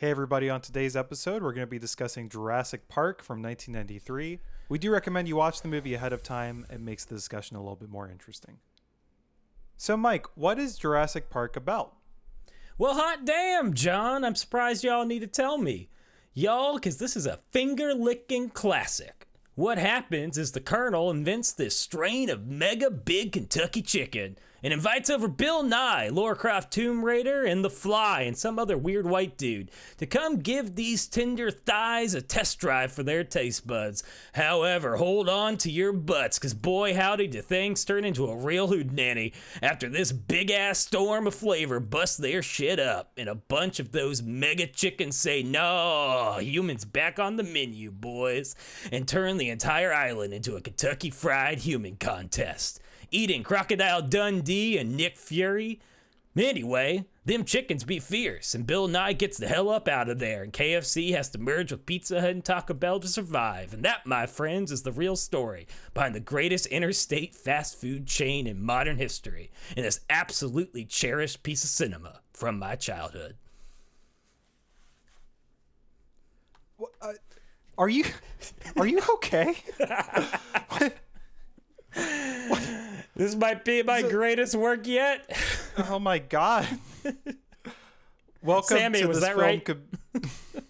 Hey, everybody, on today's episode, we're going to be discussing Jurassic Park from 1993. We do recommend you watch the movie ahead of time, it makes the discussion a little bit more interesting. So, Mike, what is Jurassic Park about? Well, hot damn, John. I'm surprised y'all need to tell me. Y'all, because this is a finger licking classic. What happens is the Colonel invents this strain of mega big Kentucky chicken and invites over Bill Nye, Lara Croft Tomb Raider, and The Fly, and some other weird white dude to come give these tender thighs a test drive for their taste buds. However, hold on to your butts, because boy howdy do things turn into a real hootenanny after this big ass storm of flavor busts their shit up, and a bunch of those mega chickens say, No, humans back on the menu, boys, and turn the entire island into a Kentucky Fried Human contest eating Crocodile Dundee and Nick Fury. Anyway, them chickens be fierce, and Bill Nye gets the hell up out of there, and KFC has to merge with Pizza Hut and Taco Bell to survive. And that, my friends, is the real story behind the greatest interstate fast food chain in modern history, and this absolutely cherished piece of cinema from my childhood. Uh, are you are you okay? This might be my greatest work yet. oh my god! Welcome Sammy, to was this that film. right? co-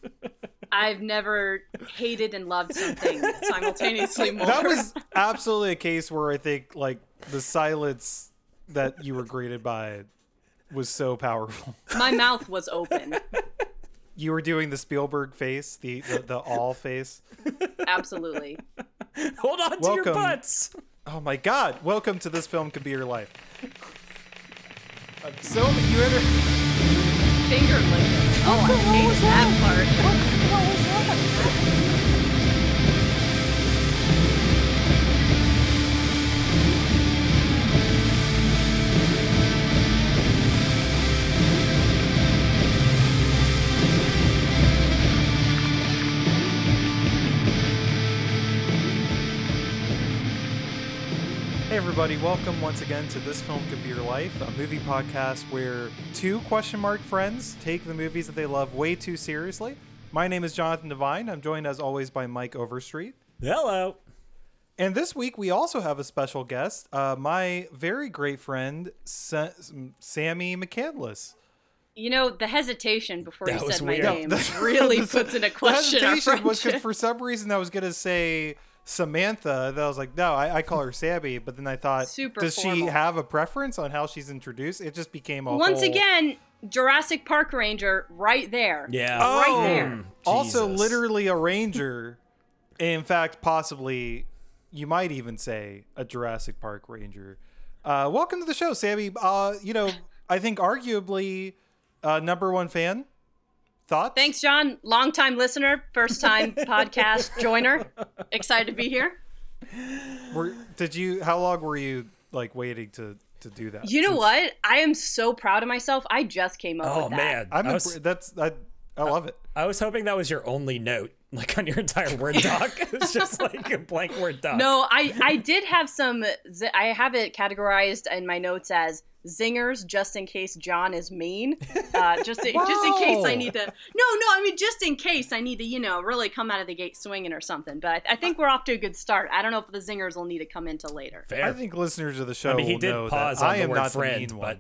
I've never hated and loved something simultaneously more. that was absolutely a case where I think like the silence that you were greeted by was so powerful. My mouth was open. You were doing the Spielberg face, the the, the all face. Absolutely. Hold on to your butts. Oh my god! Welcome to this film could be your life. I'm so you enter. Finger licking. Oh, I hate that part. Everybody, welcome once again to This Film Could Be Your Life, a movie podcast where two question mark friends take the movies that they love way too seriously. My name is Jonathan Devine. I'm joined as always by Mike Overstreet. Hello. And this week we also have a special guest, uh, my very great friend Sa- Sammy McCandless. You know, the hesitation before That you was said my weird. name the- really the- in a question the our hesitation was because for some reason I was gonna say Samantha. That I was like, no, I, I call her Sabby. But then I thought, Super does she have a preference on how she's introduced? It just became a Once whole- again, Jurassic Park Ranger right there. Yeah. Right Oh. there. Also, literally a ranger. In fact, possibly, you might even say a Jurassic Park ranger. Uh, welcome to the show, Sammy. Uh, you know, I think arguably uh, number one fan. Thoughts? Thanks, John. Longtime listener, first time podcast joiner. Excited to be here. Were, did you? How long were you like waiting to to do that? You know Since- what? I am so proud of myself. I just came up Oh with that. man. I'm. I impre- was, that's I. I love it. I was hoping that was your only note, like on your entire Word doc. it's just like a blank Word doc. No, I I did have some. I have it categorized in my notes as zingers, just in case John is mean. Uh, just in, just in case I need to. No, no, I mean just in case I need to, you know, really come out of the gate swinging or something. But I, I think we're off to a good start. I don't know if the zingers will need to come into later. Fair. I think listeners of the show I mean, he will did know pause that on I the am word not friend, the mean but one.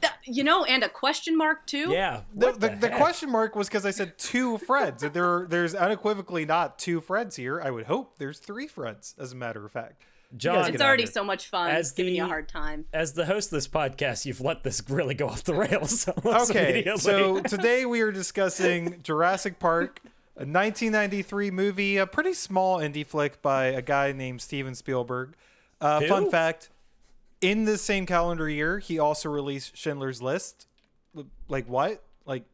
Th- You know, and a question mark too. yeah. The, the, the, the question mark was because I said two friends. there, there's unequivocally not two friends here. I would hope there's three friends, as a matter of fact. John, It's already so much fun. As It's giving you a the- hard time. as the host of this podcast, you've let this really go off the rails. Okay, so today we are discussing Jurassic Park, a 1993 movie, a pretty small indie flick by a guy named Steven Spielberg. Uh, fun fact: in the same calendar year, he also released Schindler's List. Like what? Like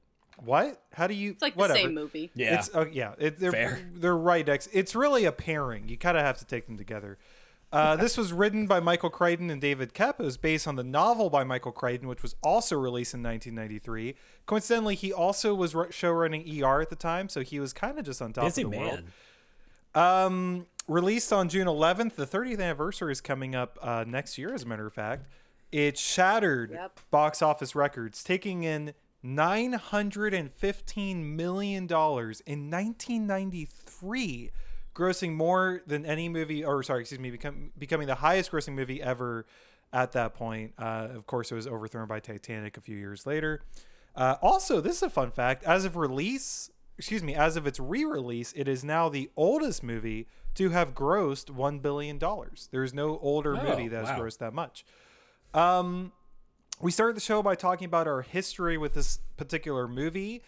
what? How do you? It's like whatever. the same movie. yeah. It's oh yeah, it, they're Fair. they're right next. It's really a pairing. You kind of have to take them together. Uh, this was written by Michael Crichton and David Koepp. It was based on the novel by Michael Crichton, which was also released in 1993. Coincidentally, he also was ru- showrunning ER at the time, so he was kind of just on top Busy of the world. man. Um, released on June 11th. The 30th anniversary is coming up uh, next year, as a matter of fact. It shattered Yep. box office records, taking in 915 million dollars in 1993, grossing more than any movie, or sorry, excuse me, become, becoming the highest grossing movie ever at that point. Uh, of course, it was overthrown by Titanic a few years later. Uh, also, this is a fun fact: as of release, excuse me, as of its re-release, it is now the oldest movie to have grossed one billion dollars. There's no older Oh, movie that has wow. grossed that much. Um, we started the show by talking about our history with this particular movie.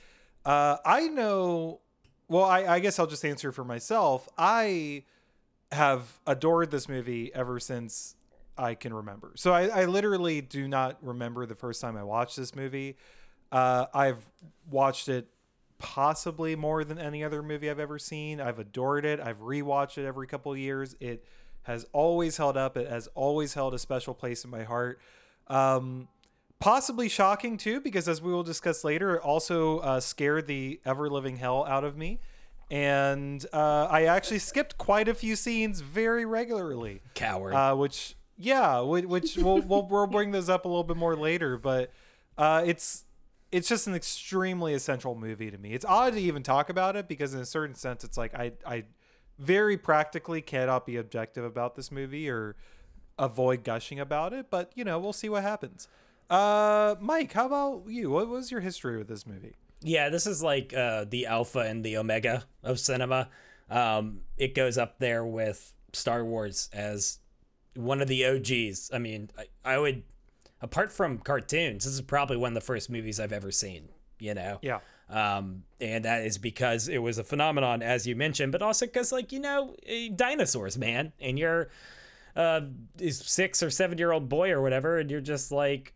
Uh, I know. Well, I, I guess I'll just answer for myself. I have adored this movie ever since I can remember. So I, I literally do not remember the first time I watched this movie. Uh, I've watched it possibly more than any other movie I've ever seen. I've adored it. I've rewatched it every couple years. It has always held up. It has always held a special place in my heart. Um, possibly shocking too, because as we will discuss later, it also uh, scared the ever living hell out of me. And uh, I actually skipped quite a few scenes very regularly Coward. uh, which yeah, which, which we'll, we'll we'll bring those up a little bit more later. But uh, it's it's just an extremely essential movie to me. It's odd to even talk about it because in a certain sense, it's like I I very practically cannot be objective about this movie or avoid gushing about it. But you know, we'll see what happens. Uh, Mike, how about you? What was your history with this movie? Yeah, this is like uh, the alpha and the omega of cinema. Um, it goes up there with Star Wars as one of the OGs. I mean, I, I would, apart from cartoons, this is probably one of the first movies I've ever seen. You know, Yeah, um, and that is because it was a phenomenon, as you mentioned, but also because, like, you know, eh, dinosaurs, man, and you're uh, six or seven year old boy or whatever, and you're just like,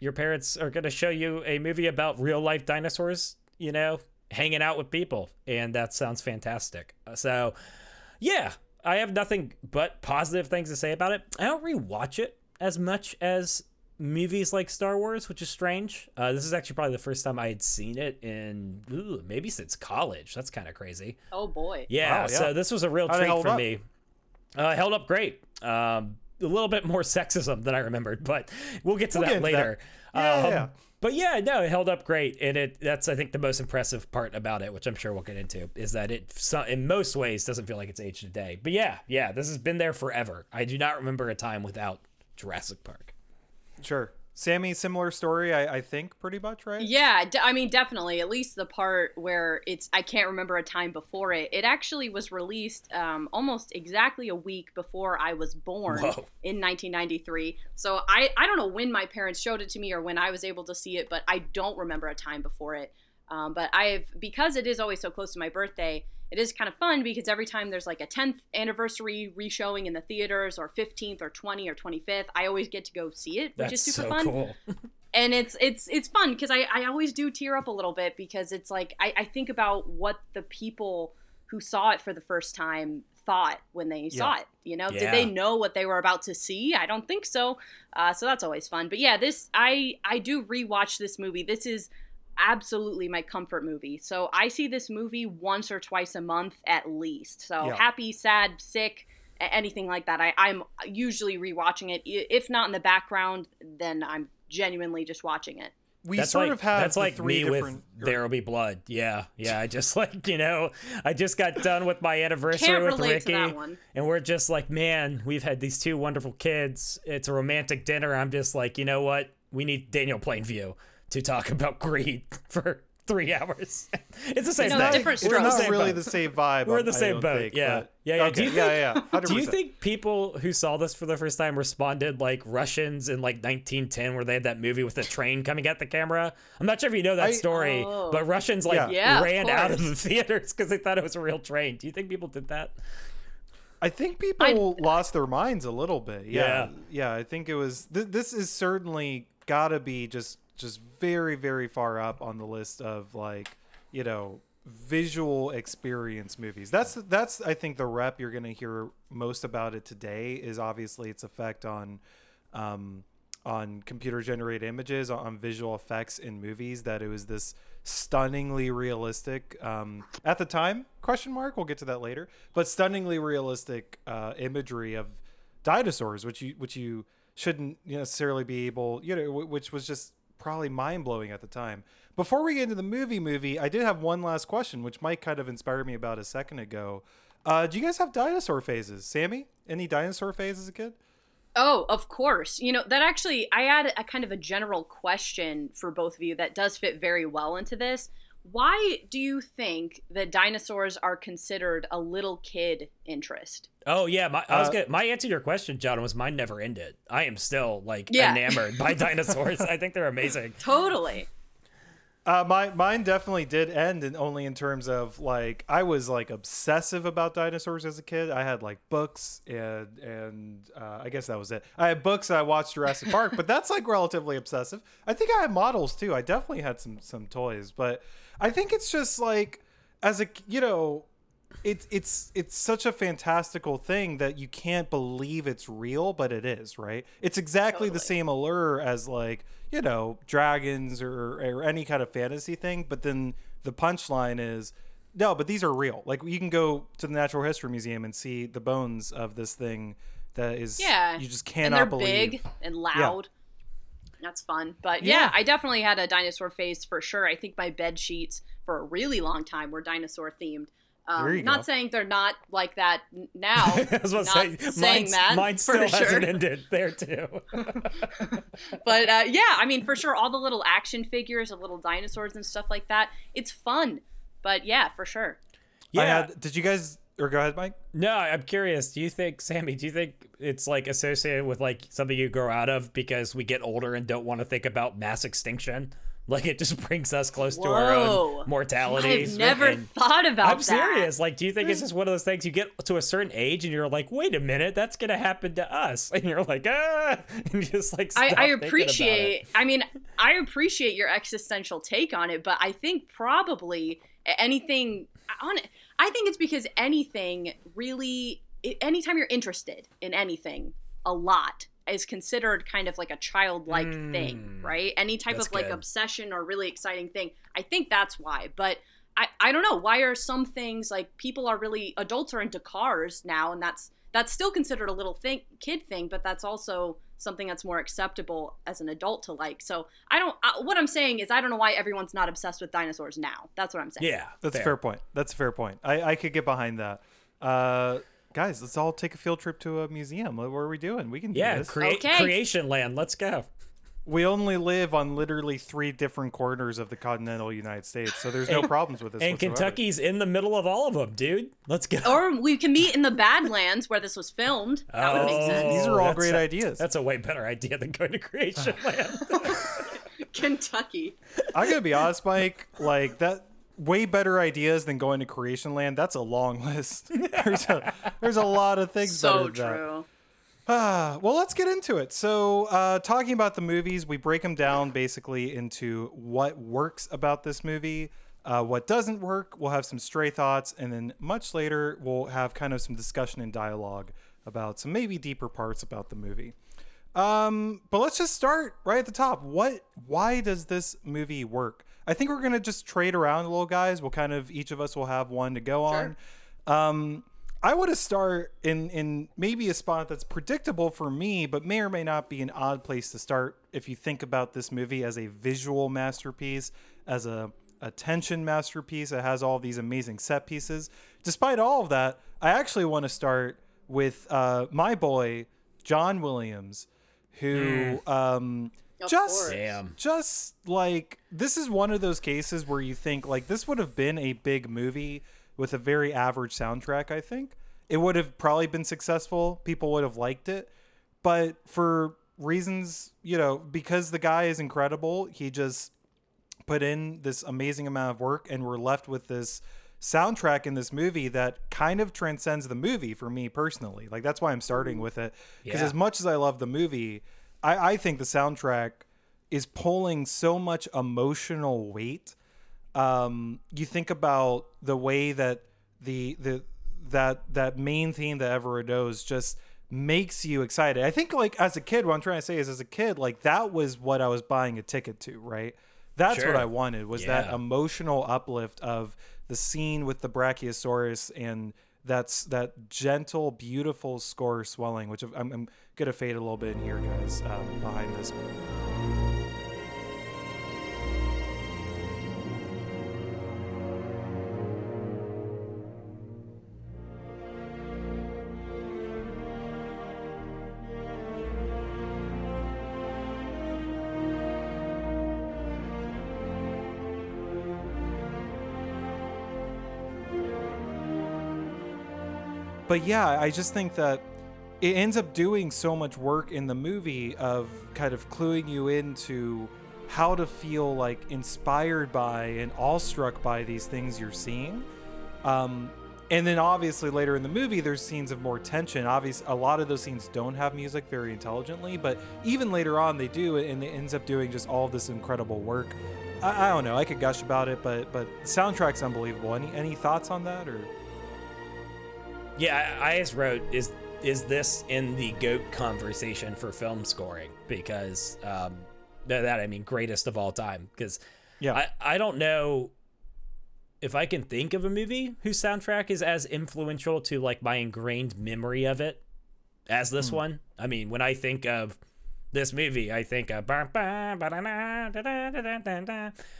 your parents are going to show you a movie about real life dinosaurs, you know, hanging out with people, and that sounds fantastic. So, yeah, I have nothing but positive things to say about it. I don't rewatch it as much as movies like Star Wars, which is strange. Uh, this is actually probably the first time I had seen it in ooh, maybe since college. That's kind of crazy. Oh boy. Yeah, Wow, yeah. so this was a real treat for up? me. Uh, held up great. Um, a little bit more sexism than I remembered, but we'll get to We'll that get later. that. Yeah, Um, yeah. But yeah, no, it held up great, and it that's I think the most impressive part about it, which I'm sure we'll get into, is that it in most ways doesn't feel like it's aged a day. But yeah, yeah, this has been there forever. I do not remember a time without Jurassic Park. sure. Sammy, similar story, I, I think, pretty much, right? Yeah, d- I mean, definitely. At least the part where it's, I can't remember a time before it. It actually was released um, almost exactly a week before I was born Whoa. in 1993. So I, I don't know when my parents showed it to me or when I was able to see it, but I don't remember a time before it. Um, but I've, because it is always so close to my birthday, it is kind of fun because every time there's like a 10th anniversary re-showing in the theaters or 15th or 20 or 25th, I always get to go see it, which That's is super so fun cool. and it's it's it's fun because I, I always do tear up a little bit because it's like I, I think about what the people who saw it for the first time thought when they saw Yeah. it you know Yeah. did they know what they were about to see i don't think so uh, so that's always fun but yeah this i i do rewatch this movie this is absolutely my comfort movie so i see this movie once or twice a month at least so Yeah. happy sad sick anything like that I, i'm usually rewatching it if not in the background then i'm genuinely just watching it We that's sort like, of have that's like three me with. There Will Be Blood. Yeah, yeah. I just like you know, I just got done with my anniversary Can't with relate to Ricky, that one. and we're just like, man, we've had these two wonderful kids. It's a romantic dinner. I'm just like, you know what? We need Daniel Plainview to talk about greed for three hours. it's the same No, thing. different it's We're not really boat. the same vibe. We're in the same don't boat, think, yeah. but- Yeah, yeah. Okay, Do you think- yeah, Do you 100%. think people who saw this for the first time responded like Russians in like 1910, where they had that movie with the train coming at the camera? I'm not sure if you know that I- story, Oh. but Russians like Yeah. Yeah, of ran out of the theaters because they thought it was a real train. Do you think people did that? I think people lost their minds a little bit. Yeah, Yeah. yeah. I think it was. Th- this is certainly got to be just just very very far up on the list of like you know visual experience movies. That's that's I think the rep you're going to hear most about it today is obviously its effect on um, on computer generated images on, visual effects in movies that it was this stunningly realistic um, at the time question mark we'll get to that later but stunningly realistic uh, imagery of dinosaurs which you which you shouldn't necessarily be able you know which was just probably mind-blowing at the time before we get into the movie, movie, I did have one last question, which Mike kind of inspired me about a second ago. Uh, do you guys have dinosaur phases, Sammy? Any dinosaur phase as a kid? Oh, of course. You know, that actually, I had a kind of a general question for both of you that does fit very well into this. Why do you think that dinosaurs are considered a little kid interest? Oh yeah, my I was Uh, good. My answer to your question, John, was mine never ended. I am still like Yeah. enamored by dinosaurs. I think they're amazing. Totally. Uh, my mine definitely did end, and only in terms of like I was like obsessive about dinosaurs as a kid. I had like books and and uh, I guess that was it. I had books. I watched Jurassic Park, but that's like relatively obsessive. I think I had models too. I definitely had some some toys, but I think it's just like as a you know it's it's it's such a fantastical thing that you can't believe it's real, but it is, right? It's exactly the same allure as like you know dragons or or any kind of fantasy thing, but then the punchline is no, but these are real. Like you can go to the Natural History Museum and see the bones of this thing that is Yeah. you just cannot and they're believe. big and loud. That's fun. But yeah. Yeah. I definitely had a dinosaur phase for sure. I think my bed sheets for a really long time were dinosaur themed. Um, not go. saying they're not like that now. I was not say, saying mine, that mine for still hasn't sure. ended there too. but uh, yeah, I mean, for sure, all the little action figures of little dinosaurs and stuff like that. It's fun. But yeah, for sure. yeah. I had. Did you guys? Or go ahead, Mike. No, I'm curious. Do you think, Sammy, do you think it's like associated with like something you grow out of because we get older and don't want to think about mass extinction? Like it just brings us close to our own mortality. I've never and- thought about that. I'm that. serious. Like, do you think it's just one of those things you get to a certain age and you're like, wait a minute, that's gonna happen to us, and you're like, ah, and just like. I, stop I thinking about it. appreciate. I mean, I appreciate your existential take on it, but I think probably anything on it. I think it's because anything really, anytime you're interested in anything a lot is considered kind of like a childlike thing, Mm, right? Any type of like good. obsession or really exciting thing. I think that's why. But I, I don't know why are some things like people are really adults are into cars now and that's that's still considered a little thing kid thing but that's also something that's more acceptable as an adult to like so i don't I, what i'm saying is i don't know why everyone's not obsessed with dinosaurs now that's what i'm saying Yeah, That's a fair point. That's a fair point. I, I could get behind that. Uh, guys, let's all take a field trip to a museum. What are we doing? We can do Yeah, this. crea- Okay. creation land. Let's go. We only live on literally three different corners of the continental United States, so there's no problems with this. And whatsoever. Kentucky's in the middle of all of them, dude. Let's go. or we can meet in the badlands where this was filmed that would make oh, sense These are all Oh, great a- ideas. That's a way better idea than going to creation land. kentucky I'm gonna be honest, Mike. Like that, way better ideas than going to Creation Land. That's a long list. there's a there's a lot of things. better so than that. Ah, well, let's get into it. So, uh, talking about the movies, we break them down basically into what works about this movie, uh, what doesn't work. We'll have some stray thoughts, and then much later, we'll have kind of some discussion and dialogue about some maybe deeper parts about the movie. Um, but let's just start right at the top. What? Why does this movie work? I think we're gonna just trade around a little, guys. We'll kind of each of us will have one to go on. Um, I want to start in in maybe a spot that's predictable for me, but may or may not be an odd place to start if you think about this movie as a visual masterpiece, as a attention masterpiece. It has all these amazing set pieces. Despite all of that, I actually want to start with uh, my boy John Williams, who um, just. Damn. just like this is one of those cases where you think like this would have been a big movie with a very average soundtrack i think. It would have probably been successful. People would have liked it. But for reasons you know because the guy is incredible he just put in this amazing amount of work and we're left with this soundtrack in this movie that kind of transcends the movie for me personally. Like that's why i'm starting with it. Because Yeah. as much as i love the movie I, I think the soundtrack is pulling so much emotional weight um, you think about the way that the the that that main theme that everyone knows just makes you excited. I think like as a kid, what I'm trying to say is as a kid, like that was what I was buying a ticket to, right? That's Sure. what I wanted was that emotional uplift of the scene with the Brachiosaurus and that's that gentle, beautiful score swelling, which I'm, I'm gonna fade a little bit in here, guys, um, behind this. But yeah, I just think that it ends up doing so much work in the movie of kind of cluing you into how to feel like inspired by and awestruck by these things you're seeing. Um, and then obviously later in the movie, there's scenes of more tension. Obviously, a lot of those scenes don't have music very intelligently, but even later on, they do, and it ends up doing just all this incredible work. I, I don't know. I could gush about it, but but the soundtrack's unbelievable. Any any thoughts on that or? Yeah, I I just wrote is is this in the goat conversation for film scoring because um, that that, I mean greatest of all time because Yeah. I I don't know if I can think of a movie whose soundtrack is as influential to like my ingrained memory of it as this one. I mean, when I think of this movie, I think of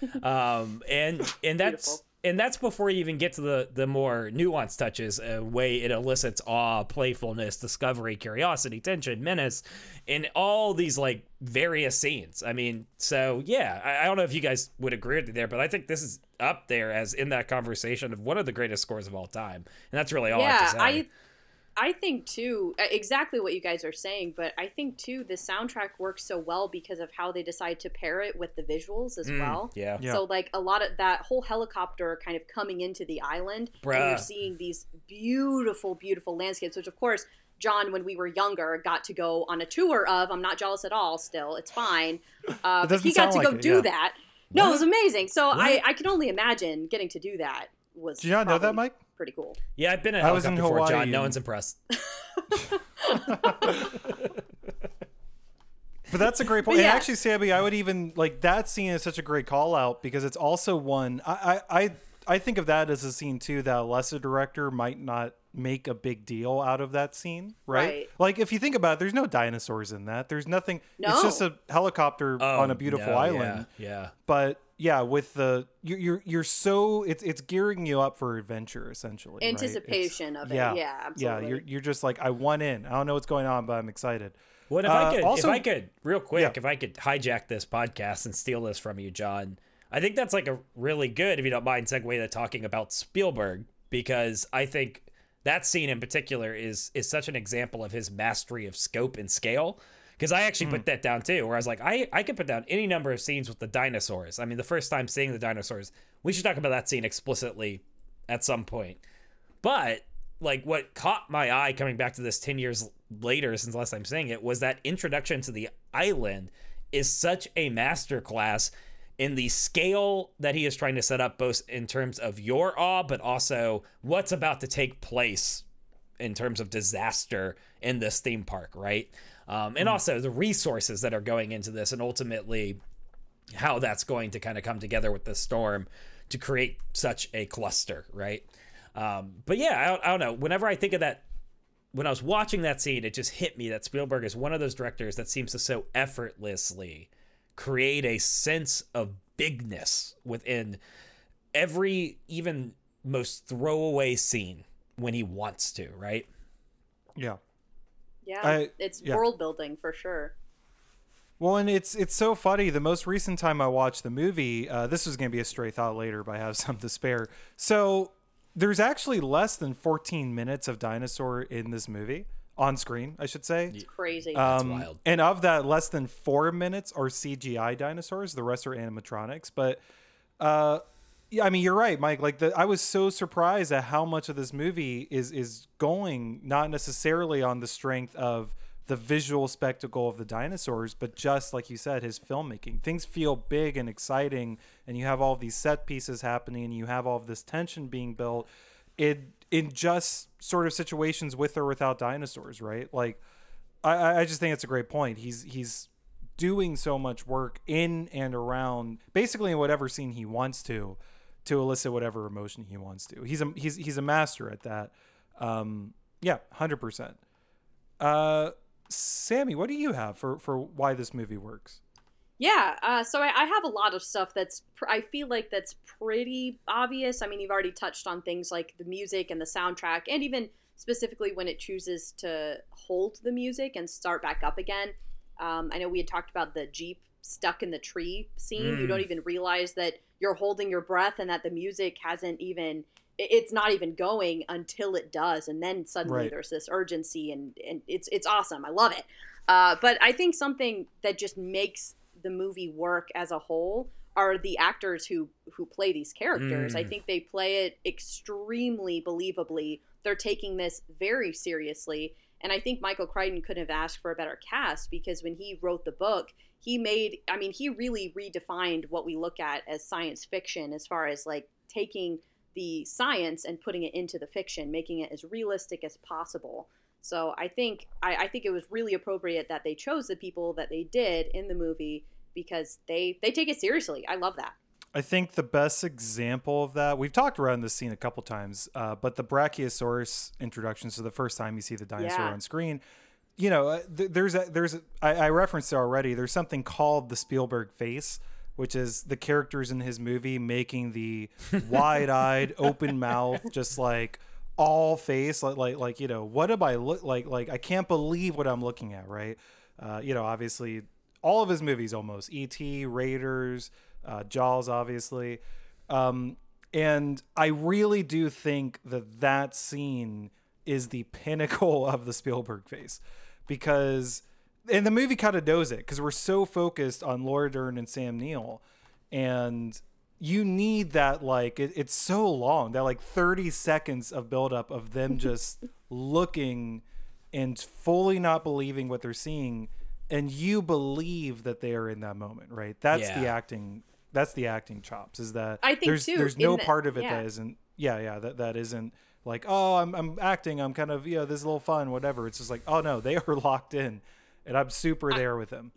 um, and and that's Beautiful. And that's before you even get to the the more nuanced touches, a way it elicits awe, playfulness, discovery, curiosity, tension, menace, in all these like various scenes. I mean, so yeah, I, I don't know if you guys would agree with me there, but I think this is up there as in that conversation of one of the greatest scores of all time, and that's really all I have yeah, to say. I I think too uh, exactly what you guys are saying, but I think too the soundtrack works so well because of how they decide to pair it with the visuals as Mm, well. yeah. Yeah. So like a lot of that whole helicopter kind of coming into the island, and you're seeing these beautiful, beautiful landscapes, which of course. John, when we were younger, got to go on a tour of. I'm not jealous at all. Still, it's fine. Uh, but he got sound to go like it, do yeah. that. No, it was amazing. So I, What? I can only imagine getting to do that was. Do you not know that, Mike? Pretty cool. Yeah, I've been in I was in helicopter before, John. No one's impressed. But that's a great point. But And yeah. actually, Sammy, I would even like that scene is such a great call out because it's also one I, I I I think of that as a scene too that a lesser director might not make a big deal out of that scene, right? Right. Like if you think about it, there's no dinosaurs in that. There's nothing. No. It's just a helicopter oh, on a beautiful Oh, no, island. Yeah, yeah. But yeah, with the you're you're, you're so it's it's gearing you up for adventure essentially. right? It's- Anticipation of it. Yeah, Yeah, yeah. You're you're just like I want in. I don't know what's going on, but I'm excited. What if Uh, I could? also- if I could, real quick, Yeah. if I could hijack this podcast and steal this from you, John, I think that's like a really good, if you don't mind, segue to talking about Spielberg because I think that scene in particular is is such an example of his mastery of scope and scale. Because I actually put hmm. that down too, where I was like, I, I could put down any number of scenes with the dinosaurs. I mean, the first time seeing the dinosaurs, we should talk about that scene explicitly at some point. But like what caught my eye coming back to this 10 years later since last time seeing it was that introduction to the island is such a masterclass in the scale that he is trying to set up both in terms of your awe but also what's about to take place in terms of disaster in this theme park right um, and also the resources that are going into this and ultimately how that's going to kind of come together with the storm to create such a cluster, right? Um, but yeah, I don't, I don't know. Whenever I think of that, when I was watching that scene, it just hit me that Spielberg is one of those directors that seems to so effortlessly create a sense of bigness within every, even most throwaway scene when he wants to, right? Yeah. Yeah, I- it's yeah. world building for sure. Well, and it's it's so funny. The most recent time I watched the movie, uh, this was going to be a stray thought later, but I have some to spare. So there's actually less than 14 minutes of dinosaur in this movie on screen, I should say. It's crazy. Um, wild. And of that, less than four minutes are CGI dinosaurs. The rest are animatronics. But uh, yeah, I mean, you're right, Mike. Like, the, I was so surprised at how much of this movie is is going not necessarily on the strength of the visual spectacle of the dinosaurs, but just like you said, his filmmaking. Things feel big and exciting, and you have all these set pieces happening, and you have all this tension being built. It in just sort of situations with or without dinosaurs, right? Like, I- I, I just think it's a great point. He's he's doing so much work in and around, basically in whatever scene he wants to, to elicit whatever emotion he wants to. He's a he's he's a master at that. Um, yeah, hundred percent. Uh, Sammy, what do you have for for why this movie works? Yeah, uh, so I, I have a lot of stuff that's pr- I feel like that's pretty obvious. I mean, you've already touched on things like the music and the soundtrack, and even specifically when it chooses to hold the music and start back up again. Um, I know we had talked about the jeep stuck in the tree scene. You Mm. don't even realize that you're holding your breath and that the music hasn't even it's not even going until it does and then suddenly Right. there's this urgency and, and it's it's awesome i love it uh, but i think something that just makes the movie work as a whole are the actors who who play these characters i Mm. think they play it extremely believably they're taking this very seriously and i think michael crichton couldn't have asked for a better cast because when he wrote the book he made i mean he really redefined what we look at as science fiction as far as like taking the science and putting it into the fiction making it as realistic as possible. So i think I, I think it was really appropriate that they chose the people that they did in the movie because they they take it seriously. I love that. I think the best example of that, we've talked around this scene a couple times, uh, but the Brachiosaurus introduction, so the first time you see the dinosaur Yeah. on screen, you know, uh, th- there's a, there's a, I, I referenced it already. There's something called the Spielberg face, which is the characters in his movie making the wide-eyed, open mouth, just like all face, like like like you know, what am I look like? Like I can't believe what I'm looking at, right? Uh, you know, obviously, all of his movies almost E.T., Raiders, uh, Jaws, obviously. Um, and I really do think that that scene is the pinnacle of the Spielberg face because, and the movie kind of knows it because we're so focused on Laura Dern and Sam Neill. And you need that, like, it, it's so long that, like, 30 seconds of buildup of them just looking and fully not believing what they're seeing and you believe that they are in that moment right that's the acting that's the acting chops is that I think, there's too, there's no the- part of it yeah. that isn't yeah yeah that that isn't like oh I'm I'm acting I'm kind of you know this is a little fun whatever. It's just like oh no they are locked in and I'm super there with them.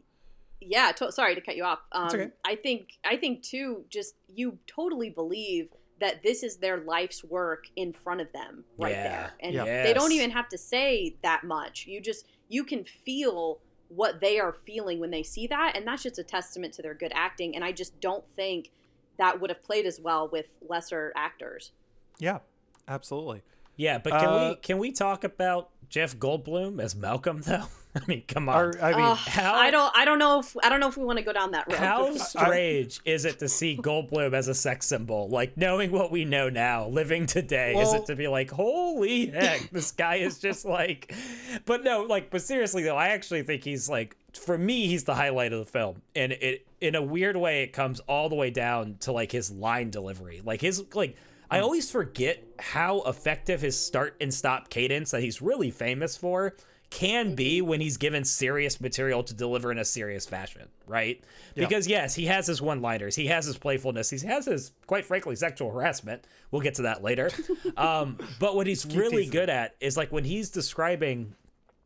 Yeah to- sorry to cut you off. Um, okay. i think i think too just you totally believe that this is their life's work in front of them right Yeah. there and Yeah. they don't even have to say that much. You just you can feel what they are feeling when they see that and that's just a testament to their good acting and i just don't think that would have played as well with lesser actors. Yeah absolutely Yeah, but can Uh, we can we talk about Jeff Goldblum as Malcolm though? I mean, come on. Or, I mean Ugh, how- i don't i don't know if i don't know if we want to go down that road How strange is it to see Goldblum as a sex symbol? Like knowing what we know now, living today, is it to be like, holy heck, this guy is just like. But no, like, but seriously though, I actually think he's like, for me, he's the highlight of the film, and it in a weird way, it comes all the way down to like his line delivery, like his like. I always forget how effective his start and stop cadence that he's really famous for can be when he's given serious material to deliver in a serious fashion, right? Because yes, he has his one-liners, he has his playfulness, he has his quite frankly sexual harassment. We'll get to that later. um, but what he's really good at is like when he's describing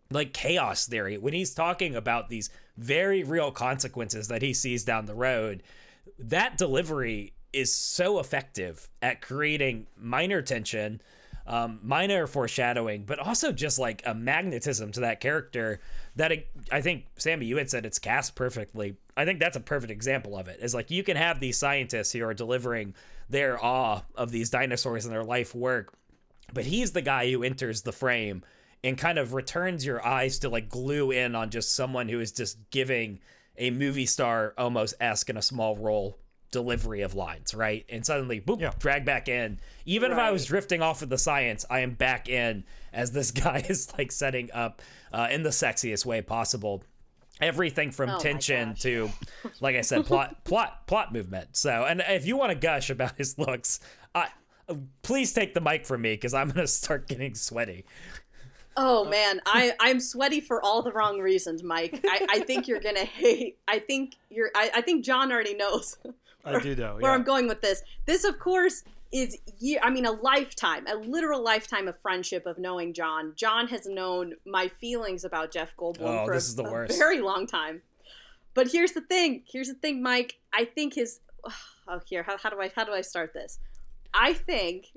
like chaos theory, when he's talking about these very real consequences that he sees down the road, that delivery is so effective at creating minor tension, um, minor foreshadowing, but also just like a magnetism to that character that it, I think Sammy, you had said it's cast perfectly. I think that's a perfect example of it. Is like you can have these scientists who are delivering their awe of these dinosaurs and their life work, but he's the guy who enters the frame and kind of returns your eyes to like glue in on just someone who is just giving a movie star almost esque in a small role delivery of lines, right? And suddenly, boop, Yeah. drag back in. Even if I was drifting off of the science, I am back in as this guy is like setting up uh, in the sexiest way possible. Everything from Oh tension to, like I said, plot, plot, plot movement. So, and if you want to gush about his looks, I please take the mic from me because I'm gonna start getting sweaty. Oh man, I I'm sweaty for all the wrong reasons, Mike. I, I think you're gonna hate. I think you're. I, I think John already knows I do know where yeah. I'm going with this. This, of course, is year. I mean, a lifetime, a literal lifetime of friendship of knowing John. John has known my feelings about Jeff Goldblum Oh, for this a, is the a worst. very long time. But here's the thing. Here's the thing, Mike. I think his. Oh, here. How, how do I how do I start this? I think,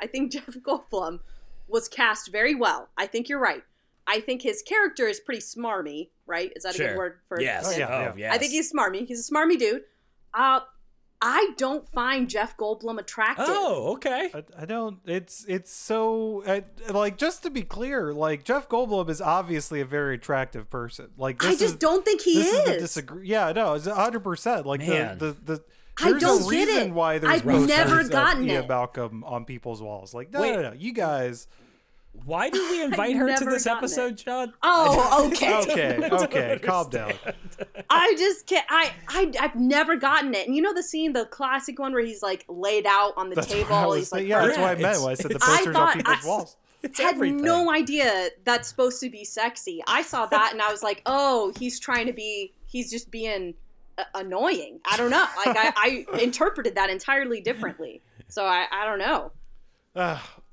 I think Jeff Goldblum was cast very well. I think you're right. I think his character is pretty smarmy, right? Is that a good word for Yes. Oh, yeah, Oh, yeah. yes. I think he's smarmy. He's a smarmy dude. Uh, I don't find Jeff Goldblum attractive. Oh, okay. I, I don't. It's it's so I, like just to be clear, like Jeff Goldblum is obviously a very attractive person. Like this I just is, don't think he this is. is the disagree. Yeah, no, it's hundred percent. Like the, Man. the the I There's don't a get reason it. why there's I've never of gotten Ian it. Malcolm on people's walls. Like, no, Wait. no, no, you guys. Why did we invite her to this gotten it. episode, John? Oh, okay. Okay, okay, calm down. I just can't. I, I I've never gotten it. And you know the scene, the classic one where he's like laid out on the That's table. was He's like, yeah, that's Yeah, what I meant it's- when I said the it's- I posters on thought- people's I- walls. It's had everything. no idea that's supposed to be sexy. I saw that and I was like, oh, he's trying to be. He's just being uh, annoying. I don't know. Like I, I interpreted that entirely differently. So I, I don't know.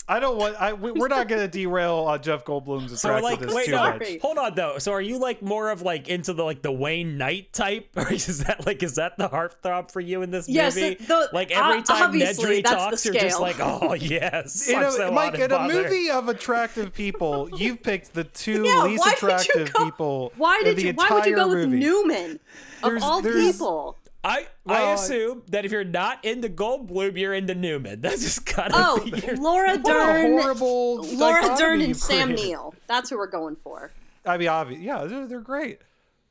Ugh, I don't want. I we, we're not gonna derail on Jeff Goldblum's So like, attractiveness wait, too no, much. Hold on though. So are you like more of like into the like the Wayne Knight type, or is that like is that the heartthrob for you in this Yes, movie? the- like every o- time obviously, Nedry that's the uh, talks, you're just scale. like, oh yes, In I'm so Mike, in a movie of attractive people, you've picked the two Yeah, least why did you attractive go- people Why in did the you? Why would you go with. Newman of There's- all there's- people? I Well, I I- assume that if you're not in into Goldblum, you're in into Newman. That's just kind of Oh, your, Laura What a Dern, horrible Laura Dern and Sam. Neill. That's who we're going for. I mean, obvious. Yeah, they're, they're great.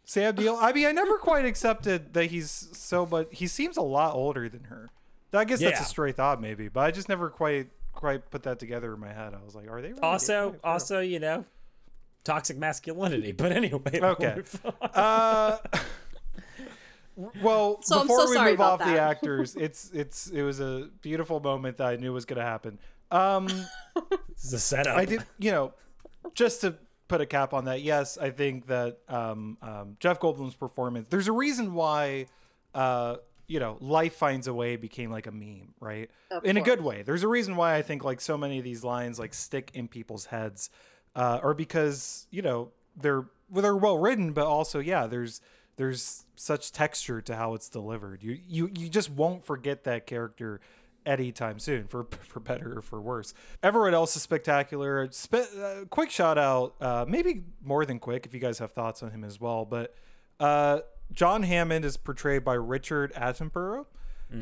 Sam Neill. I mean, I never quite accepted that he's so, but he seems a lot older than her. I guess that's a stray thought, maybe, but I just never quite quite put that together in my head. I was like, are they really also dating? also you know toxic masculinity. But anyway, Okay. Uh, well, So I'm before so we sorry move off about the actors, it's it's it was a beautiful moment that I knew was going to happen. Um, this is a setup. I did, you know, just to put a cap on that. Yes, I think that um, um, Jeff Goldblum's performance. There's a reason why, uh, you know, Life Finds a Way became like a meme, right? Of in a good way. There's a reason why I think like so many of these lines like stick in people's heads, uh, or because you know they're well, they're well written, but also yeah, there's there's such texture to how it's delivered. You you you just won't forget that character anytime soon, for for better or for worse. Everyone else is spectacular. Spe- uh, quick shout out, uh, maybe more than quick if you guys have thoughts on him as well. But uh, John Hammond is portrayed by Richard Attenborough,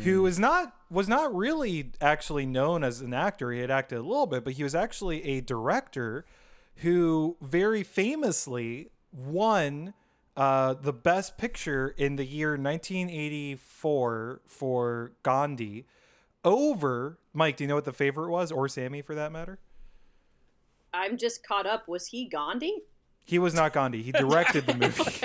who is not was not really actually known as an actor. He had acted a little bit, but he was actually a director who very famously won uh, the best picture in the year 1984 for Gandhi over Mike. Do you know what the favorite was, or Sammy for that matter? I'm just caught up. Was he Gandhi? He was not Gandhi. He directed the movie.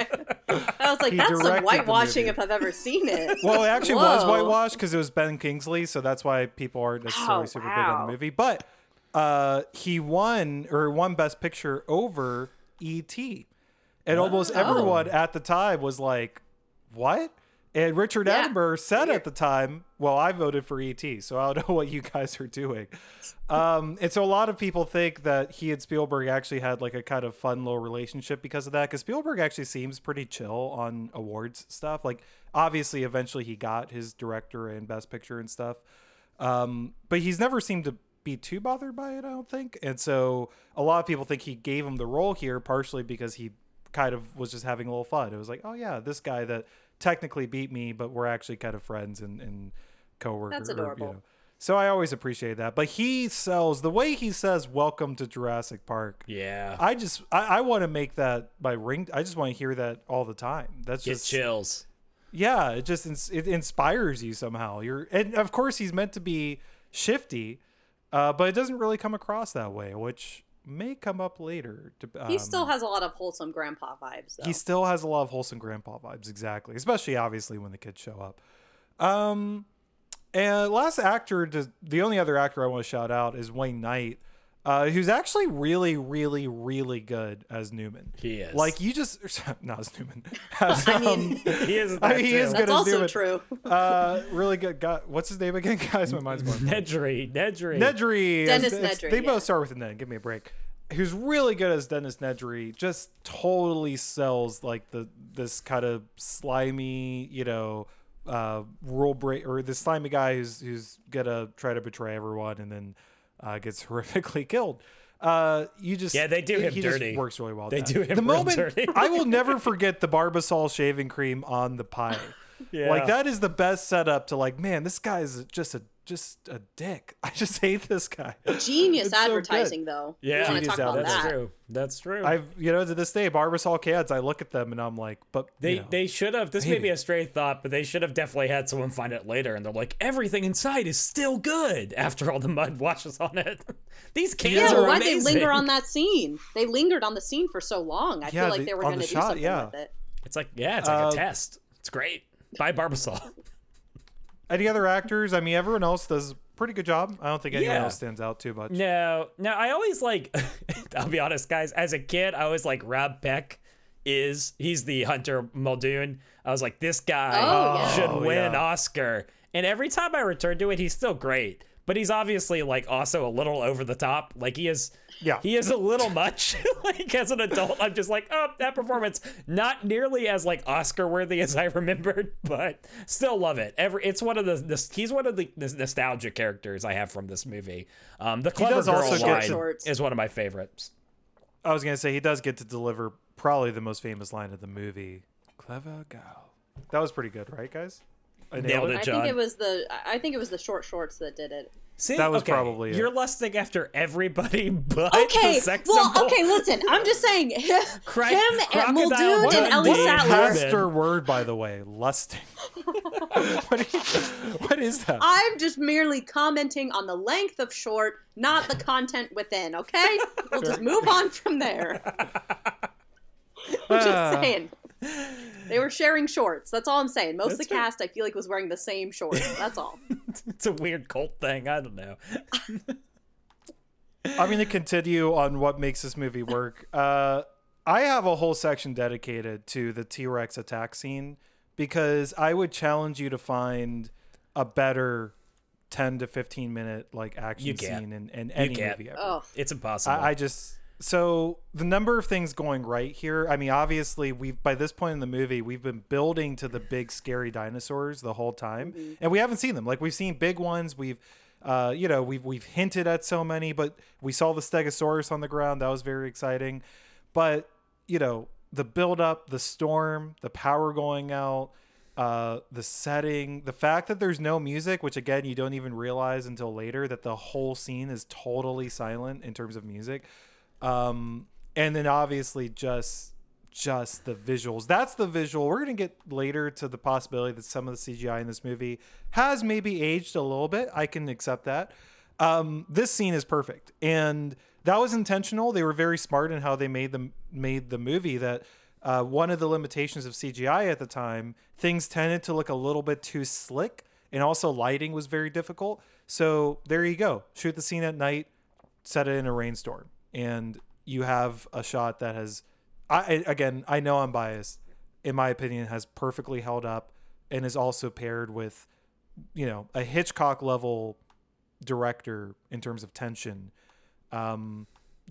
I was like, He that's some whitewashing if I've ever seen it. Well, it actually was whitewashed because it was Ben Kingsley, so that's why people aren't necessarily Oh, super big on the movie. But uh, he won or won Best Picture over E.T. And almost Oh. everyone at the time was like, "What?" And Richard Yeah. Attenborough said Weird. at the time, "Well, I voted for E.T., so I don't know what you guys are doing." Um, and so a lot of people think that he and Spielberg actually had like a kind of fun little relationship because of that. Because Spielberg actually seems pretty chill on awards stuff. Like obviously, eventually he got his director and Best Picture and stuff, um, but he's never seemed to be too bothered by it. I don't think. And so a lot of people think he gave him the role here partially because he kind of was just having a little fun. It was like, oh yeah, this guy that technically beat me, but we're actually kind of friends and, and coworkers. That's adorable. So I always appreciate that. But he sells the way he says "Welcome to Jurassic Park." yeah, I just I, I want to make that my ring. I just want to hear that all the time. That's get just chills. yeah. It just ins- it inspires you somehow. You're and of course he's meant to be shifty, uh, but it doesn't really come across that way, which may come up later. To, um, he still has a lot of wholesome grandpa vibes, though. he still has a lot of wholesome grandpa vibes, exactly. Especially obviously when the kids show up. Um, and last actor, to, the only other actor I want to shout out is Wayne Knight, uh, who's actually really, really, really good as Newman. He is. Like you just not as Newman. As, I mean, um, he is. I mean, he is good That's as also Newman. true. uh, really good guy. What's his name again, guys? My mind's going. Nedry, Nedry. Nedry. Dennis it's- Nedry, They yeah. both start with an N. Give me a break. Who's really good as Dennis Nedry? Just totally sells like the this kind of slimy, you know, uh, rule break or this slimy guy who's who's gonna try to betray everyone and then uh, gets horrifically killed. Uh, you just Yeah, they do him he just works really well. They do him the moment dirty. I will never forget the Barbasol shaving cream on the pie. Yeah. Like that is the best setup to like, man, this guy is just a just a dick. I just hate this guy. Genius It's so advertising, though. Yeah, we want to Genius talk about that's that. true. That's true. I've you know to this day, Barbasol cans. I look at them and I'm like, but They you know, they should have. This may be maybe. a stray thought, but they should have definitely had someone find it later, and they're like, everything inside is still good after all the mud washes on it. These cans Yeah, are but why'd amazing. they linger on that scene? They lingered on the scene for so long. I Yeah, feel like they- they were on going the to do shot, something yeah. with it. It's like yeah, it's like Uh, a test. It's great. Buy Barbasol. Any other actors? I mean, everyone else does a pretty good job. I don't think anyone Yeah. else stands out too much. No, no. I always like. I'll be honest, guys. As a kid, I always like Bob Peck. Is he's the Hunter Muldoon? I was like, this guy Oh, should Oh, win an yeah. Oscar. And every time I return to it, he's still great. But he's obviously like also a little over the top. Like he is. Yeah. He is a little much. like as an adult, I'm just like, oh, that performance not nearly as like Oscar worthy as I remembered, but still love it. Every it's one of the this, he's one of the, the nostalgia characters I have from this movie. Um, the clever girl line to- is one of my favorites. I was gonna say he does get to deliver probably the most famous line of the movie. Clever girl. That was pretty good, right, guys? I Nailed it. I John. think it was the I think it was the short shorts that did it. See, That was okay, probably it. you're lusting after everybody but Okay, the sex well, symbol. okay, listen. I'm just saying, him, Cry- him and Muldoon and Ellie has Sattler. Herbin. Master word, by the way, lusting. what, you, what is that? I'm just merely commenting on the length of short, not the content within. Okay, we'll just move on from there. I'm just Ah. saying. They were sharing shorts. That's all I'm saying. Most of the fair. cast, I feel like, was wearing the same shorts. That's all. it's a weird cult thing. I don't know. I'm going to continue on what makes this movie work. Uh, I have a whole section dedicated to the T Rex attack scene because I would challenge you to find a better 10 to 15 minute like action scene in, in any movie ever. Oh, It's impossible. I, I just so the number of things going right here. I mean, obviously, we've by this point in the movie, we've been building to the big scary dinosaurs the whole time, and we haven't seen them. Like we've seen big ones. We've, uh, you know, we've we've hinted at so many, but we saw the Stegosaurus on the ground. That was very exciting, but you know, the build up, the storm, the power going out. Uh, the setting, the fact that there's no music, which again you don't even realize until later that the whole scene is totally silent in terms of music um and then obviously just just the visuals. That's the visual. We're gonna get later to the possibility that some of the cgi in this movie has maybe aged a little bit. I can accept that. Um this scene is perfect. And that was intentional. They were very smart in how they made them made the movie that uh, one of the limitations of cgi at the time things tended to look a little bit too slick and also lighting was very difficult. So there you go. Shoot the scene at night set it in a rainstorm and you have a shot that has I I- again I know I'm biased in my opinion has perfectly held up and is also paired with you know a Hitchcock level director in terms of tension um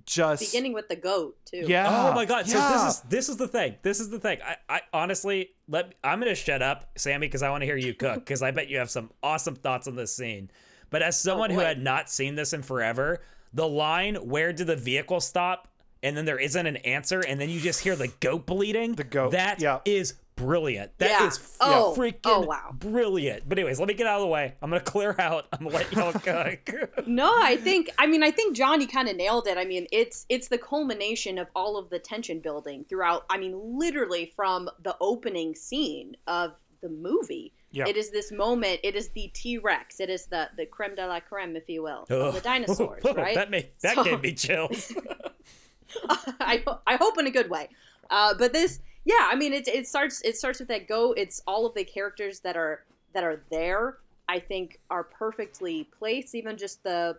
just beginning with the goat too. yeah Oh my god! So this is this is the thing. This is the thing. I, I honestly let I'm gonna shut up, Sammy, because I want to hear you cook. Because I bet you have some awesome thoughts on this scene. But as someone who had not seen this in forever, the line "Where did the vehicle stop?" and then there isn't an answer, and then you just hear the goat bleeding. The goat, That yeah. is brilliant. That is Yeah. Oh, freaking oh, wow. brilliant. But anyways, let me get out of the way. I'm gonna clear out. I'm gonna let y'all cook. No, I think I mean I think Johnny kind of nailed it. I mean, it's it's the culmination of all of the tension building throughout. I mean, literally from the opening scene of the movie. Yeah. It is this moment. It is the T Rex. It is the the creme de la creme, if you will, of the dinosaurs, right? That made that So- gave me chills. I I hope in a good way. Uh, but this, yeah, I mean, it it starts it starts with that go. It's all of the characters that are that are there. I think are perfectly placed. Even just the,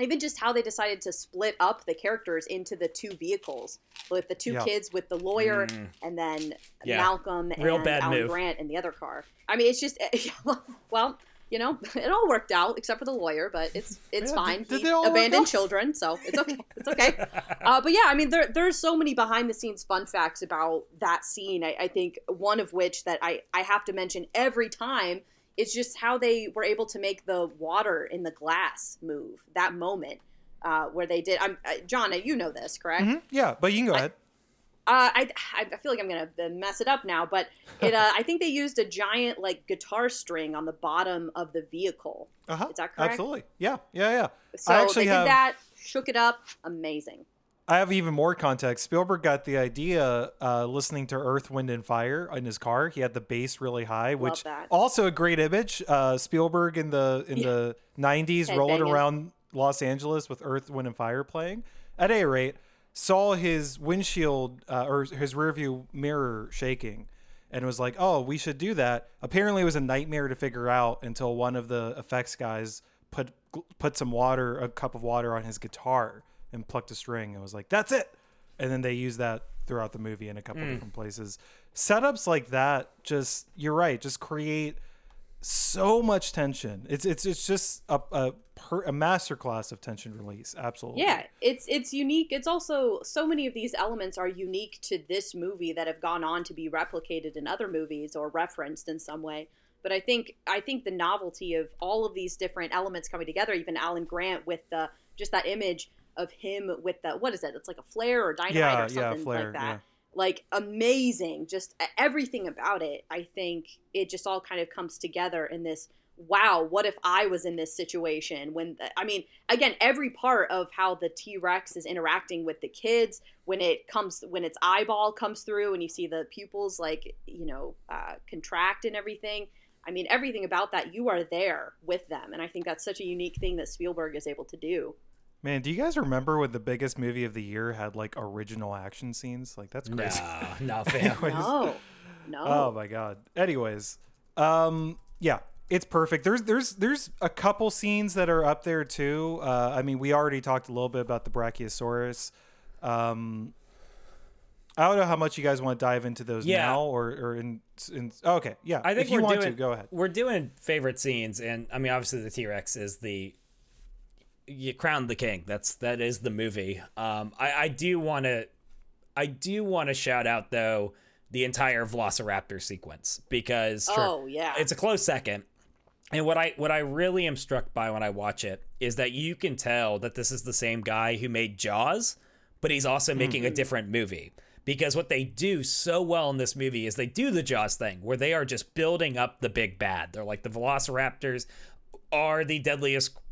even just how they decided to split up the characters into the two vehicles, with the two Yeah. kids with the lawyer Mm. and then Yeah. Malcolm Real and bad Alan move. Grant in the other car. I mean, it's just well. You know, it all worked out except for the lawyer, but it's it's Yeah, fine. did- did he they all work abandoned children, so it's okay. It's okay. Uh, but yeah, I mean, there there's so many behind the scenes fun facts about that scene. I, I think one of which that I I have to mention every time is just how they were able to make the water in the glass move. That moment uh, where they did. I'm uh, John. You know this, correct? Mhm. yeah but you can go I- ahead Uh, I I feel like I'm gonna mess it up now, but it uh, I think they used a giant like guitar string on the bottom of the vehicle. Uh-huh. Is that correct? Absolutely. Yeah. Yeah. Yeah. So I actually they have did that, shook it up, amazing. I have even more context. Spielberg got the idea uh, listening to Earth, Wind, and Fire in his car. He had the bass really high, which that. also a great image. Uh, Spielberg in the in the '90s Head rolling banging. around Los Angeles with Earth, Wind, and Fire playing. At any rate, saw his windshield uh, or his rearview mirror shaking, and was like, "Oh, we should do that." Apparently, it was a nightmare to figure out until one of the effects guys put put some water, a cup of water, on his guitar and plucked a string and was like, "That's it." And then they use that throughout the movie in a couple mm. different places. Setups like that, just you're right, just create so much tension. It's it's it's just a a, per, a masterclass of tension release. Absolutely. Yeah, it's it's unique. It's also so many of these elements are unique to this movie that have gone on to be replicated in other movies or referenced in some way. But I think I think the novelty of all of these different elements coming together, even Alan Grant with the just that image of him with the what is it? It's like a flare or dynamite Yeah, or yeah, something flare, like that. yeah. Like amazing, just everything about it. I think it just all kind of comes together in this. Wow, what if I was in this situation? When I mean, again, every part of how the T Rex is interacting with the kids, when it comes, when its eyeball comes through, and you see the pupils like you know uh, contract and everything. I mean, everything about that, you are there with them, and I think that's such a unique thing that Spielberg is able to do. Man, do you guys remember when the biggest movie of the year had like original action scenes? Like that's crazy. No, no, fam. Anyways. No, no. Oh my god. Anyways, um, yeah, it's perfect. There's there's there's a couple scenes that are up there too. Uh, I mean, we already talked a little bit about the Brachiosaurus. Um, I don't know how much you guys want to dive into those Yeah. now or or in, in okay yeah. I think if you we're want doing, to go ahead. We're doing favorite scenes, and I mean, obviously, the T Rex is the you crowned the king. That's that is the movie. Um, I I do want to, I do want to shout out though the entire Velociraptor sequence because Oh yeah. it's a close second. And what I what I really am struck by when I watch it is that you can tell that this is the same guy who made Jaws, but he's also making a different movie. Because what they do so well in this movie is they do the Jaws thing where they are just building up the big bad. They're like the Velociraptors are the deadliest hunt,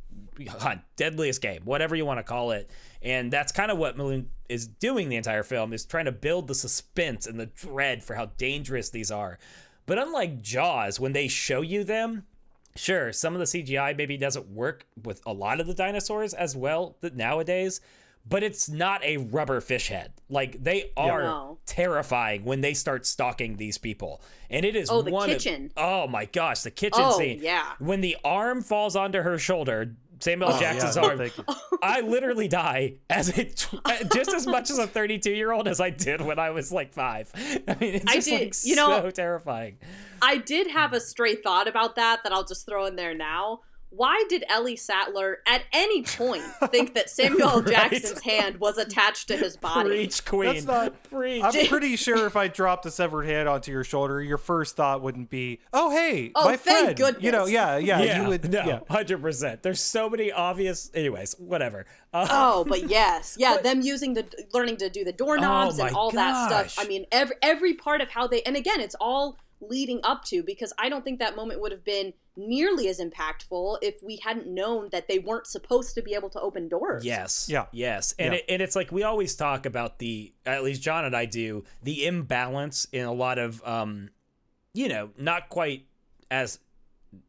deadliest game, whatever you want to call it. And that's kind of what Muldoon is doing the entire film is trying to build the suspense and the dread for how dangerous these are. But unlike Jaws, when they show you them, sure, some of the CGI maybe doesn't work with a lot of the dinosaurs as well that nowadays, but it's not a rubber fish head. Like they are No. terrifying when they start stalking these people. And it is Oh, the one of- kitchen. oh my gosh, the kitchen Oh, scene. yeah. When the arm falls onto her shoulder, Samuel Oh, Jackson's yeah, arm. thank. I literally die as a uh, just as much as a 32 year old as I did when I was like five. I mean, it's I just did- like you know- so terrifying. I did have a stray thought about that that I'll just throw in there now. Why did Ellie Sattler at any point think that Samuel Right. Jackson's hand was attached to his body? Preach, queen. That's not- Preach. I'm pretty sure if I dropped a severed head onto your shoulder, your first thought wouldn't be, "Oh, hey, Oh, my thank friend." You know, yeah, yeah, yeah, you would. no, yeah. hundred percent. There's so many obvious. Anyways, whatever. Uh, Oh, but yes, yeah, them using the learning to do the doorknobs Oh and my all that stuff. I mean, every every part of how they and again, it's all leading up to because I don't think that moment would have been nearly as impactful if we hadn't known that they weren't supposed to be able to open doors. Yes. Yeah. Yes. And Yeah. It, and it's like we always talk about the at least John and I do the imbalance in a lot of um you know, not quite as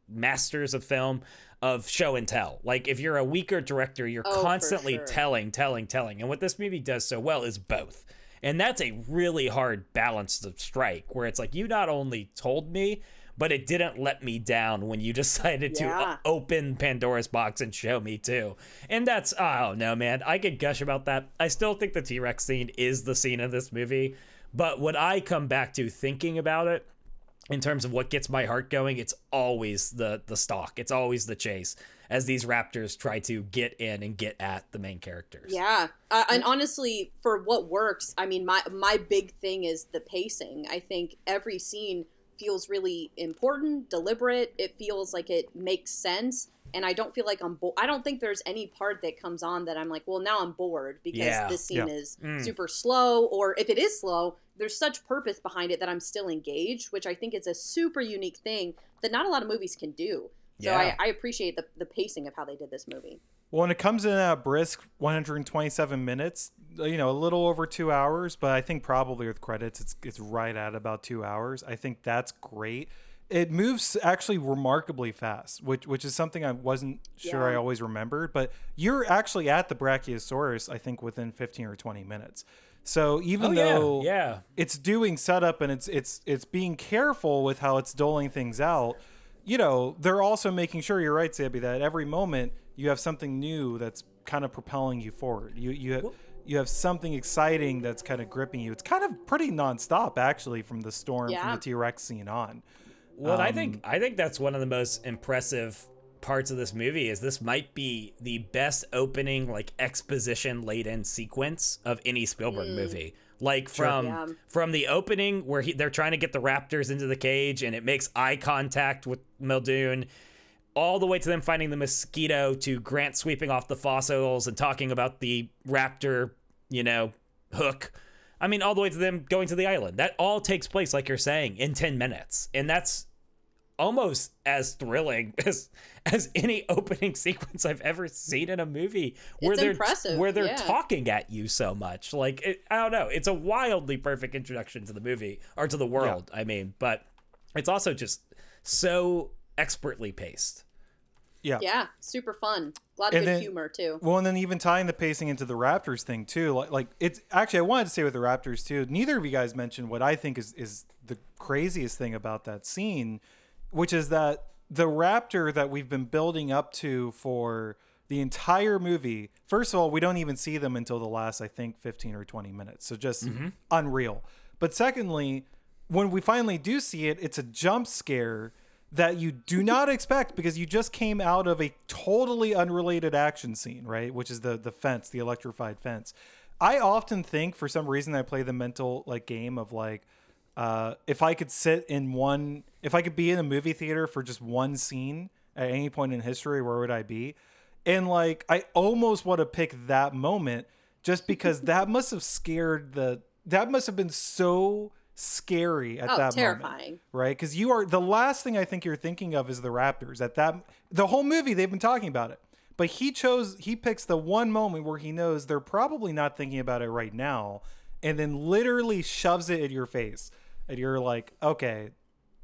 masters of film of show and tell. Like if you're a weaker director, you're Oh, constantly sure. telling, telling, telling. And what this movie does so well is both. And that's a really hard balance to strike where it's like you not only told me but it didn't let me down when you decided to Yeah. o- open Pandora's box and show me too. And that's oh don't man. I could gush about that. I still think the T Rex scene is the scene of this movie. But what I come back to thinking about it in terms of what gets my heart going, it's always the the stalk. It's always the chase as these raptors try to get in and get at the main characters. Yeah, uh, and honestly, for what works, I mean, my my big thing is the pacing. I think every scene feels really important, deliberate. It feels like it makes sense, and I don't feel like I'm. Bo- I don't think there's any part that comes on that I'm like, well, now I'm bored because Yeah. this scene Yeah. is Mm. super slow, or if it is slow, there's such purpose behind it that I'm still engaged, which I think is a super unique thing that not a lot of movies can do. So Yeah. I, I appreciate the, the pacing of how they did this movie. Well, when it comes in at brisk 127 minutes, uh, you know, a little over two hours, but I think probably with credits, it's it's right at about two hours. I think that's great. It moves actually remarkably fast, which which is something I wasn't sure I always remembered. But you're actually at the Brachiosaurus, I think, within 15 or 20 minutes. So even Oh yeah, though yeah. it's doing setup and it's it's it's being careful with how it's doling things out. You know, they're also making sure you're right, Sabby, that every moment you have something new that's kind of propelling you forward. You you have, you have something exciting that's kind of gripping you. It's kind of pretty nonstop actually from the storm from the T Rex scene on. Well, I Um, think I think that's one of the most impressive parts of this movie is this might be the best opening like exposition laden sequence of any Spielberg movie. Like from Yeah. from the opening where he, they're trying to get the raptors into the cage and it makes eye contact with Muldoon all the way to them finding the mosquito to Grant sweeping off the fossils and talking about the raptor, you know, hook. I mean, all the way to them going to the island. That all takes place, like you're saying, in 10 minutes. And that's almost as thrilling as as any opening sequence I've ever seen in a movie where It's they're impressive, where they're yeah. talking at you so much. Like it, I don't know, it's a wildly perfect introduction to the movie or to the world. I mean, but it's also just so expertly paced. Yeah. Yeah, super fun. A lot of And good then- humor too. Well, and then even tying the pacing into the Raptors thing too, like, like it's actually I wanted to say with the Raptors too. Neither of you guys mentioned what I think is is the craziest thing about that scene, which is that the Raptor that we've been building up to for the entire movie. First of all, we don't even see them until the last I think 15 or 20 minutes. So just mm-hmm. unreal. But secondly, when we finally do see it, it's a jump scare that you do not expect because you just came out of a totally unrelated action scene, right? Which is the the fence, the electrified fence. I often think for some reason I play the mental like game of like uh, if I could sit in one, if I could be in a movie theater for just one scene at any point in history, where would I be? And like, I almost want to pick that moment just because that must have scared the, that must have been so scary at Oh, that moment terrifying. right? Because you are the last thing I think you're thinking of is the Raptors. At that, the whole movie they've been talking about it, but he chose he picks the one moment where he knows they're probably not thinking about it right now, and then literally shoves it in your face, and you're like, okay,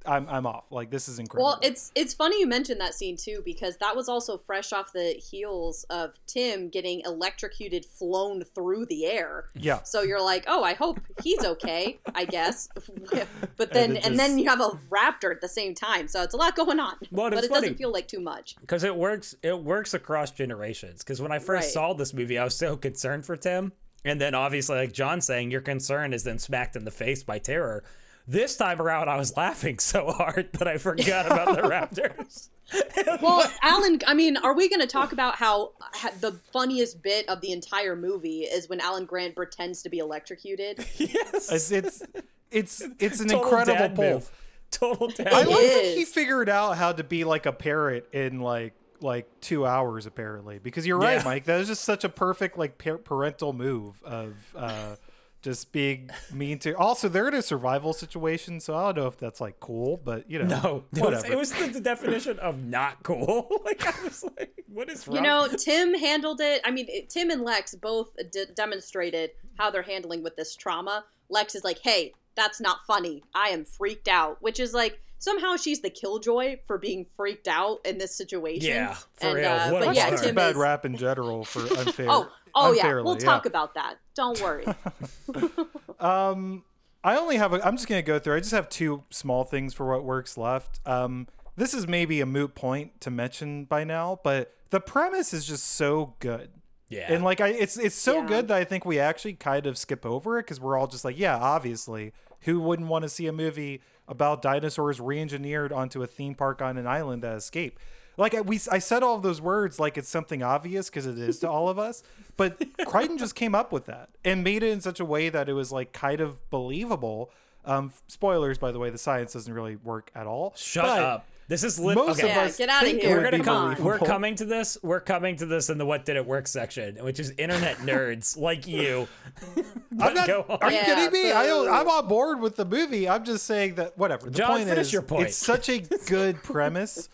I'm I'm off. Like this is incredible. Well, it's it's funny you mentioned that scene too because that was also fresh off the heels of Tim getting electrocuted, flown through the air. yeah. So you're like, oh, I hope he's okay. I guess, but then And and, then you have a raptor at the same time, so it's a lot going on. Well, but it funny. doesn't feel like too much. because it works it works across generations because when i first Right. saw this movie i was so concerned for tim and then obviously like john saying your concern is then smacked in the face by terror this time around i was laughing so hard that i forgot about the raptors Well, Alan, I mean, are we going to talk about how, how the funniest bit of the entire movie is when Alan Grant pretends to be electrocuted? yes It's it's it's, it's an Total incredible dad pull. move. total dad I It like that he figured out how to be like a parrot in like like two hours apparently. Because you're right, Yeah. Mike. That was just such a perfect like par- parental move of uh, just being mean to. Also, they're in a survival situation, so I don't know if that's like cool, but you know, no it was, whatever. it was the, the definition of not cool like i was like what is wrong You know, Tim handled it. I mean, it, Tim and Lex both d- demonstrated how they're handling with this trauma. Lex is like, "Hey, that's not funny. I am freaked out," which is like somehow she's the killjoy for being freaked out in this situation. Yeah, for and, real. Uh, What but That's yeah, Tim a bad is. rap in general for unfair. Oh, oh yeah, we'll talk about that. Don't worry. Um, I only have. A, I'm just gonna go through. I just have two small things for what works left. Um, this is maybe a moot point to mention by now, but the premise is just so good. yeah And like I, it's it's so Yeah. good that I think we actually kind of skip over it because we're all just like, yeah, obviously, who wouldn't want to see a movie about dinosaurs re-engineered onto a theme park on an island that escape? Like I- we, I said all of those words like it's something obvious because it is to all of us, but Crichton just came up with that and made it in such a way that it was like kind of believable. Um, spoilers, by the way, the science doesn't really work at all. shut but- up This is lit- Most okay. of Yeah, us get outta think it here. we're gonna come. We're coming to this. We're coming to this in the what did it work section, which is internet nerds like you. I'm not, are you Yeah, kidding me? I, boo. I'm on board with the movie. I'm just saying that whatever. The John, point finish is, your point. it's such a good premise,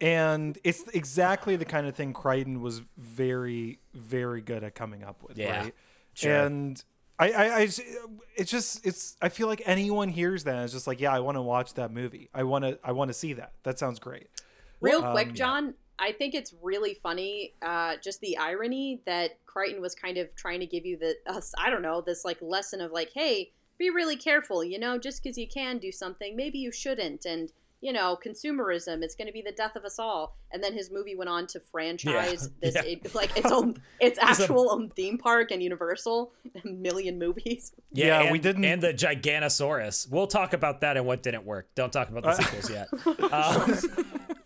and it's exactly the kind of thing Crichton was very, very good at coming up with. Yeah, right? sure. And I, I, I, it's just, it's. I feel like anyone hears that is just like, yeah, I want to watch that movie. I want to, I want to see that. That sounds great. Real Um, quick, yeah. John, I think it's really funny, uh, just the irony that Crichton was kind of trying to give you the, us I don't know, this like lesson of like, hey, be really careful, you know, just because you can do something, maybe you shouldn't, and you know, consumerism, it's going to be the death of us all. And then his movie went on to franchise Yeah, this, yeah. it- like its own, its actual own theme park and Universal, a million movies. Yeah, and, we didn't- And the Giganosaurus. We'll talk about that and what didn't work. Don't talk about the Uh, sequels yet. Um,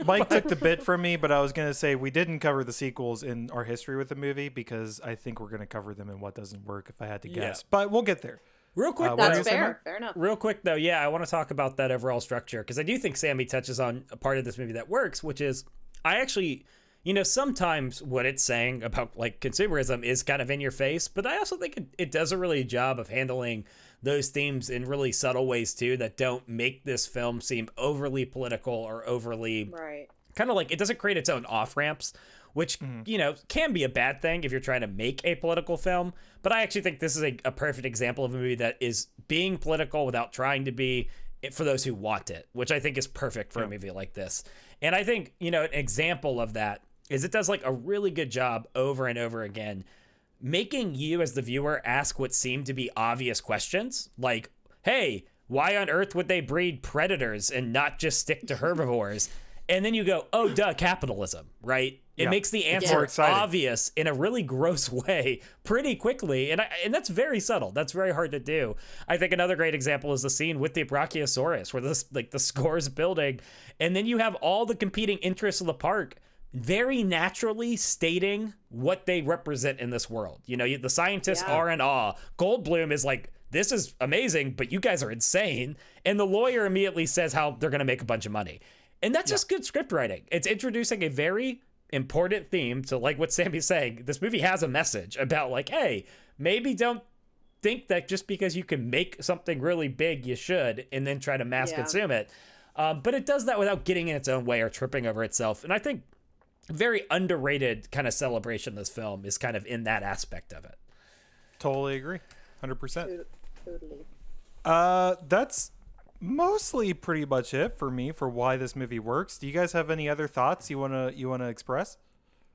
Mike took the bit from me, but I was gonna say we didn't cover the sequels in our history with the movie because I think we're gonna cover them in what doesn't work if I had to Yeah. guess. But we'll get there. Real quick, Uh, what though, were you That's fair. Mark? Fair enough. Real quick though, yeah, I want to talk about that overall structure because I do think Sammy touches on a part of this movie that works, which is I actually, you know, sometimes what it's saying about like consumerism is kind of in your face, but I also think it, it does a really job of handling those themes in really subtle ways too that don't make this film seem overly political or overly Right. kind of like it doesn't create its own off ramps, which mm-hmm. you know can be a bad thing if you're trying to make a political film. But I actually think this is a, a perfect example of a movie that is being political without trying to be for those who want it, which I think is perfect for a movie like this. And I think you know an example of that is it does like a really good job over and over again making you as the viewer ask what seem to be obvious questions like hey why on earth would they breed predators and not just stick to herbivores and then you go oh duh capitalism right it Yeah. makes the answer obvious in a really gross way pretty quickly and I, and that's very subtle that's very hard to do i think another great example is the scene with the brachiosaurus where this like the score's building and then you have all the competing interests of the park very naturally stating what they represent in this world. You know, the scientists Yeah. are in awe. Goldblum is like, this is amazing, but you guys are insane. And the lawyer immediately says how they're going to make a bunch of money. And that's just good script writing. It's introducing a very important theme to like what Sammy's saying. This movie has a message about like, hey, maybe don't think that just because you can make something really big, you should, and then try to mass Yeah. consume it. Um, but it does that without getting in its own way or tripping over itself. And I think very underrated kind of celebration of this film is kind of in that aspect of it. Totally agree. Hundred percent. Totally. Uh, that's mostly pretty much it for me for why this movie works. Do you guys have any other thoughts you wanna you wanna express?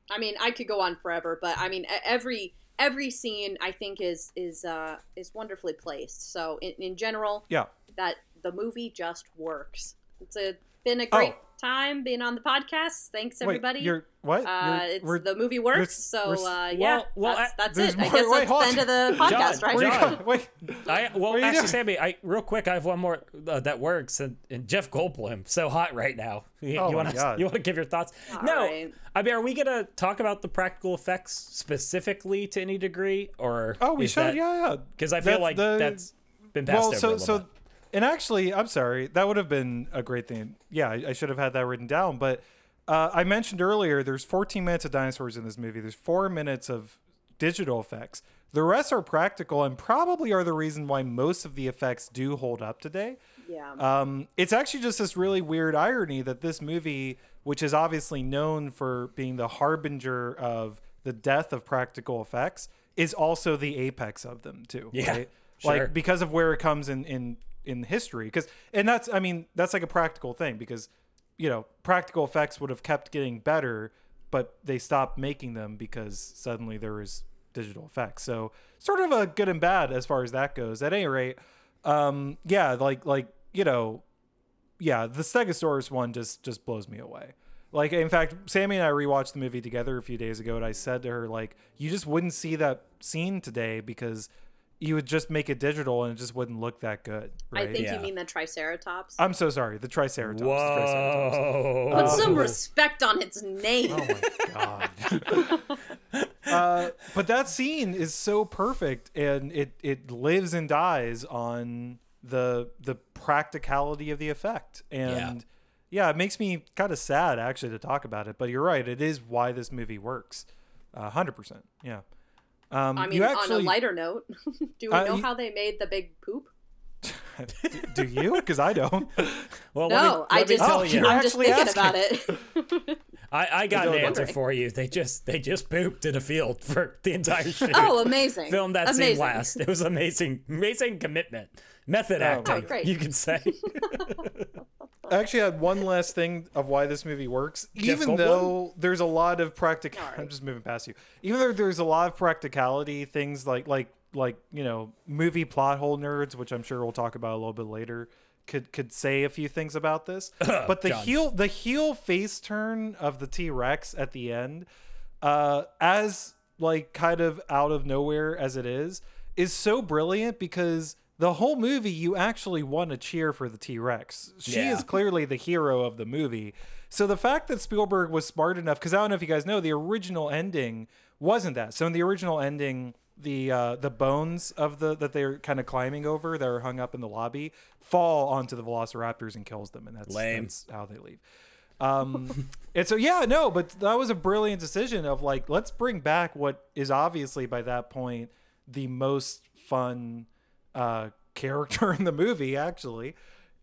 I mean, I could go on forever, but I mean, every every scene I think is is uh, is wonderfully placed. So in, in general, Yeah. that the movie just works. It's a, been a great Oh. time being on the podcast. Thanks everybody. Wait, you're what? uh, You're- it's we're- the movie works. we're- so we're- uh, yeah, well, that's, that's there's it. I guess wait, that's hold the end of the podcast, John, right? John. Wait. I well, What are you actually, doing? Sammy, I real quick, I have one more uh, that works, and, and Jeff Goldblum, so hot right now. You, Oh my want to you want to give your thoughts? All no, right. I mean, are we gonna talk about the practical effects specifically to any degree, or Oh, we should. that- yeah, yeah. Because I feel That's like the- that's been passed well, over a so little so, bit. And actually, I'm sorry. That would have been a great thing. Yeah, I, I should have had that written down. But uh, I mentioned earlier, there's 14 minutes of dinosaurs in this movie. There's four minutes of digital effects. The rest are practical, and probably are the reason why most of the effects do hold up today. yeah. Um, it's actually just this really weird irony that this movie, which is obviously known for being the harbinger of the death of practical effects, is also the apex of them too. Yeah, right? sure. Like because of where it comes in in in history. Because and that's I mean that's like a practical thing because you know practical effects would have kept getting better, but they stopped making them because suddenly there was digital effects. So sort of a good and bad as far as that goes. At any rate, um, yeah, like like you know, yeah, the Stegosaurus one just just blows me away. Like in fact, Sammy and I rewatched the movie together a few days ago, and I said to her like, you just wouldn't see that scene today because you would just make it digital and it just wouldn't look that good. Right? I think Yeah. you mean the Triceratops. I'm so sorry. The Triceratops. The Triceratops. Whoa! Put some respect on its name. Oh my god. uh, but that scene is so perfect, and it it lives and dies on the the practicality of the effect, and yeah, it makes me kind of sad actually to talk about it. But you're right; it is why this movie works. Hundred percent. Yeah. Um, I mean, you on a lighter note, do we Uh, know you- how they made the big poop? do you? Because I don't. Well, No, let me, I let me just. Oh, you. I'm just actually thinking about it. I, I got an answer wondering. for you. They just they just pooped in a field for the entire shoot. oh, amazing! Filmed that amazing. scene last. It was amazing, amazing commitment, method Oh, acting. Oh, great. You could say. I actually had one last thing of why this movie works. Jeff Even Goldblum? though there's a lot of practic, All right. I'm just moving past you. Even though there's a lot of practicality things like like like you know movie plot hole nerds, which I'm sure we'll talk about a little bit later, could could say a few things about this. but the John. heel the heel face turn of the T Rex at the end, uh, as like kind of out of nowhere as it is, is so brilliant because the whole movie you actually want to cheer for the T Rex. She Yeah. is clearly the hero of the movie. So the fact that Spielberg was smart enough, because I don't know if you guys know, the original ending wasn't that. So in the original ending, the uh, the bones of the that they're kind of climbing over, that are hung up in the lobby, fall onto the Velociraptors and kills them, and that's, Lame. that's how they leave. Um, and so yeah, no, but that was a brilliant decision of like let's bring back what is obviously by that point the most fun uh, character in the movie actually,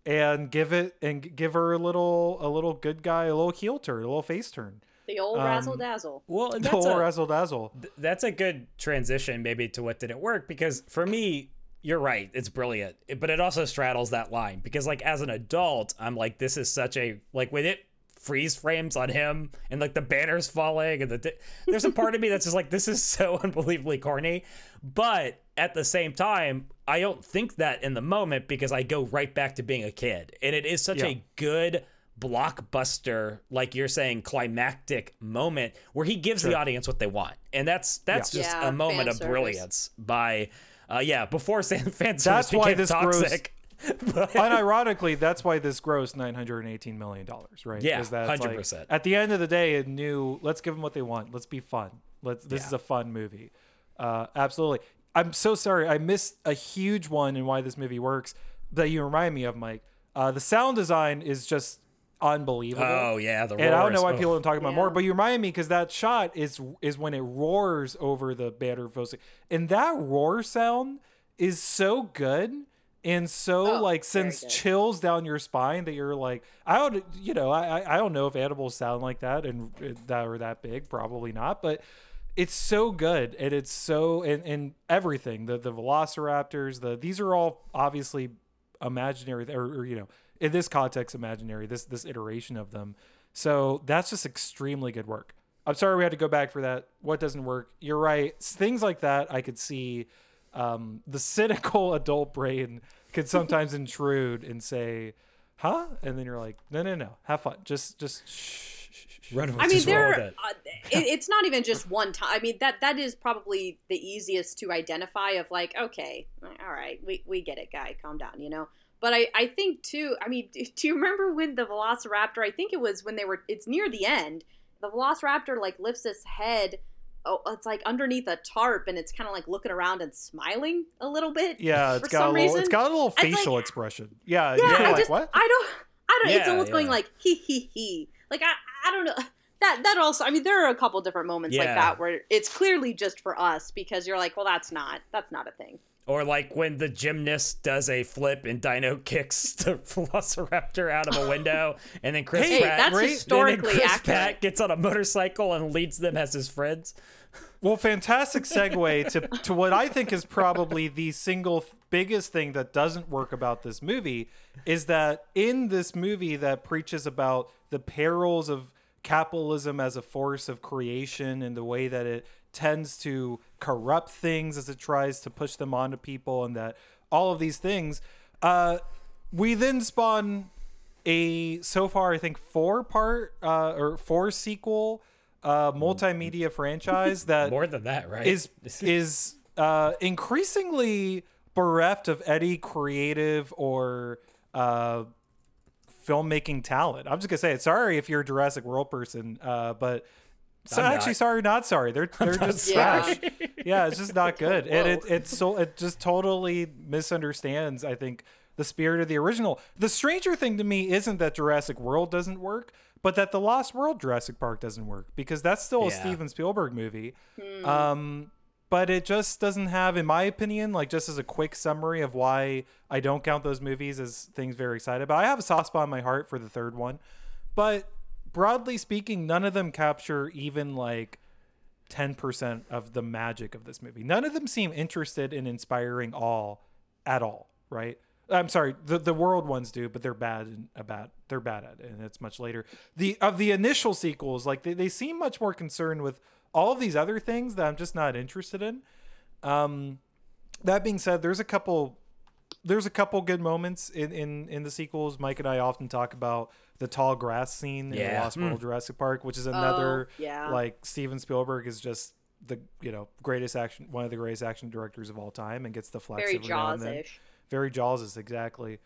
and give it and give her a little a little good guy, a little heel turn, a little face turn, The old Um, razzle dazzle. Well, and the old a, razzle dazzle. that's a good transition maybe to what didn't work because for me you're right it's brilliant It- but it also straddles that line because like as an adult i'm like this is such a like when it freeze frames on him and like the banners falling and the di- there's a part of me that's just like this is so unbelievably corny but at the same time i don't think that in the moment because i go right back to being a kid and it is such Yeah. a good blockbuster like you're saying climactic moment where he gives the audience what they want and that's that's Yeah. just Yeah, a moment of service. brilliance by uh yeah before fan fan service That's why became this grows- toxic But- Unironically, that's why this grossed nine hundred and eighteen million dollars, right? Yeah, Is that's like- 100%. at the end of the day, it knew. Let's give them what they want. Let's be fun. Let's. This Yeah. is a fun movie. Uh, absolutely. I'm so sorry. I missed a huge one in why this movie works that you remind me of, Mike. Uh, the sound design is just unbelievable. oh yeah the And I don't know why roars. people don't talk about Yeah. more, but you remind me because that shot is is when it roars over the banner Fosse. And that roar sound is so good and so Oh, like sends chills down your spine that you're like I don't you know I I- don't know if animals sound like that and that are that big probably not but it's so good and it's so and, and everything the the velociraptors the these are all obviously imaginary or, or you know in this context imaginary this this iteration of them. So that's just extremely good work. I'm sorry we had to go back for that. What doesn't work? You're right. Things like that i could see um, the cynical adult brain can sometimes intrude and say huh and then you're like no no no have fun just just shh, shh, shh, shh. Run with- I mean, there. with Uh, it. it, it's not even just one time. I mean, that that is probably the easiest to identify. Of like, okay, all right, we we get it, guy, calm down, you know. But I I think too. I mean, do, do you remember when the Velociraptor? I think it was when they were. It's near the end. The Velociraptor like lifts its head. Oh, it's like underneath a tarp, and it's kind of like looking around and smiling a little bit. yeah for it's got a little reason. it's got a little It's like- facial expression yeah, Yeah, you're I like just what I don't I don't. it's Yeah, almost going like he he he. Like I I don't know. That that also. I mean, there are a couple different moments like that where it's clearly just for us because you're like, well, that's not that's not a thing. Or like when the gymnast does a flip and Dino kicks the Velociraptor out of a window, and then Chris Hey, Pratt, that's right? historically then Chris accurate. Pratt gets on a motorcycle and leads them as his friends. Well, fantastic segue to, to what I think is probably the single biggest thing that doesn't work about this movie is that in this movie that preaches about the perils of capitalism as a force of creation and the way that it tends to corrupt things as it tries to push them onto people and that all of these things uh, we then spawn a so far I think four part uh, or four sequel uh, multimedia franchise that More than that, right? is is uh, increasingly bereft of any creative or uh, filmmaking talent. I'm just gonna say it. Sorry if you're a Jurassic World person, uh, but so I'm actually not. sorry, not sorry. They're they're just Yeah. trash. yeah, it's just not good, and it it's so it just totally misunderstands. I think the spirit of the original. The stranger thing to me isn't that Jurassic World doesn't work, but that the Lost World Jurassic Park doesn't work because that's still a Yeah. Steven Spielberg movie. Um, but it just doesn't have, in my opinion, like just as a quick summary of why I don't count those movies as things very excited about. I have a soft spot in my heart for the third one, but broadly speaking, none of them capture even like 10% of the magic of this movie. None of them seem interested in inspiring all at all, right? I'm sorry, the the world ones do, but they're bad and about they're bad at it, and it's much later. The of the initial sequels, like they, they seem much more concerned with all of these other things that I'm just not interested in. Um that being said, there's a couple there's a couple good moments in, in in the sequels. Mike and I often talk about the tall grass scene in the Yeah. Lost World Jurassic Park, which is another yeah. like Steven Spielberg is just the you know greatest action one of the greatest action directors of all time and gets the flex Very every now and then. Very Jaws exactly.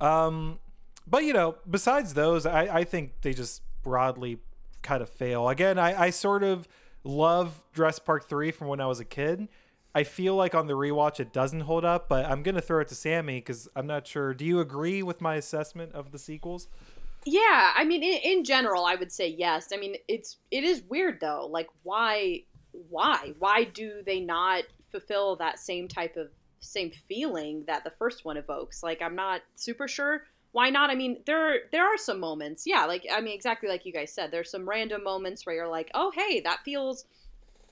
Um, but you know, besides those, I, I think they just broadly kind of fail. Again, I, I sort of love Jurassic Park three from when I was a kid. I feel like on the rewatch it doesn't hold up, but I'm gonna throw it to Sammy because I'm not sure. Do you agree with my assessment of the sequels? Yeah, I mean, in, in general, I would say yes. I mean, it's it is weird though. Like, why, why, why do they not fulfill that same type of same feeling that the first one evokes? Like, I'm not super sure why not. I mean, there there are some moments, yeah. Like, I mean, exactly like you guys said, there's some random moments where you're like, oh, hey, that feels,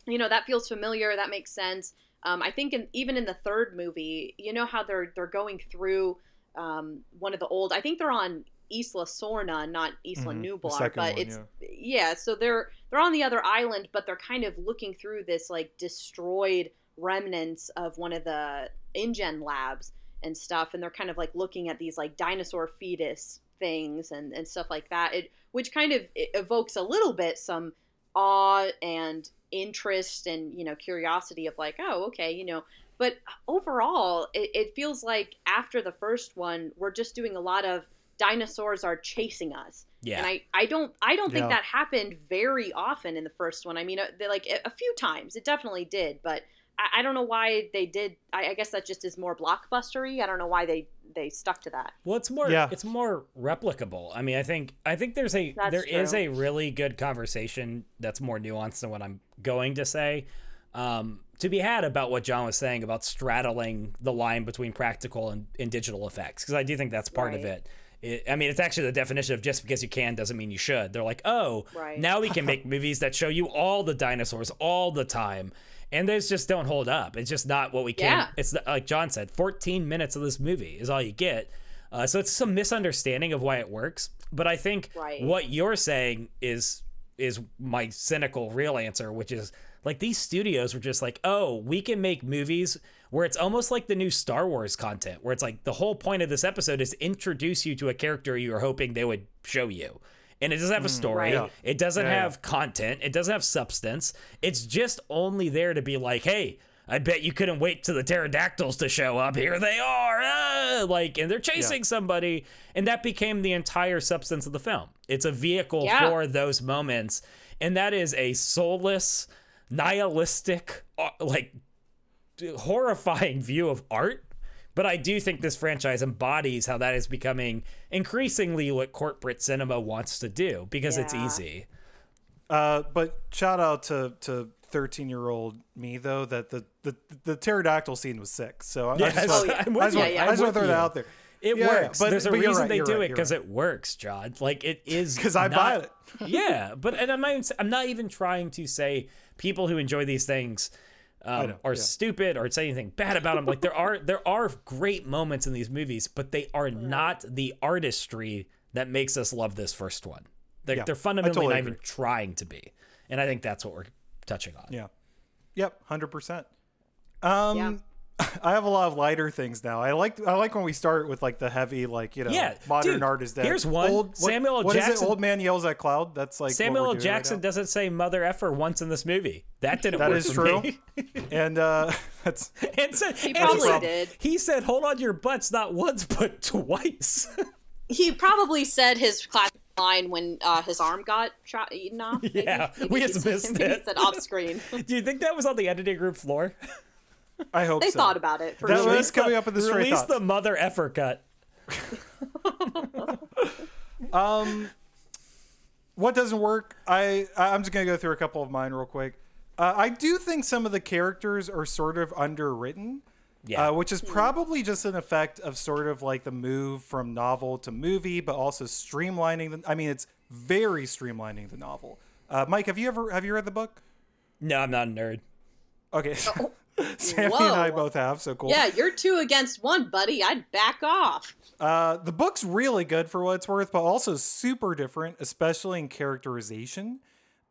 you know, that feels familiar. That makes sense. Um, I think in, even in the third movie, you know how they're they're going through um, one of the old. I think they're on Isla Sorna, not Isla Mhm, the Nublar, but one, it's yeah. So they're they're on the other island, but they're kind of looking through this like destroyed remnants of one of the InGen labs and stuff, and they're kind of like looking at these like dinosaur fetus things and and stuff like that. It which kind of it evokes a little bit some awe and interest and you know curiosity of like oh okay you know but overall it, it feels like after the first one we're just doing a lot of dinosaurs are chasing us Yeah. and i i don't i don't think Yeah. that happened very often in the first one i mean uh, they like a, a few times it definitely did but I, I don't know why they did I, I guess that just is more blockbustery i don't know why they they stuck to that Well, it's more Yeah. it's more replicable. I mean, I think I think there's a That's there is true. a really good conversation that's more nuanced than what I'm going to say. Um, to be had about what John was saying about straddling the line between practical and, and digital effects because I do think that's part of it. it. I mean, it's actually the definition of just because you can doesn't mean you should. They're like, oh, Right. now we can make movies that show you all the dinosaurs all the time. And those just don't hold up. It's just not what we can. Yeah. It's like John said, 14 minutes of this movie is all you get. Uh, so it's some misunderstanding of why it works. But I think Right. what you're saying is is my cynical real answer, which is like these studios were just like, oh, we can make movies where it's almost like the new Star Wars content, where it's like the whole point of this episode is introduce you to a character you were hoping they would show you. And it doesn't have a story. Right. Yeah. It doesn't Yeah, yeah. have content. It doesn't have substance. It's just only there to be like, hey, I bet you couldn't wait till the pterodactyls to show up. Here they are. Ah! Like, and they're chasing somebody. And that became the entire substance of the film. It's a vehicle Yeah. for those moments. And that is a soulless, nihilistic, uh, like horrifying view of art. But I do think this franchise embodies how that is becoming increasingly what corporate cinema wants to do because it's easy. Uh, but shout out to to 13 year old me though that the, the the pterodactyl scene was sick. So I, I Yes, just Oh, yeah. I'm I with just you. want, Yeah, I yeah. just to throw I'm that out there. It Yeah, works. but- There's a but reason right, they do right, it because right. it works, John. Like it is because I buy not- it. yeah, but and I'm not even, I'm not even trying to say people who enjoy these things um, know, are yeah. stupid or say anything bad about them. Like there are there are great moments in these movies, but they are not the artistry that makes us love this first one. They're, Yeah, they're fundamentally totally not even trying to be, and I think that's what we're touching on. Yeah. Yep. Hundred percent. Um, Yeah. I have a lot of lighter things now. I like I like when we start with like the heavy, like you know, Yeah, modern dude, art is dead. here's one. Old, what, Samuel L. what is Jackson- it? Old man yells at cloud. That's like what Samuel we're L. doing right Jackson now. doesn't say mother effer once in this movie. That didn't That work is for true. me. and uh, that's and said, He and probably said- did. He said, "Hold on your butts, not once but twice." he probably said his classic line when uh, his arm got shot eaten off. maybe? Yeah, Maybe we just said- missed maybe it. He said off screen. Do you think that was on the editing room floor? I hope they so. thought about it for That sure. was coming up in the straight Release thoughts. the mother effer cut. um, what doesn't work? I I'm just gonna go through a couple of mine real quick. Uh, I do think some of the characters are sort of underwritten. Yeah. Uh, which is probably just an effect of sort of like the move from novel to movie, but also streamlining the. I mean, it's very streamlining the novel. Uh, Mike, have you ever have you read the book? No, I'm not a nerd. Okay, Sammy and I both have, so cool. Yeah, you're two against one, buddy. I'd back off. Uh, the book's really good for what it's worth, but also super different, especially in characterization,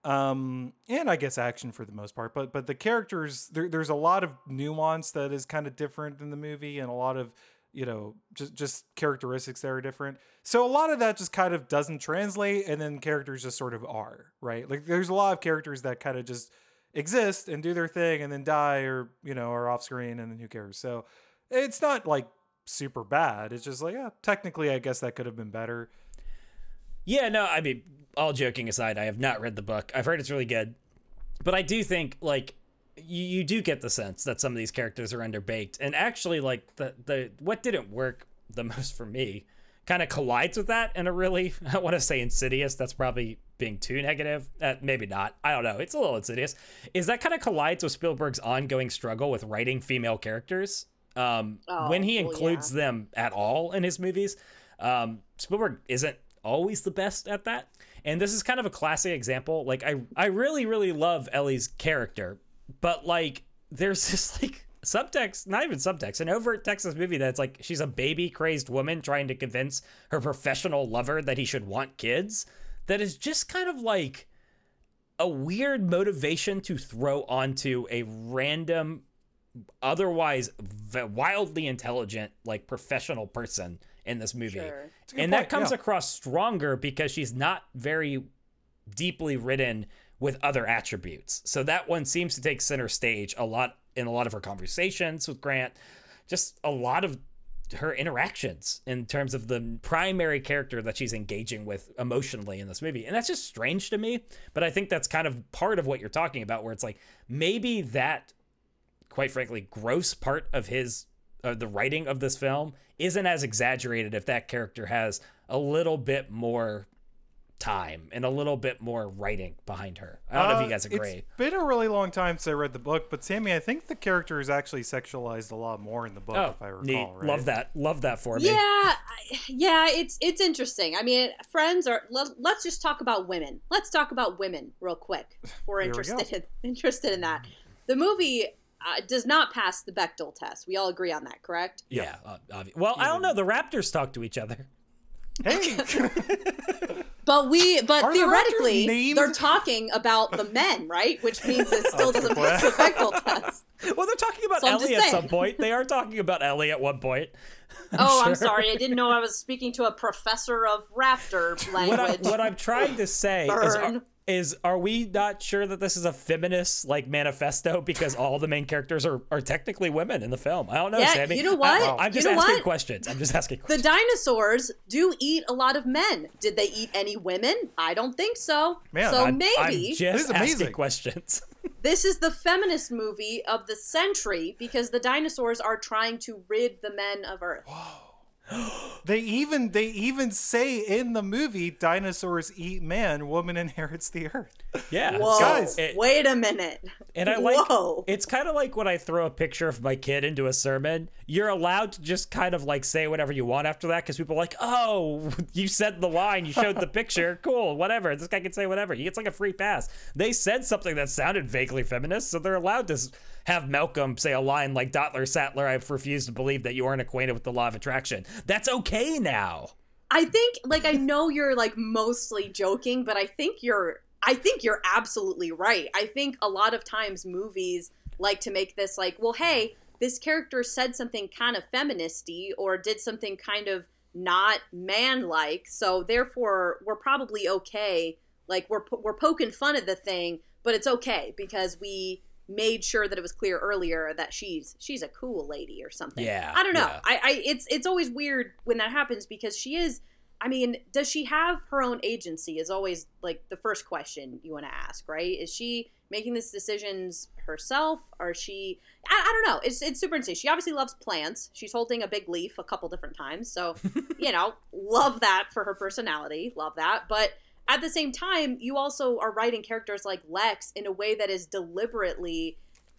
um, and I guess action for the most part. But but the characters, there, there's a lot of nuance that is kind of different in the movie, and a lot of you know just just characteristics that are different. So a lot of that just kind of doesn't translate, and then characters just sort of are right. Like there's a lot of characters that kind of just exist and do their thing and then die or you know are off screen and then who cares so it's not like super bad it's just like yeah technically i guess that could have been better Yeah, no, I mean, all joking aside, I have not read the book. I've heard it's really good. But I do think, like, you, you do get the sense that some of these characters are underbaked. And actually, like, the, the what didn't work the most for me kind of collides with that in a really, I want to say insidious. That's probably being too negative. Uh, maybe not. I don't know. It's a little insidious. Is that kind of collides with Spielberg's ongoing struggle with writing female characters? Um, Oh, when he well, includes yeah. them at all in his movies, um, Spielberg isn't always the best at that. And this is kind of a classic example. Like I I really really love Ellie's character, but like there's this like subtext, not even subtext, an overt text in this movie that's like she's a baby crazed woman trying to convince her professional lover that he should want kids. That is just kind of like a weird motivation to throw onto a random otherwise wildly intelligent like professional person in this movie Sure. a good and that comes yeah. across stronger because she's not very deeply written with other attributes so that one seems to take center stage a lot in a lot of her conversations with grant just a lot of her interactions in terms of the primary character that she's engaging with emotionally in this movie. And that's just strange to me, but I think that's kind of part of what you're talking about where it's like maybe that quite frankly gross part of his uh, the writing of this film isn't as exaggerated if that character has a little bit more time and a little bit more writing behind her. I don't know if Uh, you guys agree. It's been a really long time since I read the book, but Sammy, I think the character is actually sexualized a lot more in the book, Oh, if I recall. neat. Right? Love that. Love that for me. Yeah, yeah, it's it's interesting. I mean, friends are. Let, let's just talk about women. Let's talk about women real quick. If we're Here we interested in interested in that. The movie uh, does not pass the Bechdel test. We all agree on that, correct? Yeah. uh, obvi- well, I don't know. The Raptors talk to each other. Hey, But we, but Are theoretically, named? they're talking about the men, right? Which means it still doesn't boy. pass the Bechdel test. Well, they're talking about So Ellie at some point. They are talking about Ellie at one point. oh, I'm sorry. I didn't know I was speaking to a professor of raptor What, I, language. what I'm trying to say is, are, Burn. is, are we not sure that this is a feminist like manifesto because all the main characters are, are technically women in the film? I don't know, Yeah, Sammy. you know what? I, am You just know asking what? questions. I'm just asking questions. the dinosaurs do eat a lot of men. Did they eat any women? I don't think so. Man, so I'm- I'm maybe This just is asking questions. this is the feminist movie of the century because the dinosaurs are trying to rid the men of Earth. they even they even say in the movie, dinosaurs eat man, woman inherits the earth. yeah. Whoa! Guys. it- wait a minute. And I like Whoa. it's kind of like when I throw a picture of my kid into a sermon. You're allowed to just kind of like say whatever you want after that because people are like, "Oh, you said the line, you showed the picture, cool, whatever." This guy can say whatever. He gets like a free pass. They said something that sounded vaguely feminist, so they're allowed to have Malcolm say a line like dotler Sattler. I refuse to believe that you aren't acquainted with the law of attraction. That's okay now. I think like I know you're like mostly joking, but I think you're I think you're absolutely right. I think a lot of times movies like to make this like, well, hey, this character said something kind of feministy or did something kind of not man-like, so therefore we're probably okay. Like we're we're poking fun at the thing, but it's okay because we made sure that it was clear earlier that she's she's a cool lady or something. Yeah, I don't know. yeah. I, I it's it's always weird when that happens because she is I mean, does she have her own agency? Is always like the first question you want to ask, right? Is she making these decisions herself, or she? I, I don't know. It's it's super interesting. She obviously loves plants. She's holding a big leaf a couple different times, so you know, love that for her personality. Love that, but at the same time, you also are writing characters like Lex in a way that is deliberately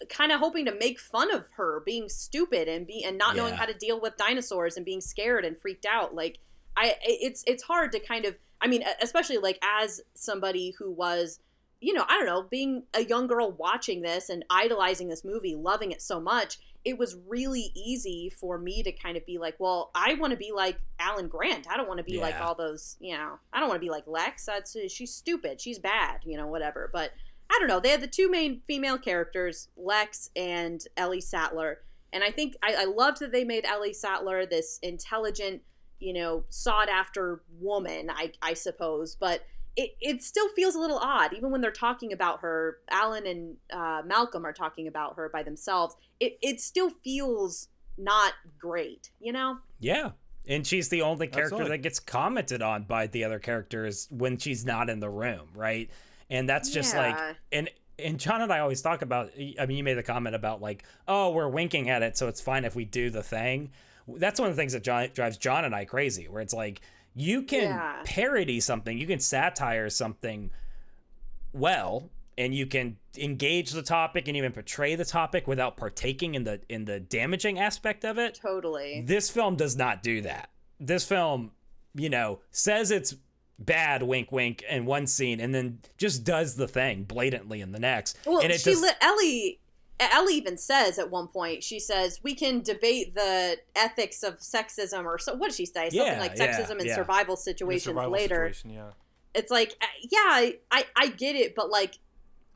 kind of hoping to make fun of her being stupid and be and not knowing how to deal with dinosaurs and being scared and freaked out. Like I it's it's hard to kind of I mean, especially like as somebody who was you know, I don't know, being a young girl watching this and idolizing this movie, loving it so much, it was really easy for me to kind of be like, well, I want to be like Alan Grant. I don't want to be like all those, you know, I don't want to be like Lex. That's she's stupid. She's bad, you know, whatever. But I don't know. They had the two main female characters, Lex and Ellie Sattler. And I think I, I loved that they made Ellie Sattler this intelligent, you know, sought after woman, I, I suppose. But it, it still feels a little odd, even when they're talking about her. Alan and uh, Malcolm are talking about her by themselves. It, it still feels not great, you know? Yeah. And she's the only character Absolutely. that gets commented on by the other characters when she's not in the room, right? And that's just Yeah. like and and John and I always talk about I mean you made the comment about like, "Oh, we're winking at it, so it's fine if we do the thing." That's one of the things that John, drives John and I crazy, where it's like you can Yeah. parody something, you can satire something well and you can engage the topic and even portray the topic without partaking in the in the damaging aspect of it Totally. this film does not do that. This film, you know, says it's bad, wink, wink, in one scene, and then just does the thing blatantly in the next. Well, and it she just, li- Ellie Ellie even says at one point she says we can debate the ethics of sexism or so. What did she say? Something Yeah, like yeah, sexism in yeah. survival situations survival later. situation, yeah. It's like uh, yeah, I, I get it, but like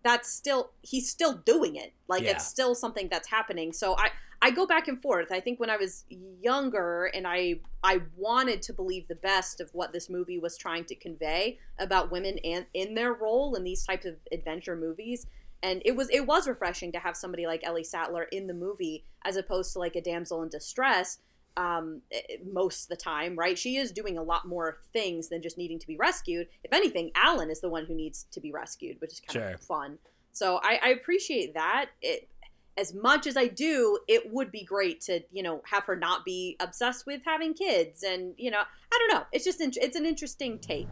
that's still he's still doing it. Like Yeah. it's still something that's happening. So I I go back and forth. I think when I was younger and I I wanted to believe the best of what this movie was trying to convey about women and in their role in these types of adventure movies. And it was it was refreshing to have somebody like Ellie Sattler in the movie as opposed to like a damsel in distress um, eh, most of the time, right? She is doing a lot more things than just needing to be rescued. If anything, Alan is the one who needs to be rescued, which is kind Sure. of fun. So I, I appreciate that. It as much as I do, it would be great to you know have her not be obsessed with having kids, and you know I don't know. It's just it's an interesting take.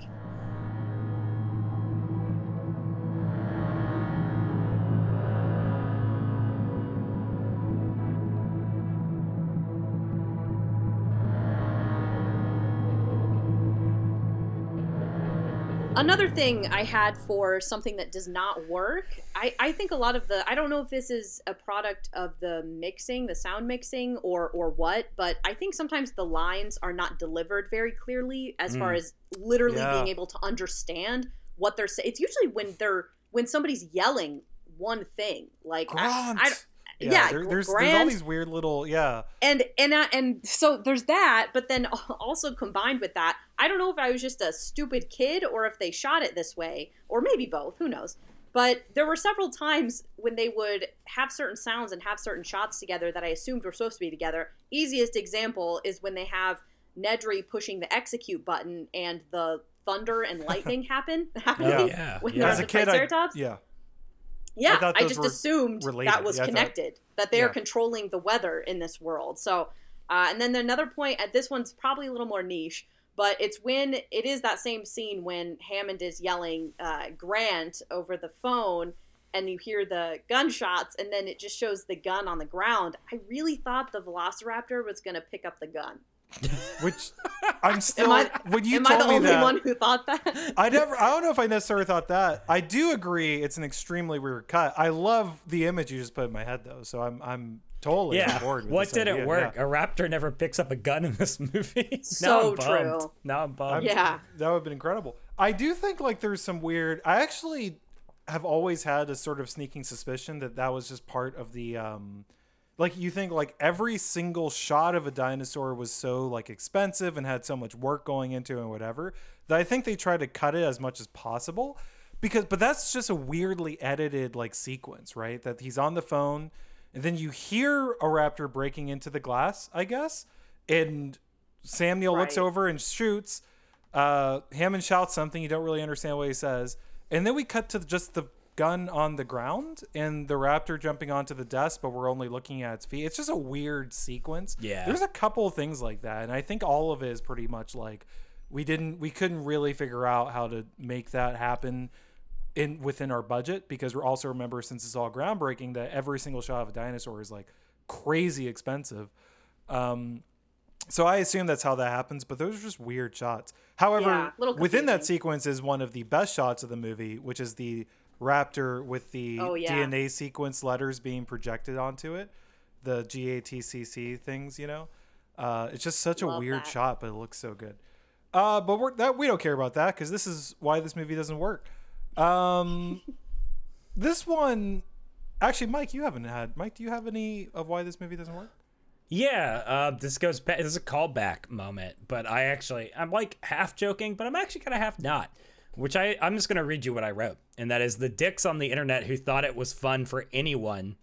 Another thing I had for something that does not work, I, I think a lot of the I don't know if this is a product of the mixing, the sound mixing, or or what, but I think sometimes the lines are not delivered very clearly as far Mm. as literally Yeah. being able to understand what they're saying. It's usually when they're when somebody's yelling one thing, like I- I, yeah, yeah, there- Gr- there's there's all these weird little yeah. and and I, and so there's that but then also combined with that i don't know if i was just a stupid kid or if they shot it this way or maybe both who knows? But there were several times when they would have certain sounds and have certain shots together that i assumed were supposed to be together. Easiest example is when they have nedry pushing the execute button and the thunder and lightning happen happening Oh, yeah, when yeah. As a kid, I, yeah, yeah, thought I, just assumed related. that was Yeah, I thought- connected. that they are Yeah. controlling the weather in this world. So, uh, and then another point. At this one's probably a little more niche, but it's when it is that same scene when Hammond is yelling uh, Grant over the phone, and you hear the gunshots, and then it just shows the gun on the ground. I really thought the Velociraptor was going to pick up the gun. Which I'm still. I- when you Am I the me only that, one who thought that? I never. I don't know if I necessarily thought that. I do agree. It's an extremely weird cut. I love the image you just put in my head though. So I'm I'm totally yeah. on board. With What didn't idea, work? yeah. A raptor never picks up a gun in this movie. now So I'm true. Now I'm bummed. I'm- Yeah. that would have been incredible. I do think like there's some weird. I actually have always had a sort of sneaking suspicion that that was just part of the. um like you think like every single shot of a dinosaur was so like expensive and had so much work going into it and whatever that I think they tried to cut it as much as possible because but that's just a weirdly edited like sequence right? That he's on the phone and then you hear a raptor breaking into the glass I guess and Sam Neill looks over and shoots Uh, Hammond shouts something you don't really understand what he says, and then we cut to just the gun on the ground and the raptor jumping onto the desk, but we're only looking at its feet. It's just a weird sequence. Yeah. there's a couple of things like that, and I think all of it is pretty much like we didn't we couldn't really figure out how to make that happen in within our budget because we're also remember since it's all groundbreaking that every single shot of a dinosaur is like crazy expensive. Um, so I assume that's how that happens, but those are just weird shots. However, Yeah, within that sequence is one of the best shots of the movie, which is the raptor with the Oh, yeah. DNA sequence letters being projected onto it, the GATCC things, you know. Uh, it's just such a weird that. shot, but it looks so good. Uh, but we're, that we don't care about that because this is why this movie doesn't work. Um, this one, actually, Mike, you haven't had. Mike, do you have any of why this movie doesn't work? Yeah, uh, this goes back. This is a callback moment, but I actually, I'm like half joking, but I'm actually kind of half not. Which I, I'm just gonna read you what I wrote, and that is the dicks on the internet who thought it was fun for anyone,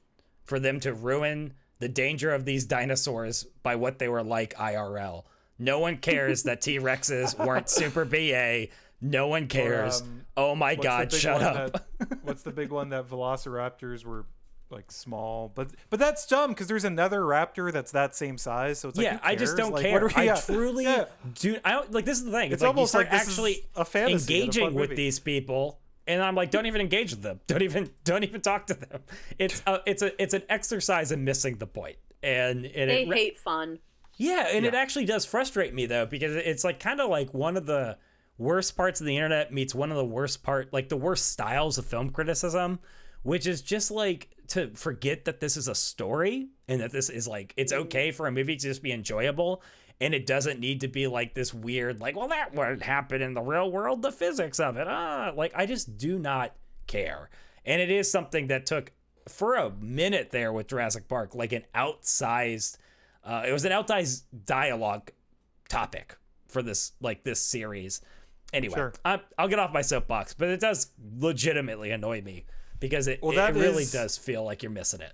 for them to ruin the danger of these dinosaurs by what they were like IRL. No one cares that T Rexes weren't super BA. No one cares. um, oh my god, shut up. That, what's the big one that Velociraptors were like small? But but that's dumb because there's another raptor that's that same size. So it's like yeah, I just don't Like, care. we- I yeah, truly yeah. do. I don't like. This is the thing. It's, It's like almost like actually a fantasy and a engaging with movie. these people, and I'm like, don't even engage with them. Don't even don't even talk to them. It's a it's a it's an exercise in missing the point. And and They it, re- hate fun. yeah, and it actually does frustrate me though because it's like kind of like one of the worst parts of the internet meets one of the worst part like the worst styles of film criticism, which is just like to forget that this is a story and that this is like it's okay for a movie to just be enjoyable and it doesn't need to be like this weird like well that wouldn't happen in the real world the physics of it ah like I just do not care. And it is something that took for a minute there with Jurassic Park like an outsized uh, it was an outsized dialogue topic for this like this series. Anyway, Sure. I, I'll get off my soapbox, but it does legitimately annoy me because it, Well, it, that really is- does feel like you're missing it.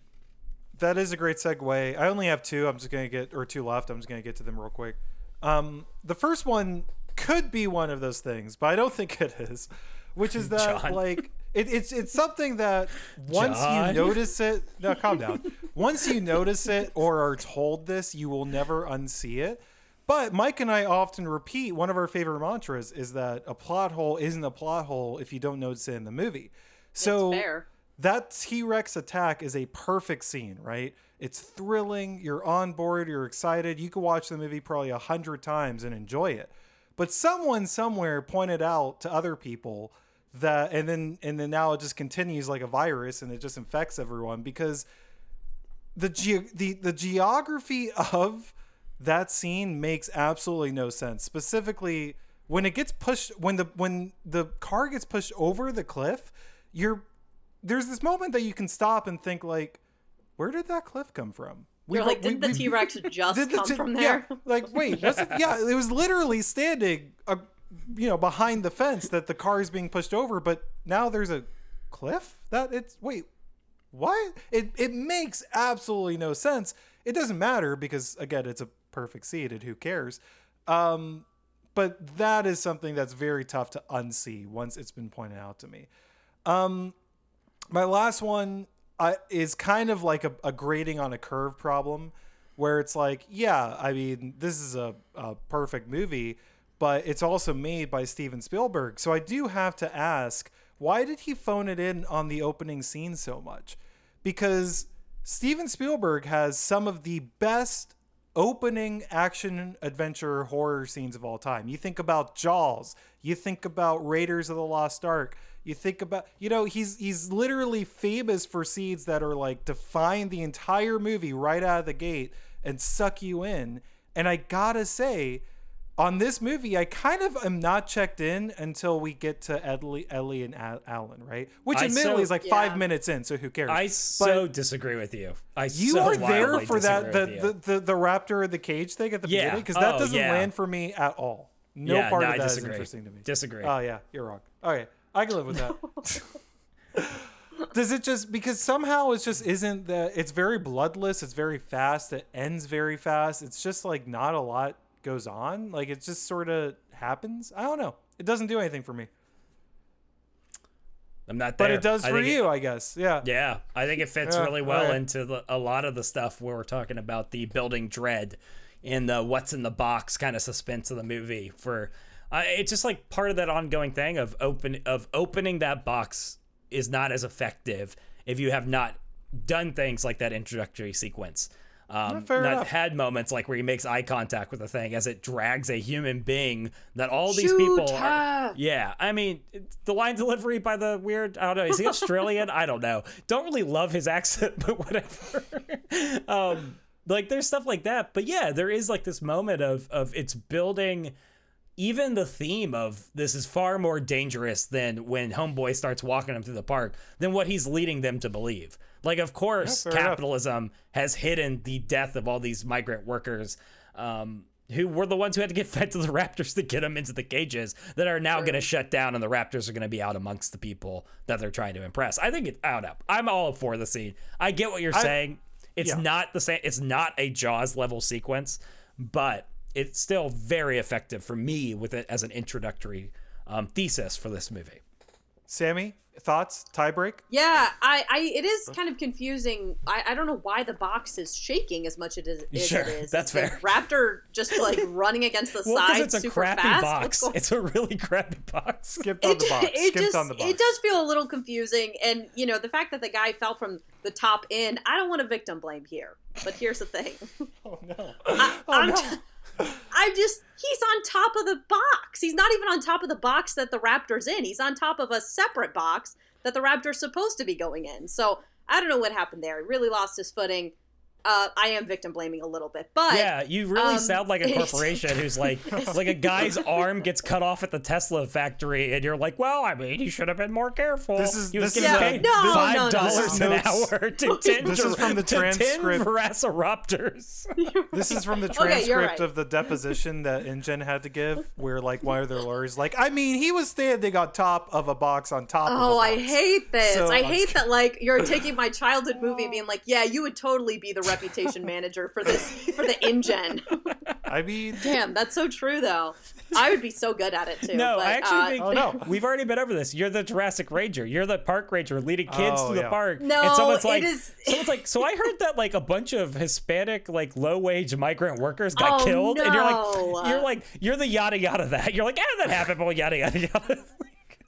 that is a great segue. I only have two. I'm just gonna get or two left. I'm just gonna get to them real quick. Um, the first one could be one of those things, but I don't think it is. Which is that John. like it, it's it's something that once John. you notice it, no, calm down. once you notice it or are told this, you will never unsee it. But Mike and I often repeat one of our favorite mantras is that a plot hole isn't a plot hole if you don't notice it in the movie. So that T-Rex attack is a perfect scene, right? It's thrilling. You're on board. You're excited. You could watch the movie probably a hundred times and enjoy it. But someone somewhere pointed out to other people that, and then and then now it just continues like a virus and it just infects everyone because the ge- the the geography of that scene makes absolutely no sense. Specifically, when it gets pushed, when the when the car gets pushed over the cliff, you're there's this moment that you can stop and think like, where did that cliff come from? We You're were- like, did we- the T Rex just did come T- from yeah, there? like, wait, was it? Yeah, it was literally standing, uh, you know, behind the fence that the car is being pushed over, but now there's a cliff that it's wait, what? It it makes absolutely no sense. It doesn't matter because again, it's a perfect seed, and who cares? Um, but that is something that's very tough to unsee once it's been pointed out to me. Um, my last one uh, is kind of like a, a grading on a curve problem where it's like, yeah, I mean, this is a, a perfect movie, but it's also made by Steven Spielberg. So I do have to ask, why did he phone it in on the opening scene so much? Because Steven Spielberg has some of the best opening action adventure horror scenes of all time. You think about Jaws, you think about Raiders of the Lost Ark, you think about you know, he's he's literally famous for scenes that are like define the entire movie right out of the gate and suck you in. And I gotta say, on this movie, I kind of am not checked in until we get to Ellie, Ellie and Al- Alan, right? Which I admittedly so- is like Yeah. five minutes in, so who cares? I But- so disagree with you. I you so are there for that the, the, the the raptor in the cage thing at the Yeah. beginning because that Oh, doesn't yeah. land for me at all. No Yeah, part no, of I that is interesting to me. Disagree. Oh yeah, you're wrong. Okay, I can live with that. Does it just because somehow it just isn't that it's very bloodless, it's very fast, it ends very fast. It's just like not a lot goes on. Like it just sort of happens. I don't know. It doesn't do anything for me, I'm not there. but it does I for think it- you, I guess. Yeah. Yeah, I think it fits Yeah, really well alright. into the, a lot of the stuff where we're talking about the building dread in the what's in the box kind of suspense of the movie. For uh, it's just like part of that ongoing thing of open of opening that box is not as effective if you have not done things like that introductory sequence. Um, not enough. had moments like where he makes eye contact with the thing as it drags a human being that all these Shoot people are, yeah, I mean, the line delivery by the weird, I don't know, is he Australian? I don't know. Don't really love his accent, but whatever. um, like there's stuff like that, but yeah, there is like this moment of of it's building even the theme of this is far more dangerous than when homeboy starts walking them through the park than what he's leading them to believe. Like, of course, Yeah, fair enough. capitalism has hidden the death of all these migrant workers um, who were the ones who had to get fed to the raptors to get them into the cages that are now going to shut down, and the raptors are going to be out amongst the people that they're trying to impress. I think it. I don't know. I'm all for the scene. I get what you're saying. It's yeah. not the same. It's not a Jaws level sequence, but it's still very effective for me with it as an introductory um, thesis for this movie. Sammy, thoughts? Tiebreak? Yeah, I, I, it is kind of confusing. I, I don't know why the box is shaking as much as it is. Sure, it is. that's Is fair. Raptor just like running against the Well, side because it's a super crappy fast. box. It's a really crappy box. Skipped on the box. it Skipped just on the box. it does feel a little confusing, and you know the fact that the guy fell from the top in. I don't want to victim blame here, but here's the thing. Oh no. I, Oh, I'm, no. t- I'm just he's on top of the box. He's not even on top of the box that the Raptor's in. He's on top of a separate box that the Raptor's supposed to be going in. So I don't know what happened there. He really lost his footing. Uh, I am victim blaming a little bit, but Yeah, you really um, sound like a corporation who's like, like a guy's arm gets cut off at the Tesla factory, and you're like, well, I mean, he should have been more careful. This is- he was this is, paid No, no, five no, dollars This is an hour to ten. This is from the transcript. Velociraptors. This is from the Okay, transcript right. of the deposition that InGen had to give, where like one of their lawyers like, I mean, he was standing on top of a box on top. of Oh, I hate this. So, I hate that like you're taking my childhood movie being like, yeah, you would totally be the reputation manager for this for the InGen. I mean, Damn, that's so true though. I would be so good at it too. No, but, I actually uh, think Oh, no. we've already been over this. You're the Jurassic Ranger. You're the park ranger leading kids Oh, to the yeah. park. No, and someone's it like, is- someone's like, so I heard that like a bunch of Hispanic, like low wage migrant workers got Oh, killed, and you're like, you're like, you're the yada yada that. You're like, yeah, that happened, but yada yada yada.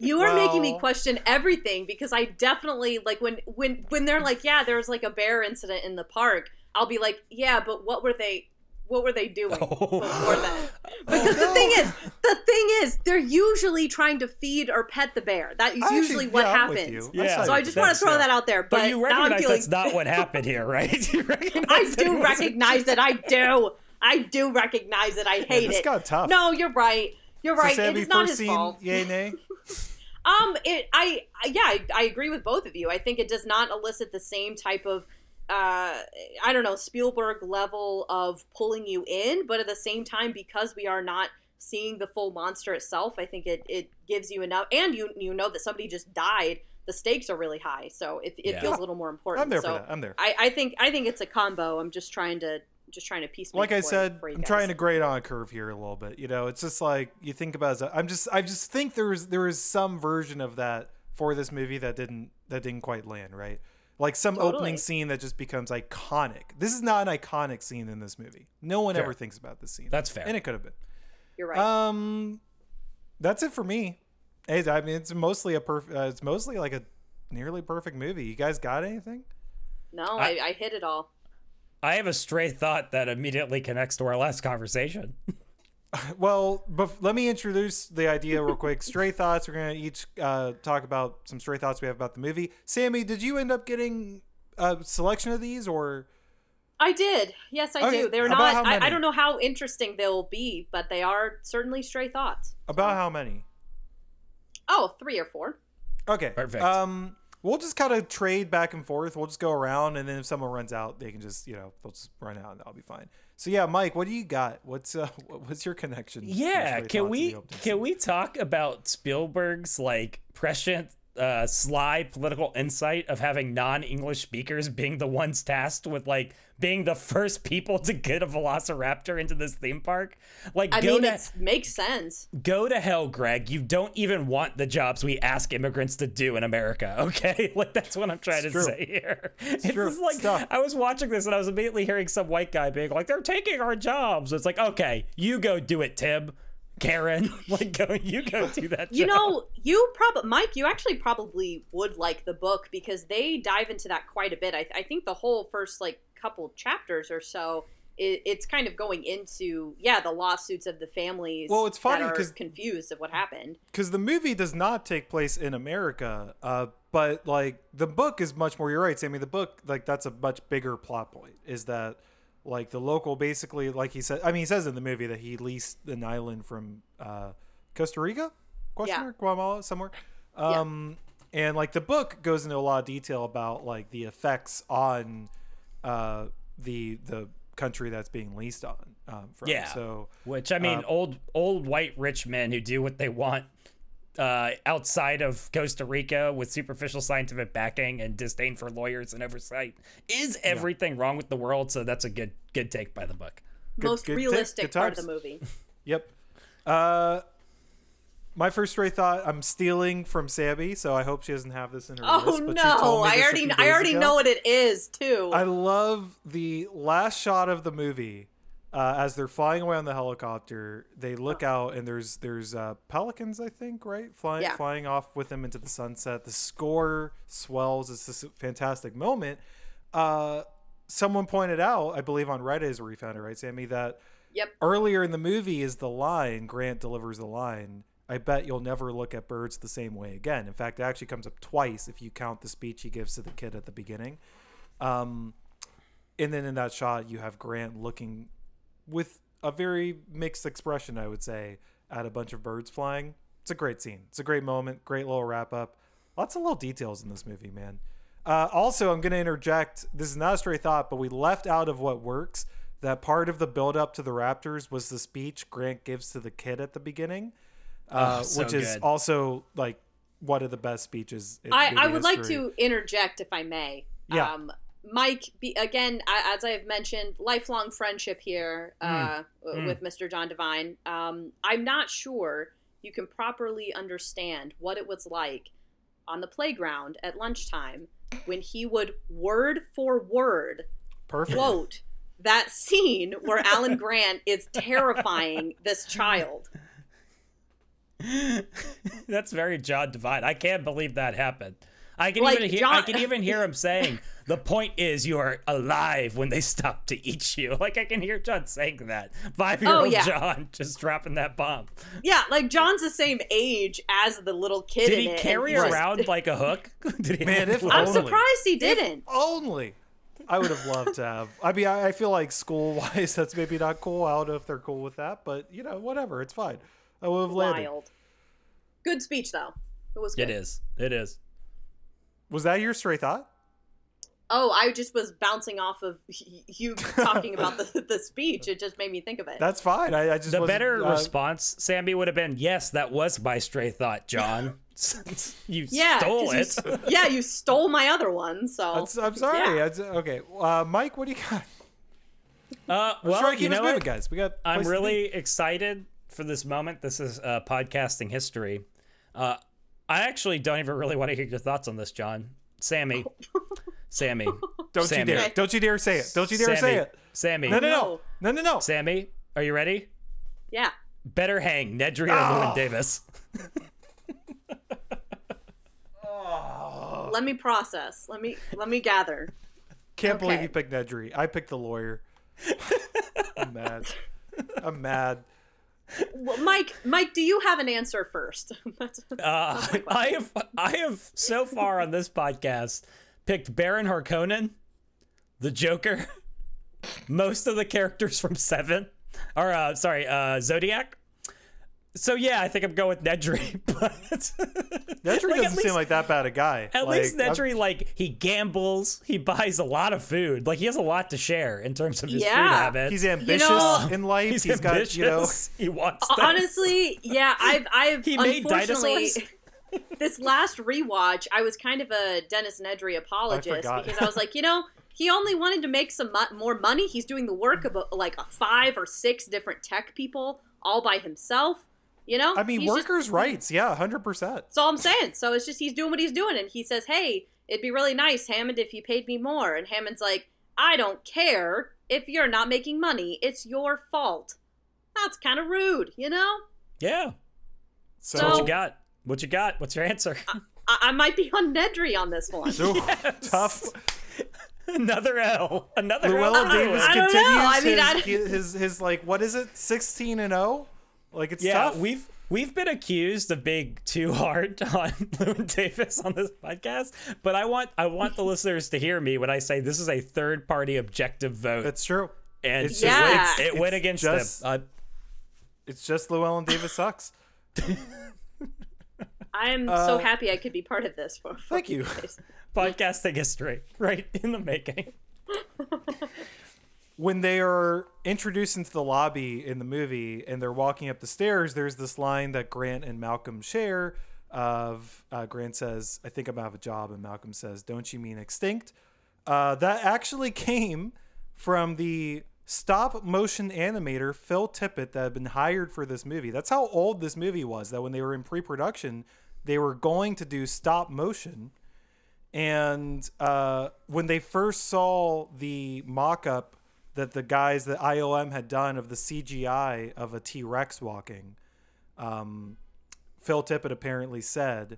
You are making me question everything because I definitely like when when when they're like, yeah, there was like a bear incident in the park. I'll be like, yeah, but what were they? What were they doing Oh. before that? Because the thing is, the thing is, they're usually trying to feed or pet the bear. That is I usually actually- what yeah, happens. Yeah. So. I just want to throw yeah. that out there. But, But you now I'm recognize feeling, that's not what happened here, right? You I that it do recognize it. I do. I do recognize it. I hate this it. got tough. No, you're right. You're So right. Sammy, it's not first his scene, fault. yay, nay? Um, it, I, yeah, I, I agree with both of you. I think it does not elicit the same type of, uh, I don't know, Spielberg level of pulling you in, but at the same time, because we are not seeing the full monster itself, I think it, it gives you enough, and you, you know that somebody just died. The stakes are really high, so it, it Yeah. feels a little more important. I'm there so for that. I'm there. I, I think, I think it's a combo. I'm just trying to, just trying to piece. like I said, for you I'm guys. trying to grade on a curve here a little bit. You know, it's just like you think about. It, I'm just, I just think there's there is some version of that for this movie that didn't that didn't quite land right. Like some Totally. opening scene that just becomes iconic. This is not an iconic scene in this movie. No one Fair. ever thinks about this scene. That's fair. and it could have been. You're right. Um, that's it for me. Hey, I mean, it's mostly a perfect. Uh, it's mostly like a nearly perfect movie. You guys got anything? no, I- I, I hit it all. I have a stray thought that immediately connects to our last conversation. Well, bef- let me introduce the idea real quick. Stray thoughts. We're gonna each uh, talk about some stray thoughts we have about the movie. Sammy, did you end up getting a selection of these, or I did. Yes, I Okay, do. They're about not. I, I don't know how interesting they'll be, but they are certainly stray thoughts. about how many? Oh, three or four. Okay, Perfect. Um, we'll just kind of trade back and forth. We'll just go around, and then if someone runs out, they can just you know they'll just run out, and I'll be fine. So yeah, Mike, what do you got? What's uh, what's your connection? Yeah, can we and the opening can we talk about Spielberg's like prescient uh, sly political insight of having non-English speakers being the ones tasked with like being the first people to get a Velociraptor into this theme park. Like, I go mean, to it makes sense. go to hell, Greg. You don't even want the jobs we ask immigrants to do in America. Okay, like that's what I'm trying to true. say here. It's, true. just like It's tough. I was watching this and I was immediately hearing some white guy being like, "They're taking our jobs." It's like, okay, you go do it, Tim. Karen, like go, you go do that. You know, you probably Mike, you actually probably would like the book because they dive into that quite a bit. I, I think the whole first like couple chapters or so, it, it's kind of going into yeah the lawsuits of the families. Well, it's funny that are 'cause- confused of what happened. because the movie does not take place in America, uh, but like the book is much more. You're right, Sammy. The book, like that's a much bigger plot point. Is that like the local, basically, like he said. I mean, he says in the movie that he leased an island from uh, Costa Rica, question Yeah. Guatemala, somewhere. Um, and like the book goes into a lot of detail about like the effects on uh, the the country that's being leased on. Um, from. Yeah. So Which I mean, Uh, old old white rich men who do what they want uh, outside of Costa Rica with superficial scientific backing and disdain for lawyers and oversight is everything wrong with the world. So that's a good good take by the book. Good- Most good realistic good part of the movie. Yep. Uh, my first stray thought I'm stealing from Sammy, so I hope she doesn't have this in her Oh list. But she told no! me I already I already ago. know what it is too. I love the last shot of the movie uh, as they're flying away on the helicopter. They look out and there's there's uh, pelicans, I think, right, flying Yeah. flying off with them into the sunset. The score swells. It's this fantastic moment. Uh, someone pointed out, I believe on Reddit is where we found it, right, Sammy, that Yep. earlier in the movie is the line Grant delivers the line. I bet you'll never look at birds the same way again. In fact, it actually comes up twice if you count the speech he gives to the kid at the beginning. Um, and then in that shot, you have Grant looking with a very mixed expression, I would say, at a bunch of birds flying. It's a great scene. It's a great moment. Great little wrap up. Lots of little details in this movie, man. Uh, also, I'm going to interject. This is not a stray thought, but we left out of what works that part of the build up to the Raptors was the speech Grant gives to the kid at the beginning, uh, Oh, so which is good. also like one of the best speeches. In I, I movie would like to interject if I may. Yeah. Um, Mike, be, again, as I have mentioned, lifelong friendship here uh, Mm. with Mr. John Devine. Um, I'm not sure you can properly understand what it was like on the playground at lunchtime when he would word for word perfect. quote that scene where Alan Grant is terrifying this child. That's very John Divine. I can't believe that happened. I can Like, even hear. I can even hear him saying, "The point is, you are alive when they stop to eat you." Like I can hear John saying that. Five-year-old Oh, yeah. John just dropping that bomb. Yeah, like John's the same age as the little kid. Did in he it, carry he's just- around like a hook? Did he Man, if only. I'm surprised he didn't. Only. I would have loved to have. I mean, I, I feel like school wise, that's maybe not cool. I don't know if they're cool with that, but you know, whatever. It's fine. I would have landed. Wild. Good speech though. It was good. It is. It is. Was that your stray thought? Oh, I just was bouncing off of you talking about the, the speech. It just made me think of it. That's fine. I, I just The better uh, response, Sammy, would have been, "Yes, that was my stray thought, John. you yeah, stole 'cause you it." s- yeah, you stole my other one. So that's- I'm sorry. Yeah. That's- okay, uh, Mike, what do you got? Uh, well, to you know what? moving, guys. We got. I'm places to be. really excited for this moment. This is uh, podcasting history. Uh, I actually don't even really want to hear your thoughts on this, John. Sammy, Sammy, Don't Sammy. you dare! Don't you dare say it! Don't you dare Sammy, say it! Sammy, No, no, no, No. no, no, no. Sammy, are you ready? yeah. Better hang Nedry or Oh. Llewyn ah. Davis. Oh. Let me process. Let me let me gather. Can't believe you picked Nedry. I picked the lawyer. I'm mad. I'm mad. Well, Mike, Mike, do you have an answer first? That's- Uh, I have I have so far on this podcast picked Baron Harkonnen, the Joker, most of the characters from Seven, or uh, sorry, uh, Zodiac. So yeah, I think I'm going with Nedry, but Nedry Like, doesn't least- seem like that bad a guy. At Like, least I'm- Nedry, like he gambles, he buys a lot of food, like he has a lot to share in terms of his food Yeah. habits. He's ambitious know- in life. He's he's got, ambitious. you know. he wants. things. Honestly, yeah, I've I've He made unfortunately dinosaurs? this last rewatch, I was kind of a Dennis Nedry apologist forgot. because I was like, you know, he only wanted to make some mo- more money. He's doing the work of a, like a five or six different tech people all by himself. You know, I mean, He's just- workers' rights. Yeah, hundred percent. That's all I'm saying. So it's just he's doing what he's doing, and he says, "Hey, it'd be really nice, Hammond, if you paid me more." And Hammond's like, "I don't care if you're not making money. It's your fault." That's kind of rude, you know. Yeah. So, So- What you got? What you got? What's your answer? I, I might be on Nedry on this one. Yes. tough. Another L. Another Llewellyn L. Davis I don't know. continues I mean, I- his, his his like what is it, sixteen and zero? Like it's Yeah, tough. we've we've been accused of being too hard on Llewyn Davis on this podcast, but I want I want the listeners to hear me when I say this is a third party objective vote, That's true. and it's it, just- went- it's- it went against just- them. Uh, It's just Llewellyn Davis sucks. I'm Uh, so happy I could be part of this. For, for Thank you. guys. podcasting history, right in the making. when they are introduced into the lobby in the movie and they're walking up the stairs, there's this line that Grant and Malcolm share. Of uh, Grant says, "I think I'm gonna have a job," and Malcolm says, "Don't you mean extinct?" Uh, that actually came from the stop motion animator Phil Tippett that had been hired for this movie. That's how old this movie was. That when they were in pre-production, they were going to do stop motion. And uh, when they first saw the mock up that the guys that ILM had done of the CGI of a T Rex walking, um, Phil Tippett apparently said,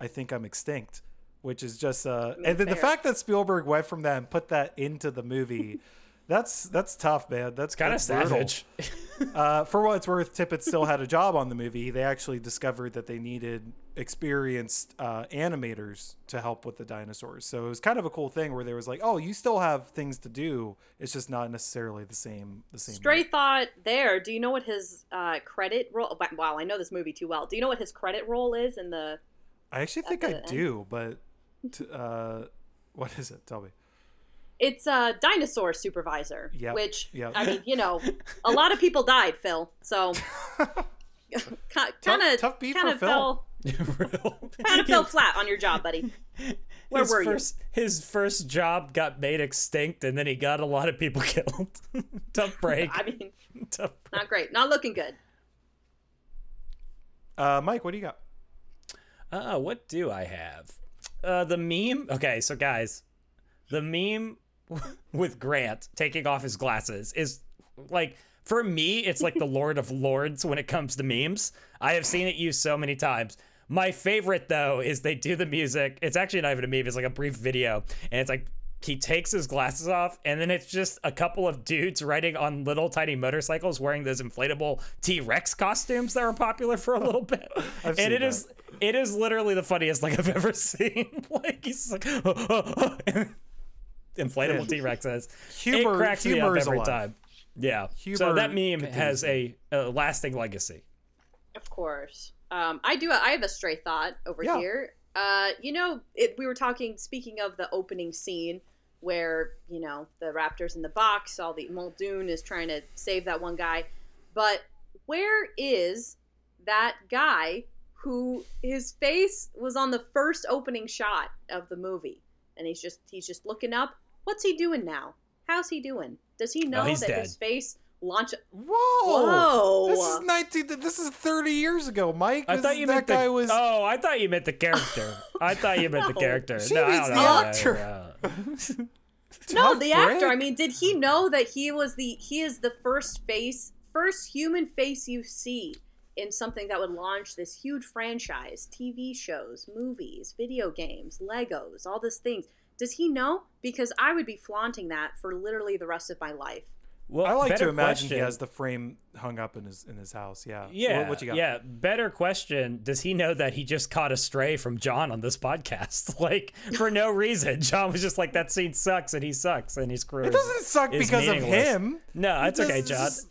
I think I'm extinct, which is just. Uh, and then the fact that Spielberg went from that and put that into the movie. That's that's tough, man. That's Kind of savage. Uh, for what it's worth, Tippett still had a job on the movie. They actually discovered that they needed experienced uh, animators to help with the dinosaurs. So it was kind of a cool thing where there was like, oh, you still have things to do. It's just not necessarily the same. The same. Stray thought there. Do you know what his uh, credit role? Wow, I know this movie too well. Do you know what his credit role is in the? I actually think at I the end. do, but t- uh, what is it? Tell me. It's a dinosaur supervisor. Yep, Which yep. I mean, you know, a lot of people died, Phil. So kind of tough beat kind for of Phil. fell Real- kind of fell flat on your job, buddy. Where his were you? first, His first job got made extinct, and then he got a lot of people killed. Tough break. I mean, Tough break. not great. Not looking good. Uh, Mike, what do you got? Uh, what do I have? Uh, the meme. Okay, so guys, the meme with Grant taking off his glasses is like for me, it's like the Lord of Lords when it comes to memes. I have seen it used so many times. My favorite though is they do the music. It's actually not even a meme. It's like a brief video, and it's like he takes his glasses off, and then it's just a couple of dudes riding on little tiny motorcycles wearing those inflatable T Rex costumes that were popular for a little bit. And it that. is it is literally the funniest like I've ever seen. like he's like inflatable T Rexes. Humor- it cracks me up is every alive. time. Yeah. so that meme continues has a, a lasting legacy. Of course. Um, I do. I have a stray thought over Yeah. here. Uh, you know, it, we were talking. Speaking of the opening scene, where you know the Raptors in the box, all the Muldoon is trying to save that one guy, but where is that guy who his face was on the first opening shot of the movie, and he's just he's just looking up. What's he doing now? How's he doing? Does he know he's that dead. his face launch? Whoa! Whoa! This is nineteen. This is thirty years ago, Mike. I This thought is- you that meant guy the was. Oh, I thought you meant the character. I thought you meant the character. She no, means the know. actor. No, Tough the actor. I mean, did he know that he was the he is the first face, first human face you see in something that would launch this huge franchise, TV shows, movies, video games, Legos, all these things. Does he know? Because I would be flaunting that for literally the rest of my life. Well, I like to better imagine he has the frame hung up in his in his house. Yeah. Yeah, What, what you got? yeah. Better question: Does he know that he just caught a stray from John on this podcast? like for no reason, John was just like, "That scene sucks," and he sucks, and he's screwed. It doesn't suck because of him. No, it's okay, This John. is-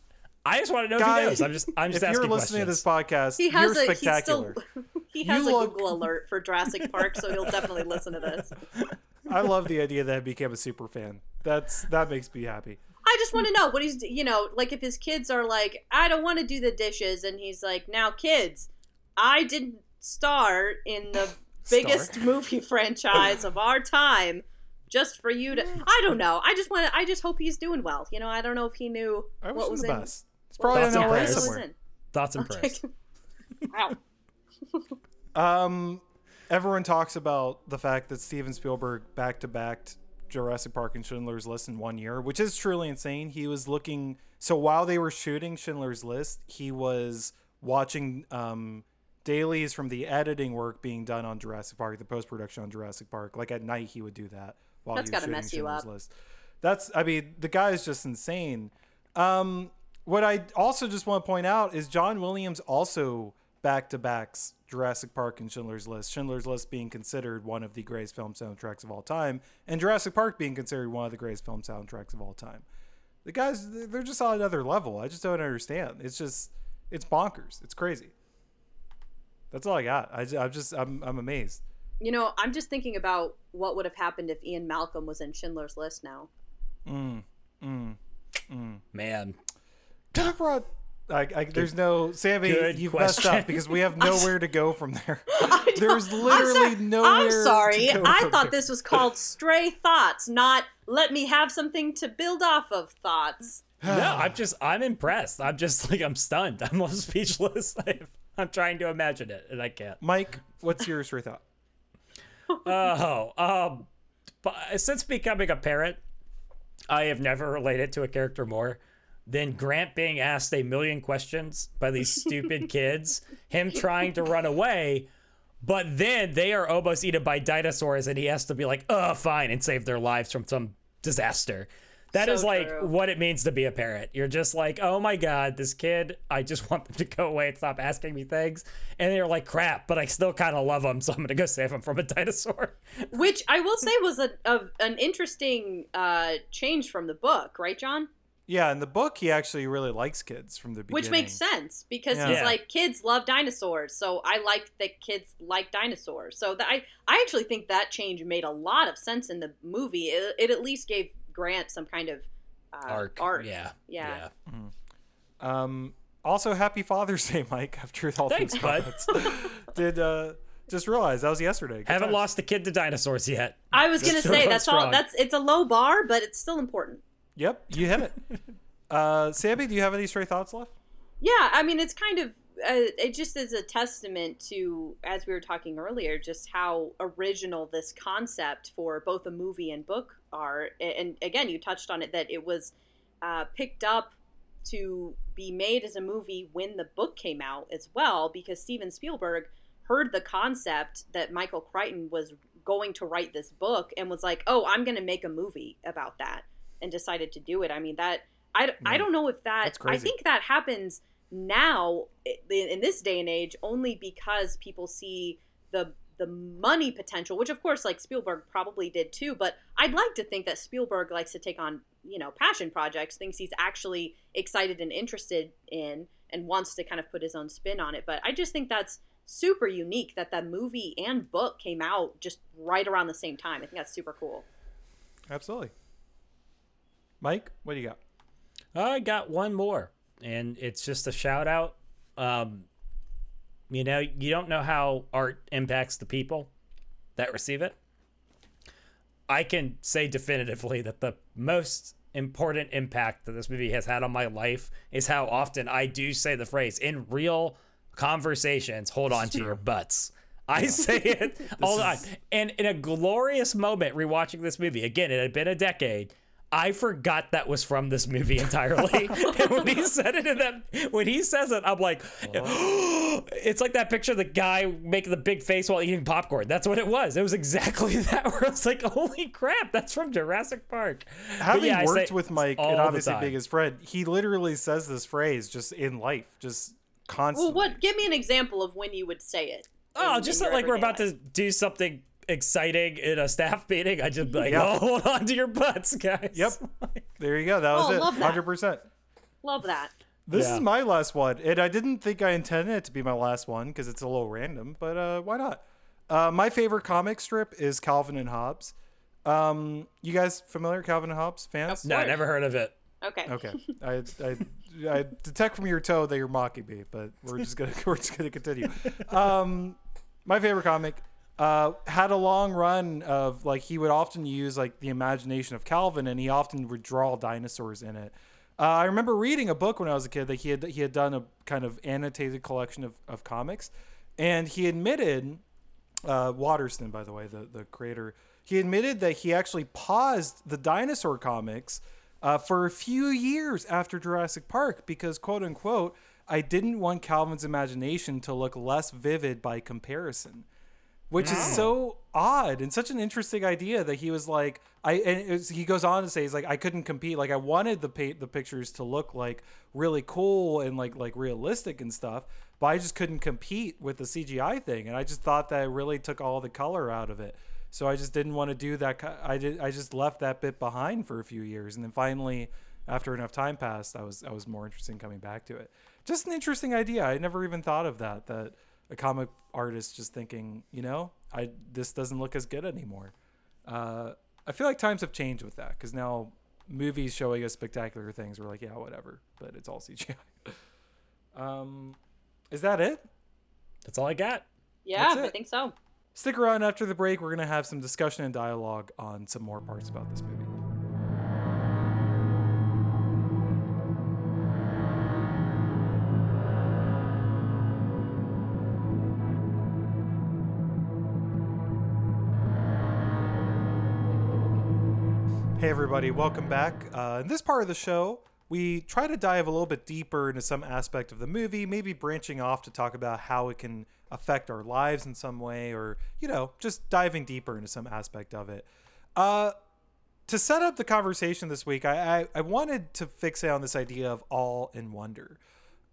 I just want to know if he knows. I'm just, I'm just if asking you're listening questions. to this podcast, He has you're a spectacular. he still he has You a look- Google alert for Jurassic Park, so he'll definitely listen to this. I love the idea that I became a super fan. That's that makes me happy. I just want to know what he's, you know, like if his kids are like, I don't want to do the dishes, and he's like, now kids, I didn't star in the biggest movie franchise of our time just for you to I don't know. I just want to I just hope he's doing well. You know, I don't know if he knew I what was the in best. It's probably Thoughts in LA what prayers. was somewhere. Thoughts and prayers. Wow. Um, everyone talks about the fact that Steven Spielberg back to backed Jurassic Park and Schindler's List in one year, which is truly insane. He was looking so while they were shooting Schindler's List, he was watching um, dailies from the editing work being done on Jurassic Park, the post production on Jurassic Park. Like at night, he would do that while That's he was gotta shooting mess you Schindler's up. List. That's, I mean, the guy is just insane. Um, what I also just want to point out is John Williams also back to backs Jurassic Park and Schindler's List. Schindler's List being considered one of the greatest film soundtracks of all time, and Jurassic Park being considered one of the greatest film soundtracks of all time. The guys, they're just on another level. I just don't understand. It's just, it's bonkers. It's crazy. That's all I got. I, am just, I'm, I'm amazed. You know, I'm just thinking about what would have happened if Ian Malcolm was in Schindler's List now. Mm, mm, mm. Man, Doug brought. I, I, there's no Sammy. good You've messed up because we have nowhere to go from there. I don't- There's I'm literally sorry- nowhere. I'm sorry. to go I from thought there. this was called Stray Thoughts, not let me have something to build off of thoughts. no, I'm just I'm impressed. I'm just like I'm stunned. I'm almost speechless. I'm trying to imagine it and I can't. Mike, what's your straight thought? Oh, um, since becoming a parent, I have never related to a character more than Grant being asked a million questions by these stupid kids, him trying to run away, but then they are almost eaten by dinosaurs, and he has to be like, "Oh, fine," and save their lives from some disaster. That So is like true. what it means to be a parent. You're just like, oh my god, this kid, I just want them to go away and stop asking me things. And they're like, crap, but I still kind of love them, so I'm gonna go save them from a dinosaur. Which I will say was a, a an interesting uh, change from the book, right, John? Yeah, in the book, he actually really likes kids from the beginning. Which makes sense because Yeah. he's like kids love dinosaurs, so I like that kids like dinosaurs. So that I I actually think that change made a lot of sense in the movie. It, it at least gave Grant some kind of uh, arc. Arc. Yeah. Yeah. Um, also, happy Father's Day, Mike. After all Thanks, those bud. comments, did uh, just realize that was yesterday. Good Haven't times. lost a kid to dinosaurs yet. I was gonna say going that's all. That's it's a low bar, but it's still important. Yep, you hit it. uh, Sammy, do you have any stray thoughts left? Yeah, I mean, it's kind of uh, it just is a testament to, as we were talking earlier, just how original this concept for both a movie and book are. And again, you touched on it that it was uh, picked up to be made as a movie when the book came out as well, because Steven Spielberg heard the concept that Michael Crichton was going to write this book and was like, "Oh, I'm going to make a movie about that," and decided to do it. I mean that. I, I don't know if that That's I think that happens now i- in this day and age only because people see the the money potential which of course like Spielberg probably did too but I'd like to think that Spielberg likes to take on you know passion projects things he's actually excited and interested in and wants to kind of put his own spin on it but I just think that's super unique that that movie and book came out just right around the same time I think that's super cool Absolutely. Mike, what do you got? I got one more, and it's just a shout out. Um, you know, you don't know how art impacts the people that receive it. I can say definitively that the most important impact that this movie has had on my life is how often I do say the phrase in real conversations, hold on to your butts. I say it all the time. And in a glorious moment rewatching this movie, again, it had been a decade. I forgot that was from this movie entirely. and when he said it in that, when he says it, I'm like, it's like that picture of the guy making the big face while eating popcorn. That's what it was. It was exactly that. Where I was like, holy crap, that's from Jurassic Park. But Having yeah, I say worked with Mike and obviously being his friend, he literally says this phrase just in life, just constantly. well what give me an example of when you would say it Oh, in- just in like we're about life. to do something exciting in a staff meeting. I just be like, Yeah. oh, hold on to your butts, guys. Yep. There you go. That was Oh, it. love. Hundred percent. love that This Yeah. is my last one, and I didn't think I intended it to be my last one because it's a little random, but uh, why not? Uh, my favorite comic strip is Calvin and Hobbes. Um, you guys familiar Calvin and Hobbes fans? No, Word. never heard of it. okay Okay, I, I I detect from your toe that you're mocking me, but we're just gonna we're just gonna continue. Um, my favorite comic uh, had a long run of like he would often use like the imagination of Calvin, and he often would draw dinosaurs in it. Uh, I remember reading a book when I was a kid that he had he had done a kind of annotated collection of, of comics, and he admitted, uh, Watterson, by the way, the the creator, he admitted that he actually paused the dinosaur comics uh, for a few years after Jurassic Park because quote unquote I didn't want Calvin's imagination to look less vivid by comparison which is so odd and such an interesting idea that he was like I and was, he goes on to say he's like I couldn't compete. Like I wanted the pa- the pictures to look like really cool and like like realistic and stuff but I just couldn't compete with the CGI thing and I just thought that it really took all the color out of it. So I just didn't want to do that I did I just left that bit behind for a few years and then finally after enough time passed I was I was more interested in coming back to it. Just an interesting idea. I never even thought of that that a comic artist just thinking, you know, I this doesn't look as good anymore. Uh, I feel like times have changed with that because now movies showing us spectacular things, we're like, yeah, whatever, but it's all CGI. um, is that it? That's all I got. Yeah, I think so. Stick around after the break. We're gonna have some discussion and dialogue on some more parts about this movie. Hey, everybody, welcome back. Uh, in this part of the show, we try to dive a little bit deeper into some aspect of the movie, maybe branching off to talk about how it can affect our lives in some way, or, you know, just diving deeper into some aspect of it. Uh, to set up the conversation this week, I, I, I wanted to fixate on this idea of awe and wonder.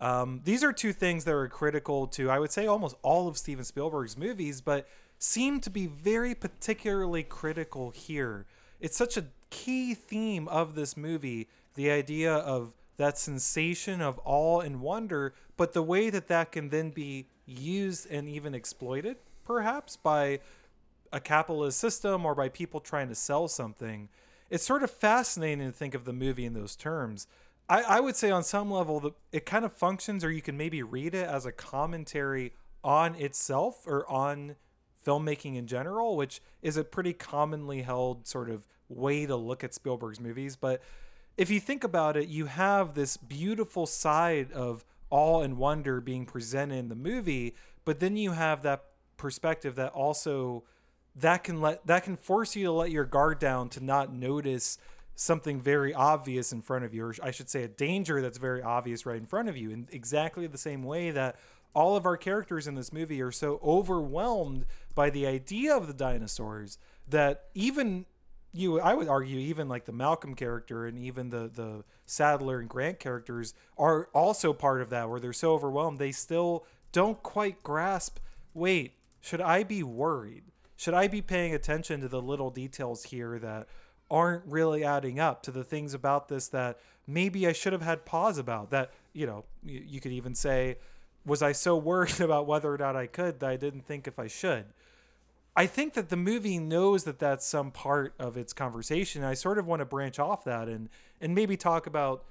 Um, these are two things that are critical to, I would say, almost all of Steven Spielberg's movies, but seem to be very particularly critical here. It's such a key theme of this movie the idea of that sensation of awe and wonder, but the way that that can then be used and even exploited, perhaps, by a capitalist system or by people trying to sell something. It's sort of fascinating to think of the movie in those terms. I, I would say on some level that it kind of functions, or you can maybe read it as a commentary on itself or on filmmaking in general, which is a pretty commonly held sort of way to look at Spielberg's movies. But if you think about it, you have this beautiful side of awe and wonder being presented in the movie, but then you have that perspective that also that can let that can force you to let your guard down to not notice something very obvious in front of you or I should say a danger that's very obvious right in front of you in exactly the same way that all of our characters in this movie are so overwhelmed by the idea of the dinosaurs that even you I would argue even like the Malcolm character and even the the Sadler and Grant characters are also part of that where they're so overwhelmed they still don't quite grasp wait should I be worried? Should I be paying attention to the little details here that aren't really adding up to the things about this that maybe I should have had pause about that you know you, you could even say was I so worried about whether or not I could that I didn't think if I should I think that the movie knows that that's some part of its conversation. I sort of want to branch off that and and maybe talk about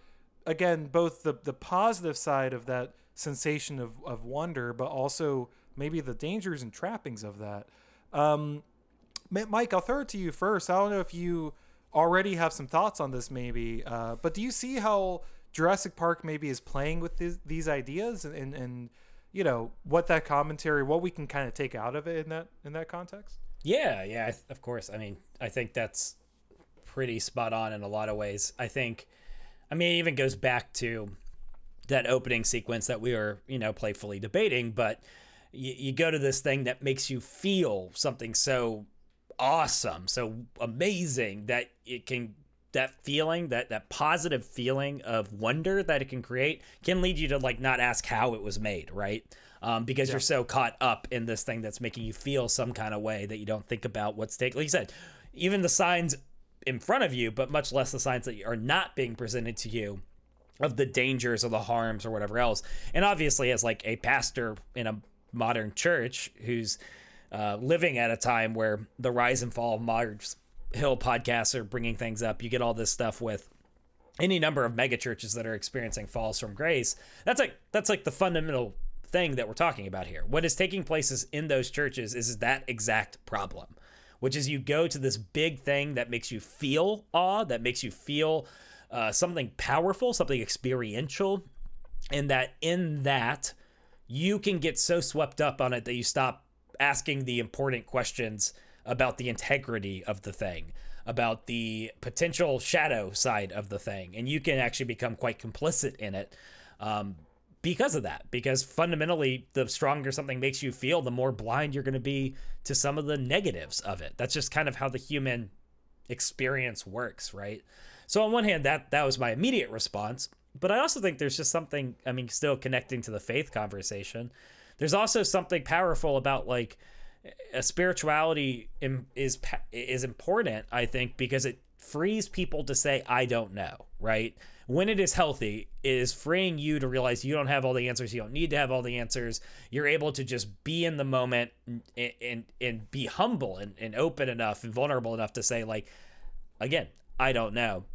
again both the the positive side of that sensation of of wonder, but also maybe the dangers and trappings of that. Um, Mike, I'll throw it to you first. I don't know if you already have some thoughts on this, maybe, uh, but do you see how Jurassic Park maybe is playing with these, these ideas and, and and you know what that commentary, what we can kind of take out of it in that in that context? Yeah, yeah, of course. I mean, I think that's pretty spot on in a lot of ways. I think, I mean, it even goes back to that opening sequence that we were, you know, playfully debating, but you, you go to this thing that makes you feel something so awesome, so amazing that it can that feeling that that positive feeling of wonder that it can create can lead you to like not ask how it was made right? Um, because you're so caught up in this thing that's making you feel some kind of way that you don't think about what's taking like you said even the signs in front of you but much less the signs that are not being presented to you of the dangers or the harms or whatever else. And obviously as like a pastor in a modern church who's uh, living at a time where the rise and fall of Mars Hill podcasts are bringing things up. You get all this stuff with any number of mega churches that are experiencing falls from grace. That's like that's like the fundamental thing that we're talking about here. What is taking place is in those churches is that exact problem, which is you go to this big thing that makes you feel awe, that makes you feel uh, something powerful, something experiential, and that in that you can get so swept up on it that you stop asking the important questions about the integrity of the thing, about the potential shadow side of the thing, and you can actually become quite complicit in it. Um, because of that, because fundamentally, the stronger something makes you feel, the more blind you're going to be to some of the negatives of it. That's just kind of how the human experience works, right? So on one hand, that that was my immediate response, but I also think there's just something. I mean, still connecting to the faith conversation. There's also something powerful about like a spirituality is is important. I think because it frees people to say I don't know, right? when it is healthy, it is freeing you to realize you don't have all the answers. You don't need to have all the answers. You're able to just be in the moment and and, and be humble and, and open enough and vulnerable enough to say, like, again, I don't know.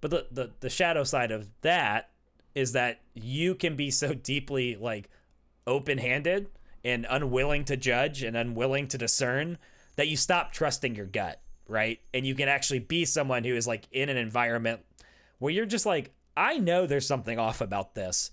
But the, the, the shadow side of that is that you can be so deeply like open handed and unwilling to judge and unwilling to discern that you stop trusting your gut, right? And you can actually be someone who is like in an environment where you're just like, I know there's something off about this,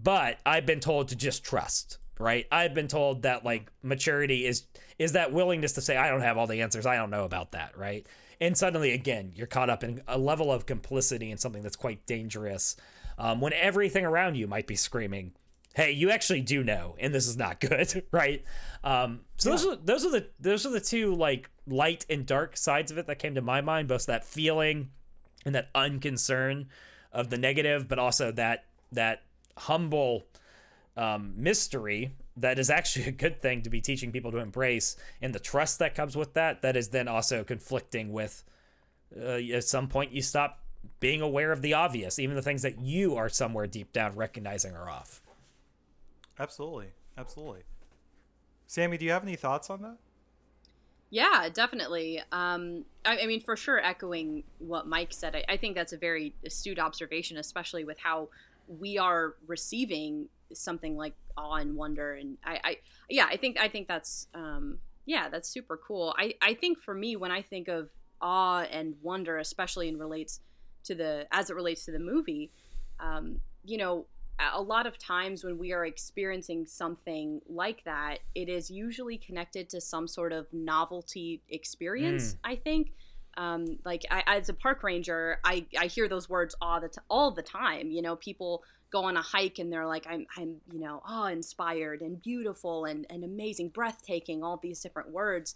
but I've been told to just trust, right? I've been told that like maturity is is that willingness to say I don't have all the answers, I don't know about that, right? And suddenly again, you're caught up in a level of complicity in something that's quite dangerous. Um, when everything around you might be screaming, "Hey, you actually do know, and this is not good," right? Um, so yeah. those are those are the those are the two like light and dark sides of it that came to my mind, both that feeling and that unconcern of the negative, but also that that humble um, mystery that is actually a good thing to be teaching people to embrace, and the trust that comes with that. That is then also conflicting with. Uh, at some point, you stop being aware of the obvious, even the things that you are somewhere deep down recognizing are off. Absolutely, absolutely. Sammy, do you have any thoughts on that? Yeah, definitely. Um, I, I, mean, for sure, echoing what Mike said, I, I, think that's a very astute observation, especially with how we are receiving something like awe and wonder. And I, I yeah, I think I think that's um, yeah, that's super cool. I, I think for me, when I think of awe and wonder, especially in relates to the as it relates to the movie, um, you know, a lot of times when we are experiencing something like that, it is usually connected to some sort of novelty experience. Mm. I think, um, like I, as a park ranger, I, I hear those words all the t- all the time. You know, people go on a hike and they're like, I'm I'm you know awe inspired and beautiful and and amazing, breathtaking, all these different words,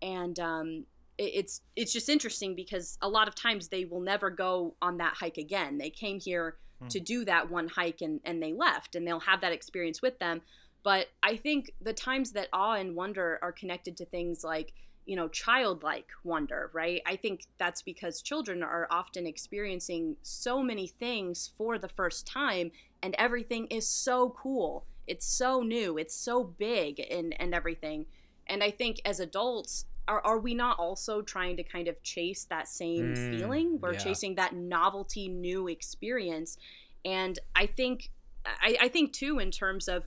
and um, it's it's just interesting because a lot of times they will never go on that hike again. They came here to hmm. do that one hike and, and they left and they'll have that experience with them. But I think the times that awe and wonder are connected to things like, you know, childlike wonder, right? I think that's because children are often experiencing so many things for the first time and everything is so cool. It's so new, it's so big and, and everything. And I think as adults, are, are we not also trying to kind of chase that same mm, feeling? We're yeah. chasing that novelty new experience. And i think I, I think too in terms of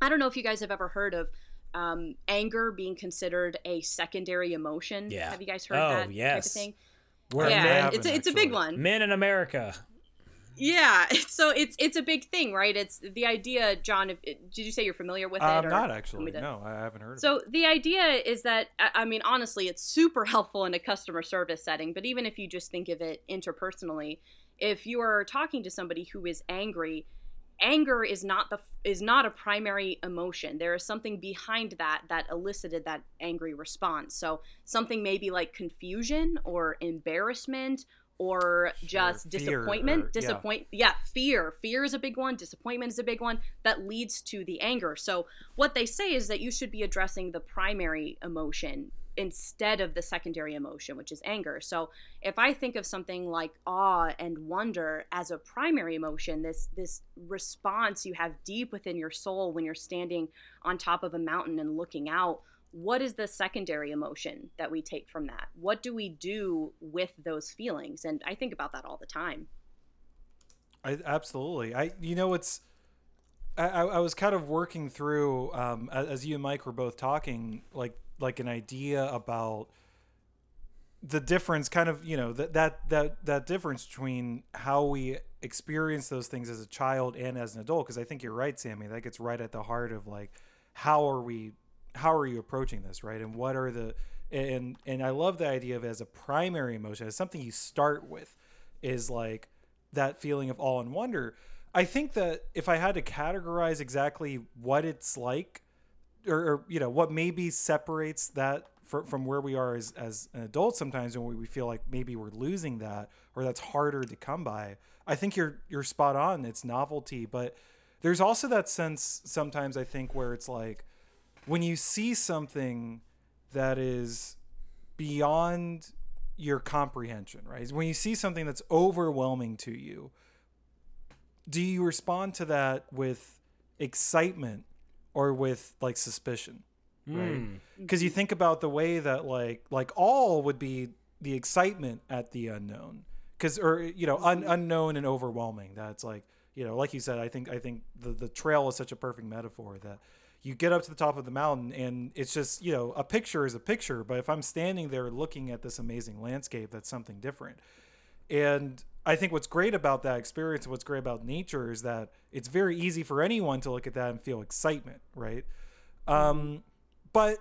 i don't know if you guys have ever heard of um, anger being considered a secondary emotion. Yeah. Have you guys heard oh, that yes. type of thing? We're yeah it's a, it's a big one. Men in america yeah so it's it's a big thing right? It's the idea john if, did you say you're familiar with it i'm not actually. no i haven't heard of it. so the idea is that i mean honestly it's super helpful in a customer service setting but even if you just think of it interpersonally if you are talking to somebody who is angry anger is not the is not a primary emotion. There is something behind that that elicited that angry response. So something maybe like confusion or embarrassment or just disappointment or, disappoint yeah. yeah fear. Fear is a big one disappointment is a big one that leads to the anger. So what they say is that you should be addressing the primary emotion instead of the secondary emotion which is anger. So if i think of something like awe and wonder as a primary emotion this this response you have deep within your soul when you're standing on top of a mountain and looking out what is the secondary emotion that we take from that? What do we do with those feelings? And I think about that all the time. I absolutely. I you know it's I, I was kind of working through um, as you and Mike were both talking, like like an idea about the difference, kind of you know that that that that difference between how we experience those things as a child and as an adult. Because I think you're right, Sammy. That gets right at the heart of like how are we how are you approaching this, right? And what are the and and I love the idea of as a primary emotion, as something you start with, is like that feeling of awe and wonder. I think that if I had to categorize exactly what it's like, or, or you know what maybe separates that for, from where we are as, as an adult sometimes when we feel like maybe we're losing that or that's harder to come by i think you're you're spot on it's novelty but there's also that sense sometimes i think where it's like when you see something that is beyond your comprehension right? When you see something that's overwhelming to you do you respond to that with excitement or with like suspicion right? Hmm. Because you think about the way that like like all would be the excitement at the unknown. Because or you know un- unknown and overwhelming. That's like you know like you said i think i think the the trail is such a perfect metaphor that you get up to the top of the mountain and it's just you know a picture is a picture but if i'm standing there looking at this amazing landscape that's something different and I think what's great about that experience, what's great about nature, is that it's very easy for anyone to look at that and feel excitement, right? Um, but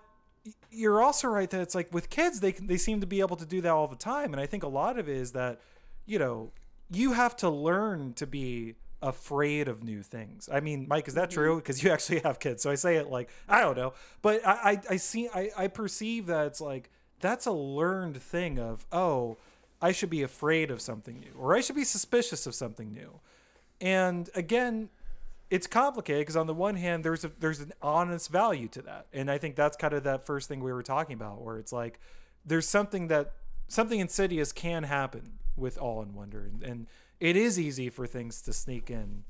you're also right that it's like with kids, they they seem to be able to do that all the time, and I think a lot of it is that, you know, you have to learn to be afraid of new things. I mean, Mike, is that mm-hmm. true? Because you actually have kids, so I say it like I don't know, but I I, I see I I perceive that it's like that's a learned thing of oh I should be afraid of something new or I should be suspicious of something new. And again, it's complicated because on the one hand there's a there's an honest value to that. And I think that's kind of that first thing we were talking about where it's like there's something that something insidious can happen with all in wonder and, and it is easy for things to sneak in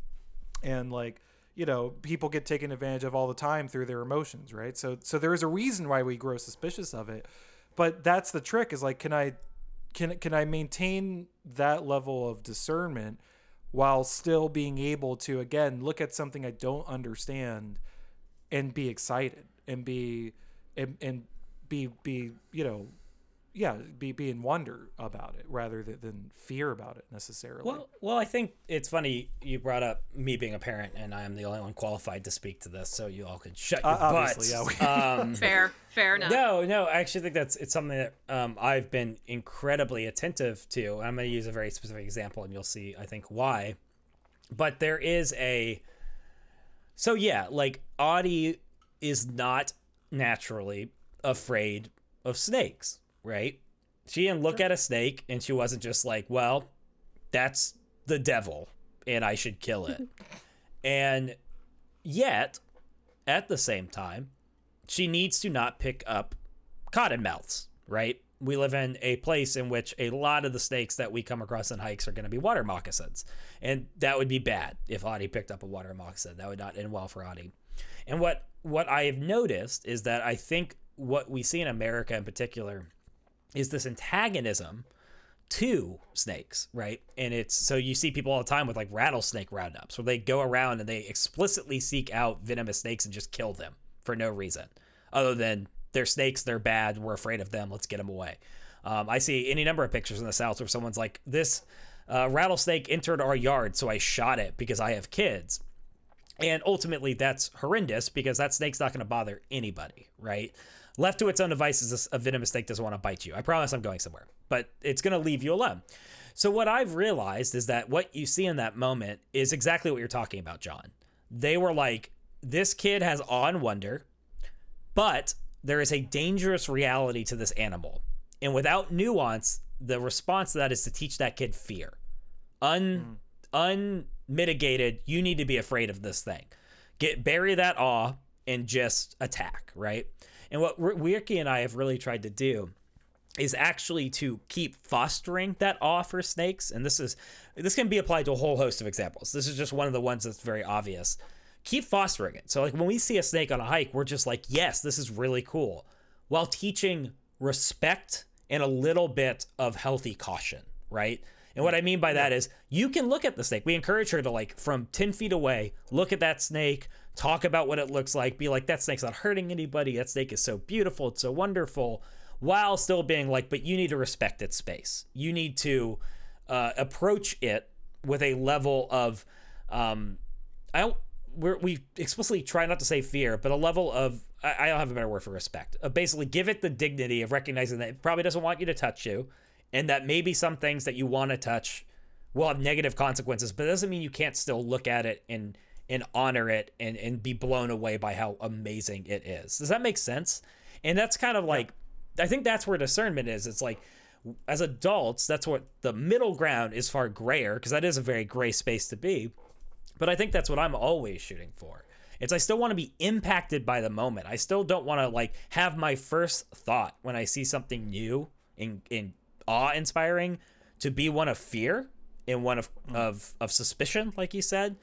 and like you know people get taken advantage of all the time through their emotions right? So so there is a reason why we grow suspicious of it but that's the trick is like can i can can I maintain that level of discernment while still being able to again look at something I don't understand and be excited and be and, and be be you know yeah be be in wonder about it rather than, than fear about it necessarily Well, well, I think it's funny you brought up me being a parent, and I am the only one qualified to speak to this, so you all could shut your Uh, obviously, butts. yeah, um, Fair, fair enough. no, no, I actually think that's it's something that um, I've been incredibly attentive to. I'm going to use a very specific example, and you'll see, I think, why. But there is a so yeah, like Audie is not naturally afraid of snakes, right? She didn't look at a snake and she wasn't just like, well, that's the devil and I should kill it. and yet, at the same time, she needs to not pick up cottonmouths, right? We live in a place in which a lot of the snakes that we come across in hikes are going to be water moccasins. And that would be bad if Audie picked up a water moccasin. That would not end well for Audie. And what what I have noticed is that I think what we see in America in particular is this antagonism to snakes, right? And it's so you see people all the time with like rattlesnake roundups where they go around and they explicitly seek out venomous snakes and just kill them for no reason other than they're snakes, they're bad, we're afraid of them, let's get them away. Um, I see any number of pictures in the South where someone's like, this uh, rattlesnake entered our yard, so I shot it because I have kids. And ultimately, that's horrendous because that snake's not going to bother anybody, right? Left to its own devices, a venomous snake doesn't want to bite you. I promise I'm going somewhere, but it's going to leave you alone. So, what I've realized is that what you see in that moment is exactly what you're talking about, John. They were like, this kid has awe and wonder, but there is a dangerous reality to this animal. And without nuance, the response to that is to teach that kid fear. Un unmitigated, you need to be afraid of this thing. Get bury that awe and just attack, right? And what Ricky and I have really tried to do is actually to keep fostering that awe for snakes. And this is this can be applied to a whole host of examples. This is just one of the ones that's very obvious. Keep fostering it. So like when we see a snake on a hike we're just like yes this is really cool while teaching respect and a little bit of healthy caution right And what I mean by that is you can look at the snake. We encourage her to like from 10 feet away, look at that snake, talk about what it looks like, be like, that snake's not hurting anybody. That snake is so beautiful. It's so wonderful. While still being like, but you need to respect its space. You need to uh, approach it with a level of, um, I don't, we're, we explicitly try not to say fear, but a level of I, I don't have a better word for respect. Uh, basically, give it the dignity of recognizing that it probably doesn't want you to touch you, and that maybe some things that you want to touch will have negative consequences, but it doesn't mean you can't still look at it and and honor it and and be blown away by how amazing it is. Does that make sense? And that's kind of like I think that's where discernment is. It's like as adults, that's what the middle ground is far grayer because that is a very gray space to be. But I think that's what I'm always shooting for. It's I still want to be impacted by the moment. I still don't want to like have my first thought when I see something new and, and awe inspiring to be one of fear and one of, of of suspicion, like you said.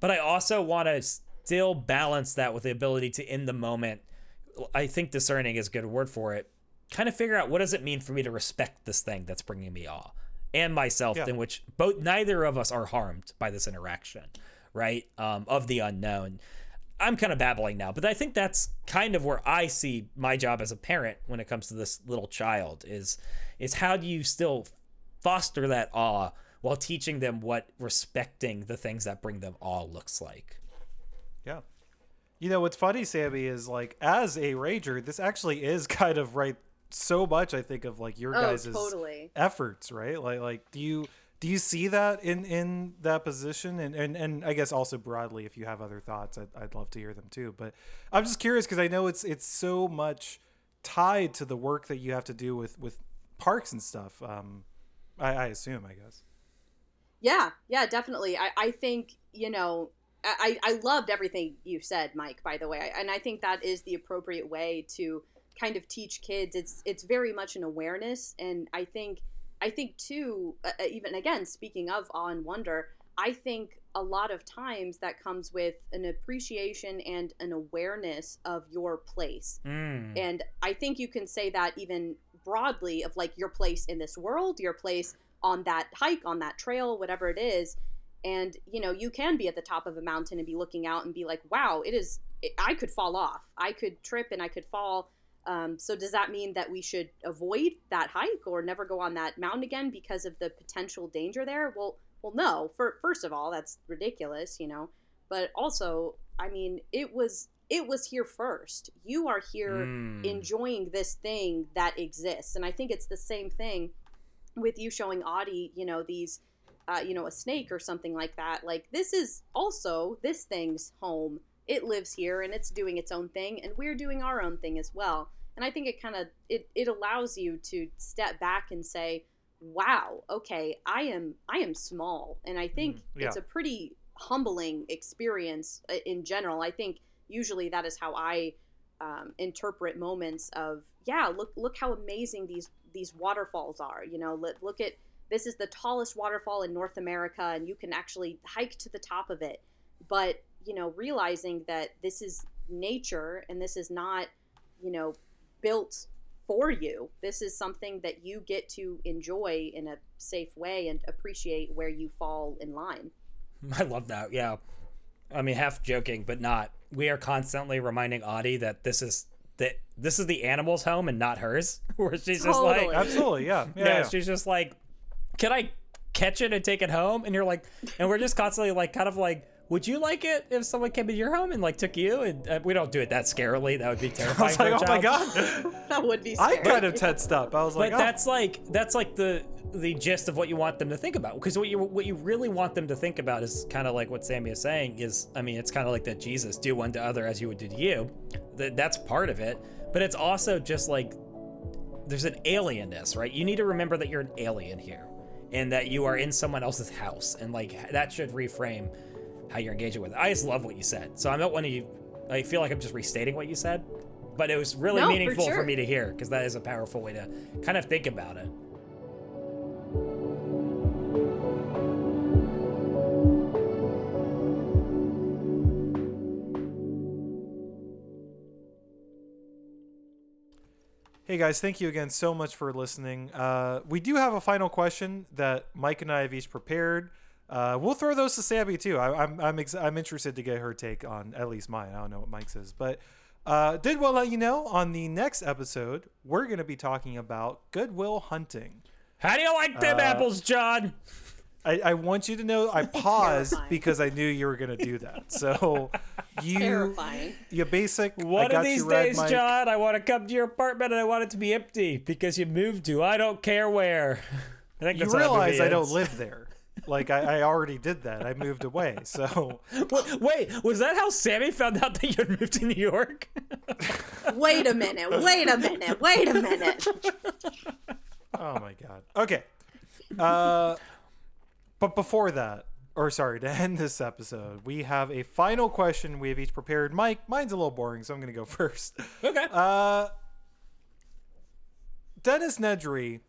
But I also want to still balance that with the ability to in the moment. I think discerning is a good word for it. Kind of figure out what does it mean for me to respect this thing that's bringing me awe and myself, Yeah. in which both neither of us are harmed by this interaction, right? Um, of the unknown. I'm kind of babbling now, but I think that's kind of where I see my job as a parent when it comes to this little child is is how do you still foster that awe while teaching them what respecting the things that bring them awe looks like. Yeah. You know what's funny, Sammy, is like as a rager, this actually is kind of right so much. I think of like your Oh, guys' totally. efforts, right? Like, like do you do you see that in in that position? And and and I guess also broadly, if you have other thoughts, I'd, I'd love to hear them too. But I'm just curious because I know it's it's so much tied to the work that you have to do with with parks and stuff. Um, I, I assume, I guess. Yeah, yeah, definitely. I, I think, you know, I, I loved everything you said, Mike, by the way. And I think that is the appropriate way to kind of teach kids. It's it's very much an awareness. And I think, I think too, uh, uh, even again, speaking of awe and wonder, I think a lot of times that comes with an appreciation and an awareness of your place. Mm. And I think you can say that even broadly of like your place in this world, your place on that hike, on that trail, whatever it is. And you know, you can be at the top of a mountain and be looking out and be like, "Wow, it is. It, I could fall off. I could trip and I could fall." Um, so does that mean that we should avoid that hike or never go on that mountain again because of the potential danger there? Well, well, no. For first of all, that's ridiculous, you know. But also, I mean, it was it was here first. You are here Mm. enjoying this thing that exists, and I think it's the same thing with you showing Audie, you know, these, uh, you know, a snake or something like that. Like this is also this thing's home. It lives here and it's doing its own thing, and we're doing our own thing as well. And I think it kind of it it allows you to step back and say, "Wow, okay, I am I am small," and I think Mhm, yeah. it's a pretty humbling experience uh, in general. I think usually that is how I um, interpret moments of yeah look look how amazing these these waterfalls are you know look, look at this is the tallest waterfall in north america and you can actually hike to the top of it but you know realizing that this is nature and this is not you know built for you this is something that you get to enjoy in a safe way and appreciate where you fall in line I love that. Yeah. I mean, half joking, but not. We are constantly reminding Audie that this is that this is the animal's home and not hers. Where she's just like, Absolutely, yeah, yeah. yeah, yeah. she's just like, can I catch it and take it home? And you're like, and we're just constantly like, kind of like, would you like it if someone came to your home and like took you? And uh, we don't do it that scarily. That would be terrifying. I terrifying. was like, oh my god. that would be I kind of tensed up. I was like, But oh. that's like that's like the the gist of what you want them to think about. Because what you what you really want them to think about is kind of like what Sammy is saying. Is I mean, it's kind of like that Jesus do one to other as you would do to you. That that's part of it. But it's also just like there's an alienness, right? You need to remember that you're an alien here, and that you are in someone else's house, and like that should reframe how you're engaging with it. I just love what you said. So I'm not one of you. I feel like I'm just restating what you said, but it was really No, meaningful for sure. me to hear because that is a powerful way to kind of think about it. Hey guys, thank you again so much for listening. Uh, we do have a final question that Mike and I have each prepared. Uh, we'll throw those to Sammy too. I, I'm I'm ex- I'm interested to get her take on at least mine. I don't know what Mike's is, but uh, did want to let you know on the next episode we're going to be talking about Good Will Hunting. How do you like them Uh, apples, John? I, I want you to know I paused because I knew you were going to do that. So you Terrifying. you basic. I One got of these days, Mike. John, I want to come to your apartment and I want it to be empty because you moved to I don't care where. I think You that's how that realize I don't live there. Like I, I already did that. I moved away. So Wait, wait, was that how Sammy found out that you had moved to New York? Wait a minute. Wait a minute. Wait a minute. oh my god. Okay. Uh, but before that, or sorry, to end this episode, we have a final question we have each prepared. Mike, mine's a little boring, so I'm gonna go first. okay. Uh, Dennis Nedry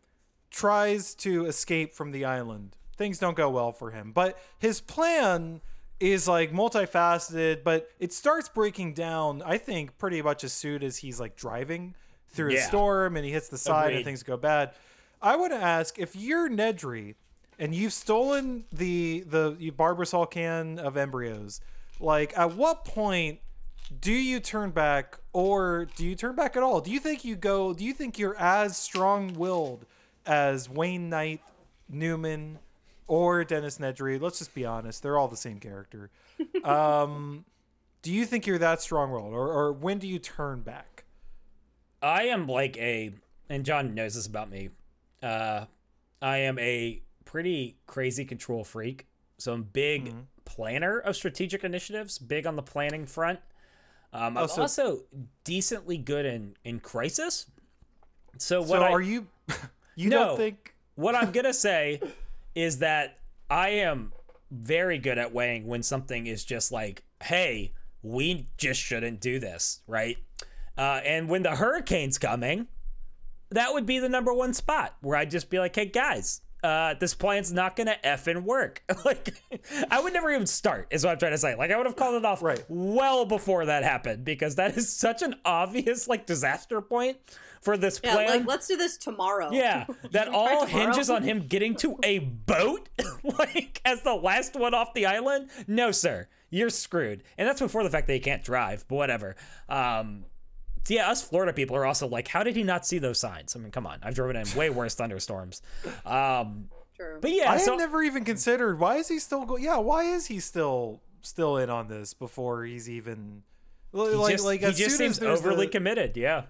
tries to escape from the island. Things don't go well for him, but his plan is like multifaceted, but it starts breaking down, I think, pretty much as soon as he's like driving through a storm and he hits the side and things go bad. I want to ask if you're Nedry and you've stolen the the Barbasol can of embryos, like at what point do you turn back or do you turn back at all? Do you think you go do you think you're as strong-willed as Wayne Knight, Newman, or Dennis Nedry? Let's just be honest, they're all the same character. Um do you think you're that strong-willed or, or when do you turn back? I am like a, and John knows this about me. Uh, I am a pretty crazy control freak. So I'm big Mm-hmm. planner of strategic initiatives, big on the planning front. Um, I'm Oh, so- also decently good in in crisis. So what So I, are you you No. don't think what I'm gonna say is that I am very good at weighing when something is just like, hey, we just shouldn't do this, right? Uh, and when the hurricane's coming, that would be the number one spot where I'd just be like, hey guys, uh, this plan's not gonna effing work. like, I would never even start, is what I'm trying to say. Like, I would have called it off Right. well before that happened because that is such an obvious like disaster point for this Yeah, plan. like let's do this tomorrow. Yeah, that all hinges on him getting to a boat, like as the last one off the island. No, sir, you're screwed. And that's before the fact that he can't drive. But whatever. Um, so yeah, us Florida people are also like, how did he not see those signs? I mean, come on, I've driven in way worse thunderstorms. Um, True. but yeah, I so have never even considered why is he still going? yeah, why is he still still in on this before he's even li- he like just, like he just seems overly the- committed. Yeah.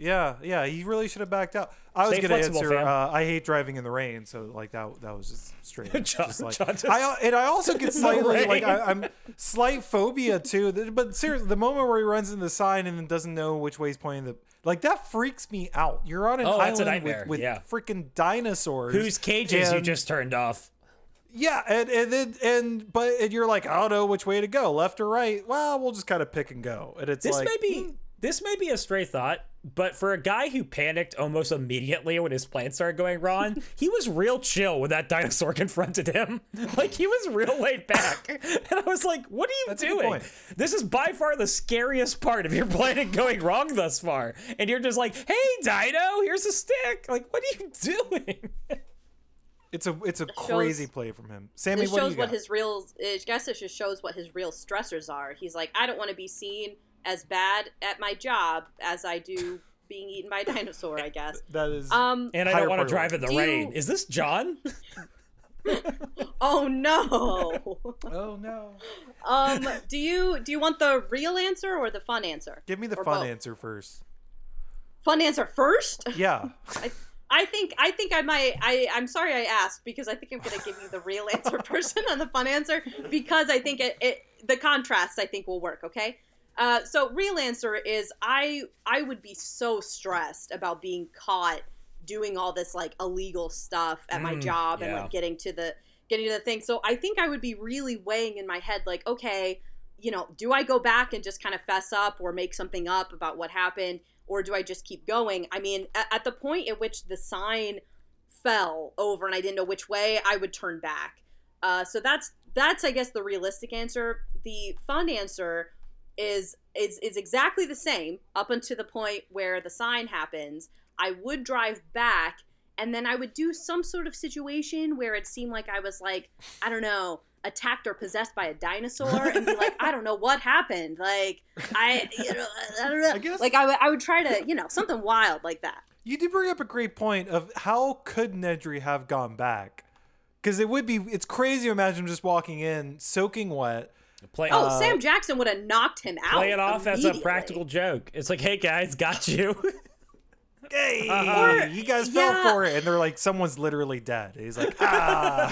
Yeah, yeah, he really should have backed out. I was Stay gonna flexible, answer. fam. Uh, I hate driving in the rain, so like that. That was just straight. up, John- just like, John just- I and I also get slightly like I, I'm slight phobia too. Th- But seriously, the moment where he runs in the sign and then doesn't know which way he's pointing, the like that freaks me out. You're on an Oh, that's a island nightmare, with, with yeah. freaking dinosaurs. Whose cages you and- just turned off? Yeah, and and then and but and you're like, I don't know which way to go, left or right. Well, we'll just kind of pick and go. And it's This like, may be this may be a stray thought, but for a guy who panicked almost immediately when his plan started going wrong, he was real chill when that dinosaur confronted him. Like he was real laid back, and I was like, "What are you That's doing? This is by far the scariest part of your planning going wrong thus far." And you're just like, "Hey, Dino, here's a stick. Like, what are you doing?" it's a it's a shows- crazy play from him. Sammy, This what do shows you what got? his real. I guess it just shows what his real stressors are. He's like, I don't want to be seen as bad at my job as I do being eaten by a dinosaur. I guess. that is Um. And I don't want to drive in the Do you- rain. Is this John? Oh no. Oh no. um. Do you do you want the real answer or the fun answer? Give me the Or fun both? answer first. Fun answer first. Yeah. I think I think I might I I'm sorry I asked because I think I'm gonna give you the real answer person on the fun answer because I think it, it the contrast I think will work. Okay. Uh, so real answer is I I would be so stressed about being caught doing all this like illegal stuff at my Mm, job and like getting to the getting to the thing. So I think I would be really weighing in my head like okay, you know, do I go back and just kind of fess up or make something up about what happened? or do I just keep going? I mean, at, at the point at which the sign fell over and I didn't know which way, I would turn back. Uh, so that's that's I guess the realistic answer. The fun answer is is is exactly the same up until the point where the sign happens. I would drive back and then I would do some sort of situation where it seemed like I was like, I don't know, attacked or possessed by a dinosaur and be like, I don't know what happened. Like, I, you know, I don't know. I guess- like, I would, I would try to, you know, something wild like that. You did bring up a great point of how could Nedry have gone back? Because it would be, it's crazy to imagine him just walking in, soaking wet. Play, Oh, Uh, Sam Jackson would have knocked him out. play it off as a practical joke. It's like, hey guys, got you. Hey, Uh-huh. you guys yeah. fell for it. And they're like, someone's literally dead. He's like, ah.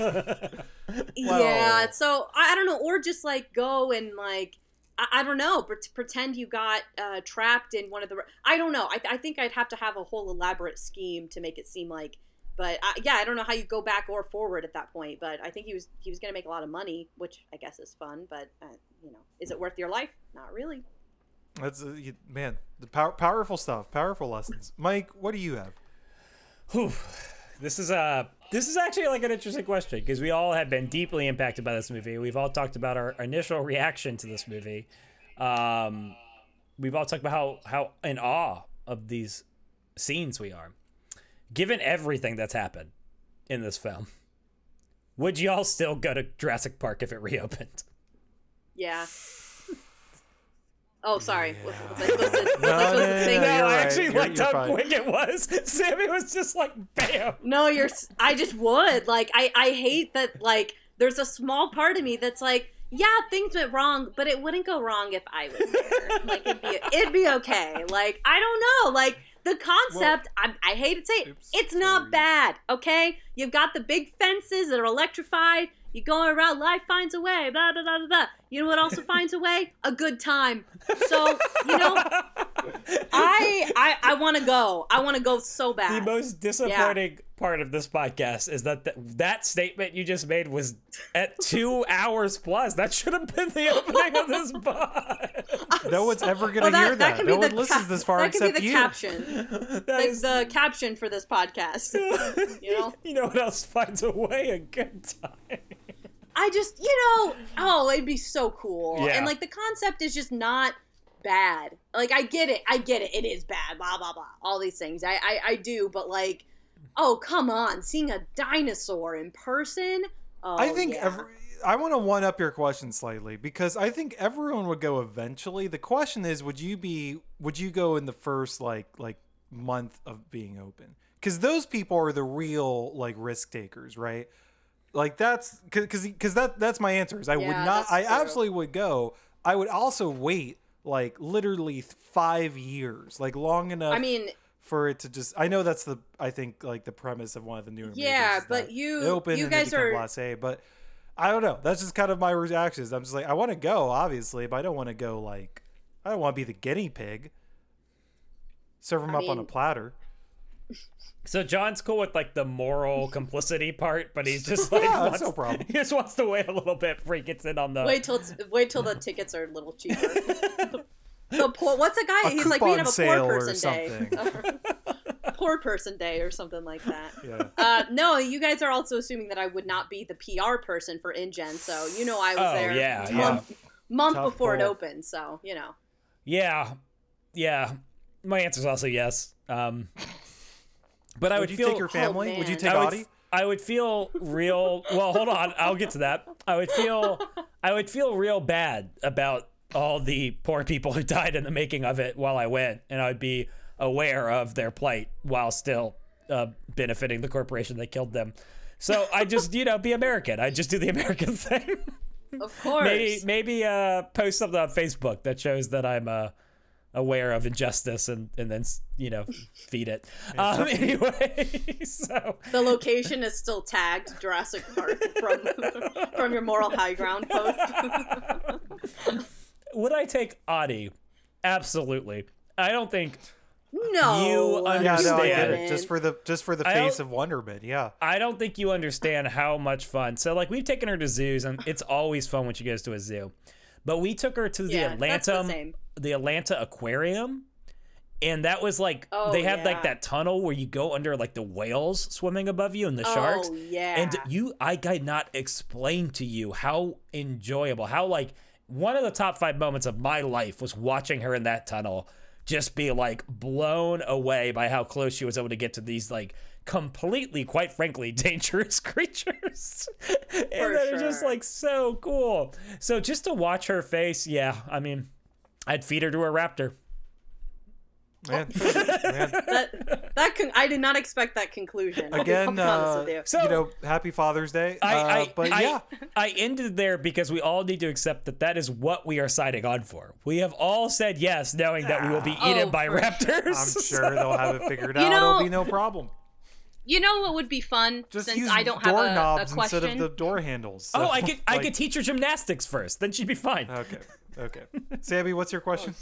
Yeah, so I, I don't know, or just like go and like I, I don't know, but pretend you got uh, trapped in one of the. I don't know. I, I think I'd have to have a whole elaborate scheme to make it seem like. But I, yeah, I don't know how you go back or forward at that point. But I think he was he was gonna make a lot of money, which I guess is fun. But uh, you know, is it worth your life? Not really. That's, uh, you, man, the power, powerful stuff, powerful lessons. Mike, what do you have? Whew. This is uh this is actually like an interesting question because we all have been deeply impacted by this movie. We've all talked about our initial reaction to this movie. Um, we've all talked about how how in awe of these scenes we are. Given everything that's happened in this film, would y'all still go to Jurassic Park if it reopened? Yeah. Oh, sorry. Was, was I Yeah. supposed to, was No, I supposed no, to think no, No, you're I right. actually You're- liked you're how fine. quick it was. Sammy was just like, bam. No, you're. I just would like. I I hate that. Like, there's a small part of me that's like, yeah, things went wrong, but it wouldn't go wrong if I was there. like, it'd be it'd be okay. Like, I don't know. Like the concept. I I hate to say it. It's sorry. not bad. Okay, you've got the big fences that are electrified. You going around, life finds a way. Blah blah blah blah blah. You know what also finds a way? A good time. So you know, I I I want to go. I want to go so bad. The most disappointing part of this podcast is that th- that statement you just made was at two hours plus. That should have been the opening of this pod. No one's ever going to Well, hear that. can no be one the listens cap- this far that could except be the you. That caption, like is- the caption for this podcast. You know, you know what else finds a way? A good time. I just, you know, oh, it'd be so cool, Yeah. and like the concept is just not bad. Like I get it, I get it. It is bad, blah blah blah, all these things. I I, I do, but like, oh come on, seeing a dinosaur in person. Oh, I think yeah. every, I want to one up your question slightly because I think everyone would go eventually. The question is, would you be would you go in the first like like month of being open? Because those people are the real like risk takers, right? Like that's because because that that's my answer is I would not I true. absolutely would go. I would also wait like literally five years, like long enough. I mean, for it to just I know that's the I think like the premise of one of the newer Yeah, but you- open you guys are- blasé, but I don't know. That's just kind of my reactions. I'm just like I want to go, obviously, but I don't want to go like I don't want to be the guinea pig. Serve them I up on a platter. So John's cool with like the moral complicity part, but he's just like Yeah, that's wants, no problem. He just wants to wait a little bit before he gets in on the. wait till it's, wait till the tickets are a little cheaper. the, the poor, what's a guy? A He's like we have a sale poor or person day, something. poor person day or something like that. Yeah. Uh, no, you guys are also assuming that I would not be the PR person for InGen, so you know I was Oh, there yeah, month, yeah. month Tough before it opened, so you know. Yeah, yeah. My answer is also yes. Um, but I would, Would you feel take your family? would you man. take I would, Audie? I would feel real. Well, hold on. I'll get to that. I would feel. I would feel real bad about all the poor people who died in the making of it while I went, and I would be aware of their plight while still uh, benefiting the corporation that killed them. So I just, you know, be American. I just do the American thing. Of course. maybe, maybe uh, post something on Facebook that shows that I'm uh, aware of injustice, and and then you know feed it. Um, anyway, so. the location is still tagged Jurassic Park from from your moral high ground post. Would I take Audie? Absolutely. I don't think no. You Yeah, no, I get understand. it. Just for the just for the I face of wonderment. Yeah. I don't think you understand how much fun. So like we've taken her to zoos and it's always fun when she goes to a zoo. But we took her to the Yeah, that's the Atlanta same. The Atlanta Aquarium. And that was like Oh, they have like that tunnel where you go under like the whales swimming above you and the oh, sharks. Oh yeah. And you, I cannot explain to you how enjoyable, how like one of the top five moments of my life was watching her in that tunnel, just be like blown away by how close she was able to get to these like completely, quite frankly, dangerous creatures. and For they're just like so cool. So just to watch her face, yeah, I mean, I'd feed her to a raptor. Man, man. That that con- I did not expect that conclusion. Again, uh, you. So- you know, happy Father's Day. I, uh, but I, yeah, I ended there because we all need to accept that that is what we are signing on for. We have all said yes, knowing that we will be Oh, eaten by for sure. raptors. I'm sure they'll have it figured out. You It'll be no problem. You know what would be fun Just since use I don't have a, a doorknobs question. instead of the door handles. Oh, I could I could teach her gymnastics first. Then she'd be fine. Okay, okay. Sammy, what's your question?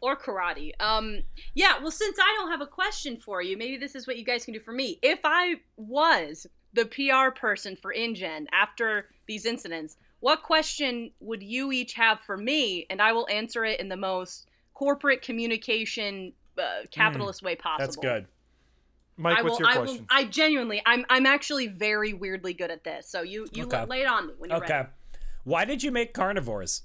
or karate. Um, yeah. Well, since I don't have a question for you, maybe this is what you guys can do for me. If I was the PR person for InGen after these incidents, what question would you each have for me, and I will answer it in the most corporate communication uh, capitalist way possible. That's good. Mike, I will. what's your I question? will. I genuinely. I'm. I'm actually very weirdly good at this. So you. You Okay. lay it on me when you're Okay. ready. Why did you make carnivores?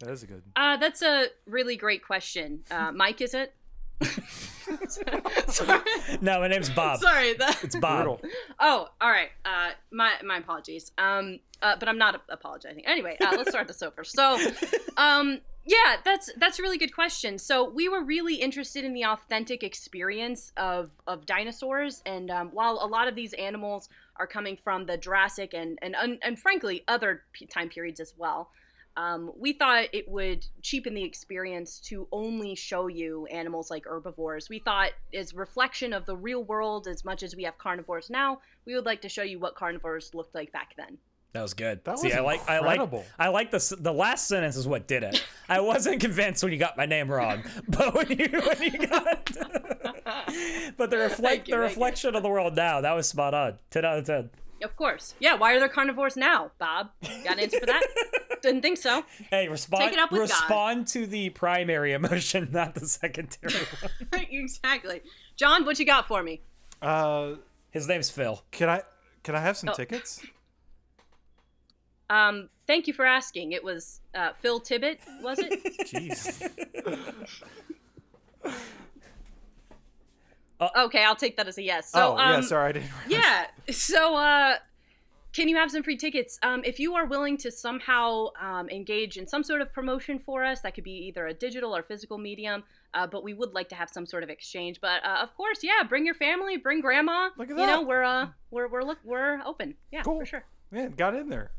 That is a good. Uh, that's a really great question. Uh, Mike, is it? sorry, No, my name's Bob. sorry. That, It's Bob. Brutal. oh, all right. Uh, my my apologies. Um, uh, but I'm not apologizing. Anyway, uh, let's start this over. So, um, yeah, that's that's a really good question. So we were really interested in the authentic experience of of dinosaurs, and um, while a lot of these animals are coming from the Jurassic and and and, and frankly other p- time periods as well. Um, we thought it would cheapen the experience to only show you animals like herbivores. We thought, as reflection of the real world, as much as we have carnivores now, we would like to show you what carnivores looked like back then. That was good. That See, was I like I like. I like the the last sentence is what did it. I wasn't convinced when you got my name wrong, but when you when you got but the reflect you, the thank you. reflection of the world now that was spot on. Ten out of ten. Of course. Yeah, why are there carnivores now, Bob? Got an answer for that? Didn't think so. Hey, respond Take it up with God. respond to the primary emotion, not the secondary one. exactly. John, what you got for me? Uh, His name's Phil. can I can I have some Oh. tickets? Um, thank you for asking. It was uh, Phil Tippett, was it? Jeez. Okay, I'll take that as a yes. So, oh yeah, um, sorry, I didn't. realize. yeah so uh can you have some free tickets um, if you are willing to somehow um, engage in some sort of promotion for us that could be either a digital or physical medium uh, but we would like to have some sort of exchange but uh, of course yeah bring your family bring grandma Look at that. you know we're uh we're we're look we're open yeah Cool. for sure Man, got in there.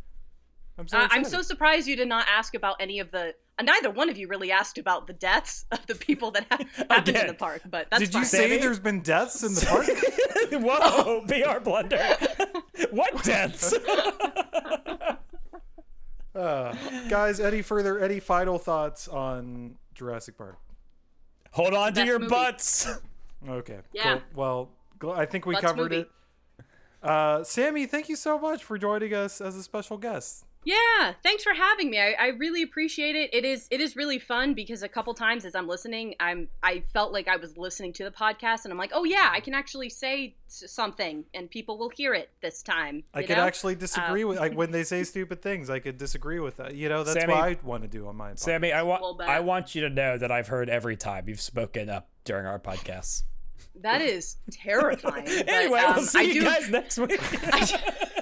I'm so uh, i'm so surprised you did not ask about any of the uh, neither one of you really asked about the deaths of the people that ha- happened in the park but that's Did you say Sammy? there's been deaths in the park? Whoa, PR blunder. what deaths? Uh, guys, any further, any final thoughts on Jurassic Park? Hold on to your movie. butts. Okay. Yeah. Cool. Well, gl- I think we Butts covered movie. it. Uh, Sammy, thank you so much for joining us as a special guest. Yeah, thanks for having me. I, I really appreciate it. It is it is really fun because a couple times as I'm listening, I'm I felt like I was listening to the podcast and I'm like, oh yeah, I can actually say something and people will hear it this time. I you could know? actually disagree Uh, with like when they say stupid things. I could disagree with that. You know, that's Sammy- what I want to do on my podcast. Sammy, I want. I want you to know that I've heard every time you've spoken up during our podcasts. that is terrifying. but, Anyway, um, we'll see I you do, guys next week.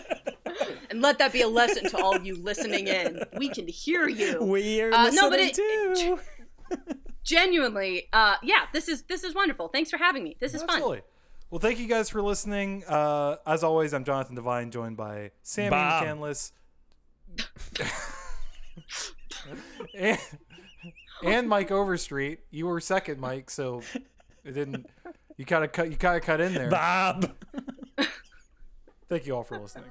and let that be a lesson to all you listening in. We can hear you. We're Uh, listening no, but it- too. Genuinely, uh, yeah, this is this is wonderful. Thanks for having me. This is fun. Absolutely. Well, thank you guys for listening. Uh, as always, I'm Jonathan Devine, joined by Sammy Bob. McCandless. and, and Mike Overstreet. You were second, Mike, so it didn't. You kind of cut. You kind of cut in there. Bob. Thank you all for listening.